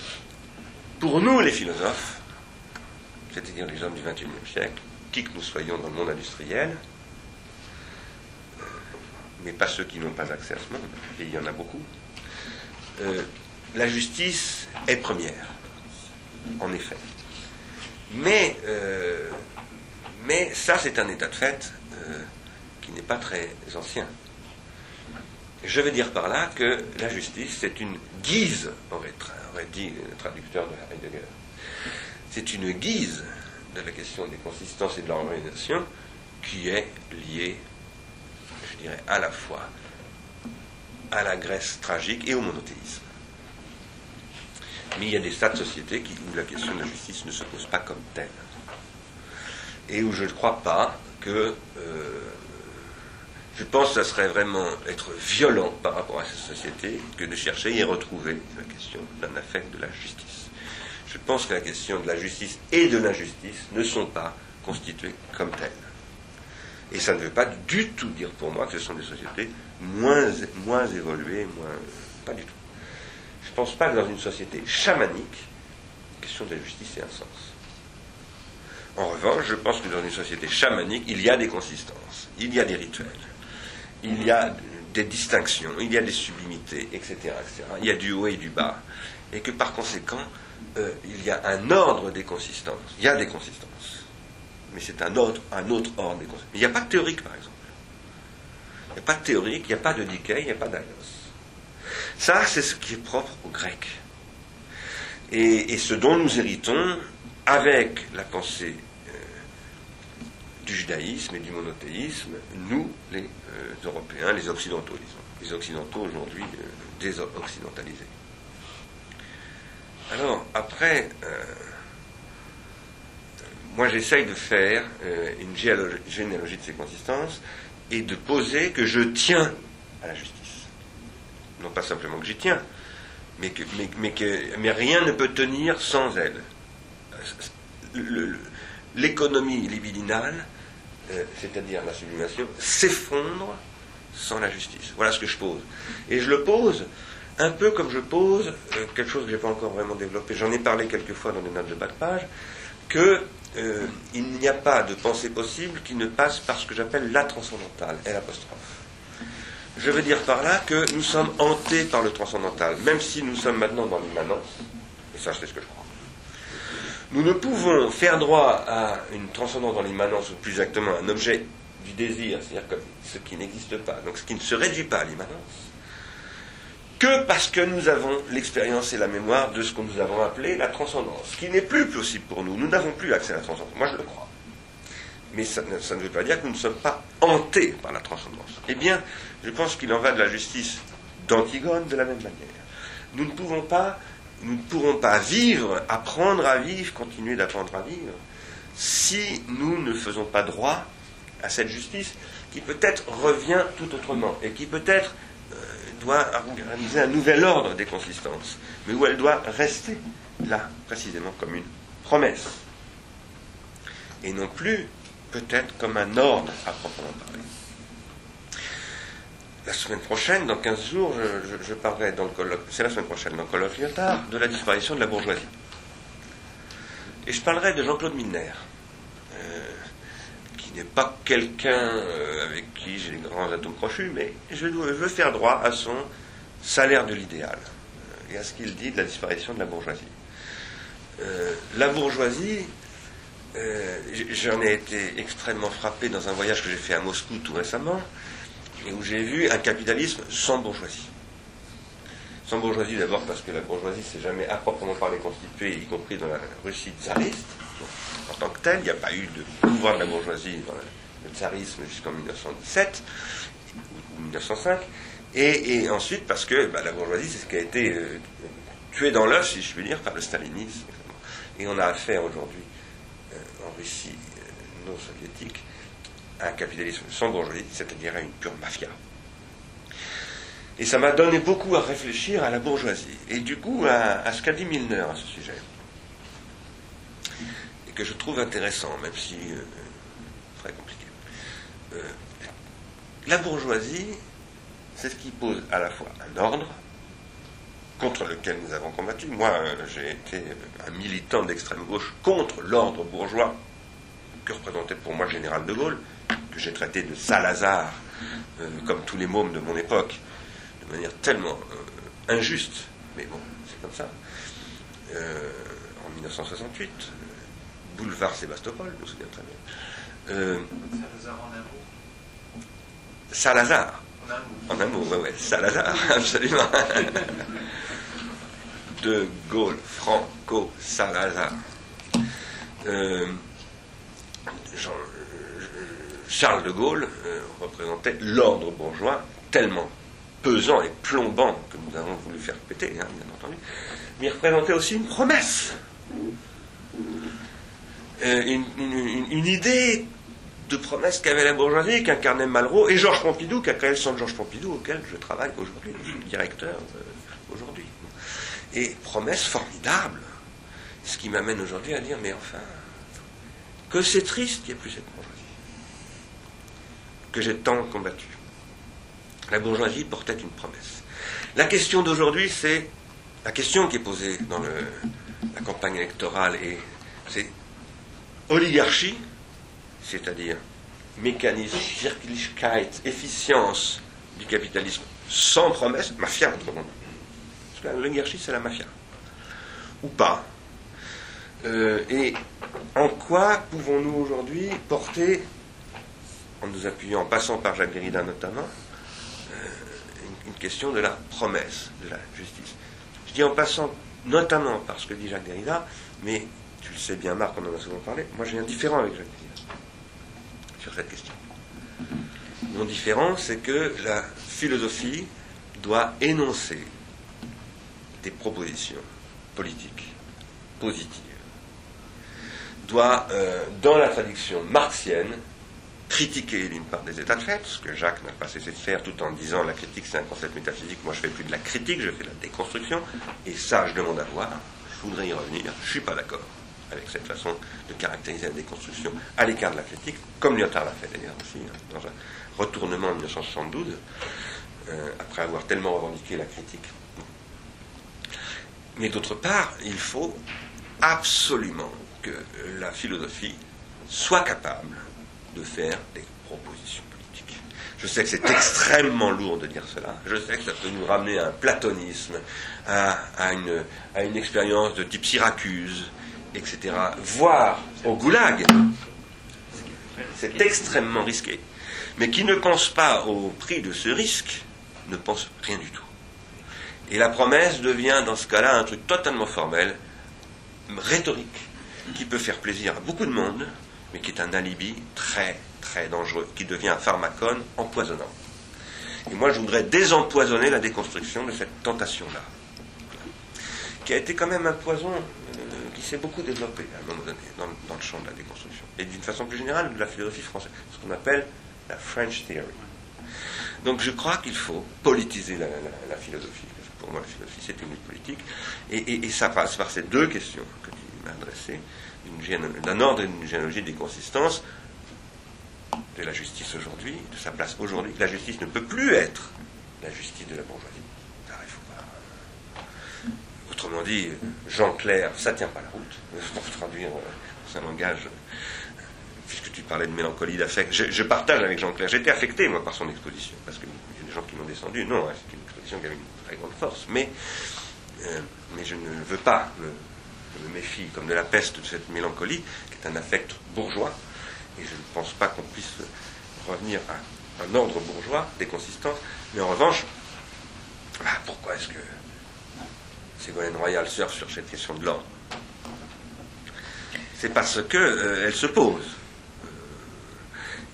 pour nous, les philosophes, c'est-à-dire les hommes du XXIe siècle, qui que nous soyons dans le monde industriel, euh, mais pas ceux qui n'ont pas accès à ce monde, et il y en a beaucoup, euh, la justice est première, en effet. Mais, euh, ça, c'est un état de fait qui n'est pas très ancien. Je veux dire par là que la justice, c'est une guise, aurait, aurait dit le traducteur de Heidegger, c'est une guise de la question des consistances et de l'organisation qui est liée, je dirais, à la fois à la Grèce tragique et au monothéisme. Mais il y a des tas de sociétés où la question de la justice ne se pose pas comme telle. Et où je ne crois pas que. Euh, je pense que ça serait vraiment être violent par rapport à ces sociétés que de chercher et retrouver la question d'un affect de la justice je pense que la question de la justice et de l'injustice ne sont pas constituées comme telles. Et ça ne veut pas du tout dire pour moi que ce sont des sociétés moins, moins évoluées, moins. Pas du tout. Je ne pense pas que dans une société chamanique, la question de la justice ait un sens. En revanche, je pense que dans une société chamanique, il y a des consistances, il y a des rituels, il y a des distinctions, il y a des sublimités, etc., etc. Il y a du haut et du bas. Et que par conséquent, euh, il y a un ordre des consistances. Il y a des consistances. Mais c'est un autre, ordre des consistances. Il n'y a pas de théorique, par exemple. Il n'y a pas de théorique, il n'y a pas de decay, il n'y a pas d'aios. Ça, c'est ce qui est propre aux Grecs. Et, ce dont nous héritons avec la pensée euh, du judaïsme et du monothéisme, nous, les euh, Européens, les Occidentaux, disons. Les Occidentaux aujourd'hui désoccidentalisés. Alors, après, euh, moi j'essaye de faire euh, une généalogie de ces consistances et de poser que je tiens à la justice. Non pas simplement que j'y tiens, mais, que, mais, rien ne peut tenir sans elle. L'économie libidinale, euh, c'est-à-dire la sublimation, s'effondre sans la justice. Voilà ce que je pose. Et je le pose un peu comme je pose euh, quelque chose que je n'ai pas encore vraiment développé, j'en ai parlé quelques fois dans des notes de bas de page, qu'il euh, n'y a pas de pensée possible qui ne passe par ce que j'appelle la transcendantale, l'apostrophe. Je veux dire par là que nous sommes hantés par le transcendantal, même si nous sommes maintenant dans l'immanence, et ça c'est ce que je crois. Nous ne pouvons faire droit à une transcendance dans l'immanence, ou plus exactement un objet du désir, c'est-à-dire comme ce qui n'existe pas, donc ce qui ne se réduit pas à l'immanence, que parce que nous avons l'expérience et la mémoire de ce que nous avons appelé la transcendance, ce qui n'est plus possible pour nous. Nous n'avons plus accès à la transcendance. Moi, je le crois. Mais ça, ne veut pas dire que nous ne sommes pas hantés par la transcendance. Eh bien, je pense qu'il en va de la justice d'Antigone de la même manière. Nous ne pouvons pas, nous ne pourrons pas vivre, apprendre à vivre, continuer d'apprendre à vivre, si nous ne faisons pas droit à cette justice qui peut-être revient tout autrement et qui peut-être doit organiser un nouvel ordre des consistances, mais où elle doit rester là, précisément, comme une promesse. et non plus peut-être comme un ordre à proprement parler. La semaine prochaine, dans 15 jours, je, parlerai dans le colloque, c'est la semaine prochaine, dans le colloque de la disparition de la bourgeoisie. Et je parlerai de Jean-Claude Milner, n'est pas quelqu'un euh, avec qui j'ai les grands atomes crochus, mais je, veux faire droit à son salaire de l'idéal euh, et à ce qu'il dit de la disparition de la bourgeoisie. la bourgeoisie, j'en ai été extrêmement frappé dans un voyage que j'ai fait à Moscou tout récemment, et où j'ai vu un capitalisme sans bourgeoisie. Sans bourgeoisie d'abord parce que la bourgeoisie s'est jamais à proprement parler constituée, y compris dans la Russie tsariste. Tant que telle, il n'y a pas eu de pouvoir de la bourgeoisie dans le tsarisme jusqu'en 1917 ou 1905. Et, ensuite parce que bah, la bourgeoisie, c'est ce qui a été euh, tué dans l'œuf, si je puis dire, par le stalinisme. Et on a affaire aujourd'hui, euh, en Russie euh, non soviétique, à un capitalisme sans bourgeoisie, c'est-à-dire à une pure mafia. Et ça m'a donné beaucoup à réfléchir à la bourgeoisie, et du coup à, ce qu'a dit Milner à ce sujet, et que je trouve intéressant, même si euh, très compliqué. Euh, la bourgeoisie, c'est ce qui pose à la fois un ordre, contre lequel nous avons combattu. Moi, euh, j'ai été un militant d'extrême gauche contre l'ordre bourgeois que représentait pour moi le général de Gaulle, que j'ai traité de Salazar, comme tous les mômes de mon époque, de manière tellement euh, injuste, mais bon, c'est comme ça. Euh, en 1968, euh, boulevard Sébastopol, je me souviens très bien. Salazar en amour Salazar. En amour, ouais, ouais, Salazar, absolument. de Gaulle, Franco, Salazar. Charles de Gaulle représentait l'ordre bourgeois tellement pesant et plombant que nous avons voulu faire péter, hein, bien entendu, mais il représentait aussi une promesse, euh, une, idée de promesse qu'avait la bourgeoisie, qu'incarnait Malraux, et Georges Pompidou, qui a créé le centre Georges Pompidou, auquel je travaille aujourd'hui, je suis directeur euh, aujourd'hui. Et promesse formidable, ce qui m'amène aujourd'hui à dire, mais enfin, que c'est triste qu'il n'y ait plus cette bourgeoisie, que j'ai tant combattu. La bourgeoisie portait une promesse. La question d'aujourd'hui, c'est la question qui est posée dans la campagne électorale, et c'est oligarchie, c'est-à-dire mécanisme, Wirklichkeit, efficience du capitalisme sans promesse, mafia autrement. Parce que l'oligarchie, c'est la mafia. Ou pas. Euh, et en quoi pouvons-nous aujourd'hui porter, en nous appuyant, en passant par Jacques Derrida notamment, une question de la promesse de la justice? Je dis en passant notamment parce que dit Jacques Derrida, mais tu le sais bien Marc, on en a souvent parlé, moi j'ai un différent avec Jacques sur cette question. Mon différent, c'est que la philosophie doit énoncer des propositions politiques positives, doit, euh, dans la traduction marxienne, critiquer d'une part des états de fait, ce que Jacques n'a pas cessé de faire tout en disant la critique c'est un concept métaphysique, moi je fais plus de la critique, je fais de la déconstruction, et ça je demande à voir, je voudrais y revenir, je suis pas d'accord avec cette façon de caractériser la déconstruction à l'écart de la critique, comme Lyotard l'a fait d'ailleurs aussi, hein, dans un retournement en 1972, euh, après avoir tellement revendiqué la critique. Mais d'autre part, il faut absolument que la philosophie soit capable de faire des propositions politiques. Je sais que c'est extrêmement lourd de dire cela. Je sais que ça peut nous ramener à un platonisme, à, une, à une expérience de type Syracuse, etc. Voire au goulag. C'est extrêmement risqué. Mais qui ne pense pas au prix de ce risque ne pense rien du tout. Et la promesse devient dans ce cas-là un truc totalement formel, rhétorique, qui peut faire plaisir à beaucoup de monde, mais qui est un alibi très, très dangereux, qui devient un pharmacone empoisonnant. Et moi, je voudrais désempoisonner la déconstruction de cette tentation-là, qui a été quand même un poison euh, qui s'est beaucoup développé à un moment donné dans, le champ de la déconstruction, et d'une façon plus générale de la philosophie française, ce qu'on appelle la French Theory. Donc je crois qu'il faut politiser la, philosophie. Pour moi, la philosophie, c'est une lutte politique. Et, et, ça passe par ces deux questions que dit a dressé, d'un ordre et d'une généalogie des consistances de la justice aujourd'hui, de sa place aujourd'hui. La justice ne peut plus être la justice de la bourgeoisie. Autrement dit, Jean Clair, ça tient pas la route. Pour traduire euh, un langage, euh, puisque tu parlais de mélancolie, d'affect, je, partage avec Jean Clair. J'étais affecté, moi, par son exposition, parce qu'il y a des gens qui m'ont descendu. Non, hein, c'est une exposition qui avait une très grande force. Mais, euh, mais je ne veux pas me, je me méfie comme de la peste de cette mélancolie, qui est un affect bourgeois, et je ne pense pas qu'on puisse revenir à un ordre bourgeois des mais en revanche, ah, pourquoi est-ce que Ségolène Royal surfe sur cette question de l'ordre C'est parce qu'elle euh, se pose.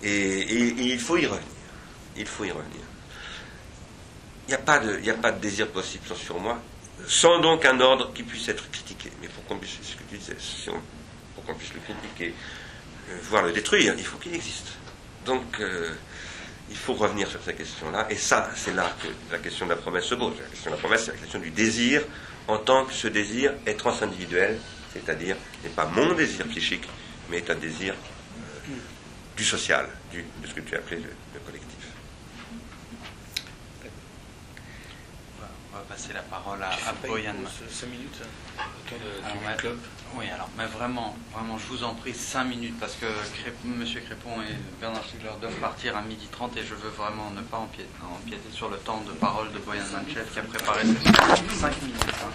Euh, et, il faut y revenir. Il faut y revenir. Il n'y a, pas de, désir possible sur moi, sans donc un ordre qui puisse être critiqué. Mais pour qu'on puisse, que tu disais, pour qu'on puisse le critiquer, euh, voire le détruire, il faut qu'il existe. Donc, il faut revenir sur ces questions-là. Et ça, c'est là que la question de la promesse se pose. La question de la promesse, c'est la question du désir, en tant que ce désir est transindividuel, c'est-à-dire n'est pas mon désir psychique, mais est un désir euh, du social, du, de ce que tu as appelé le collectif. On va passer la parole à, à Boyan. 5 minutes alors, oui, alors, mais vraiment, vraiment, je vous en prie, 5 minutes, parce que M. Crépon et Bernard Stiegler doivent partir à 12h30 et je veux vraiment ne pas empiéter, sur le temps de parole de Boyan Manchev qui a préparé cette 5 minutes. Hein.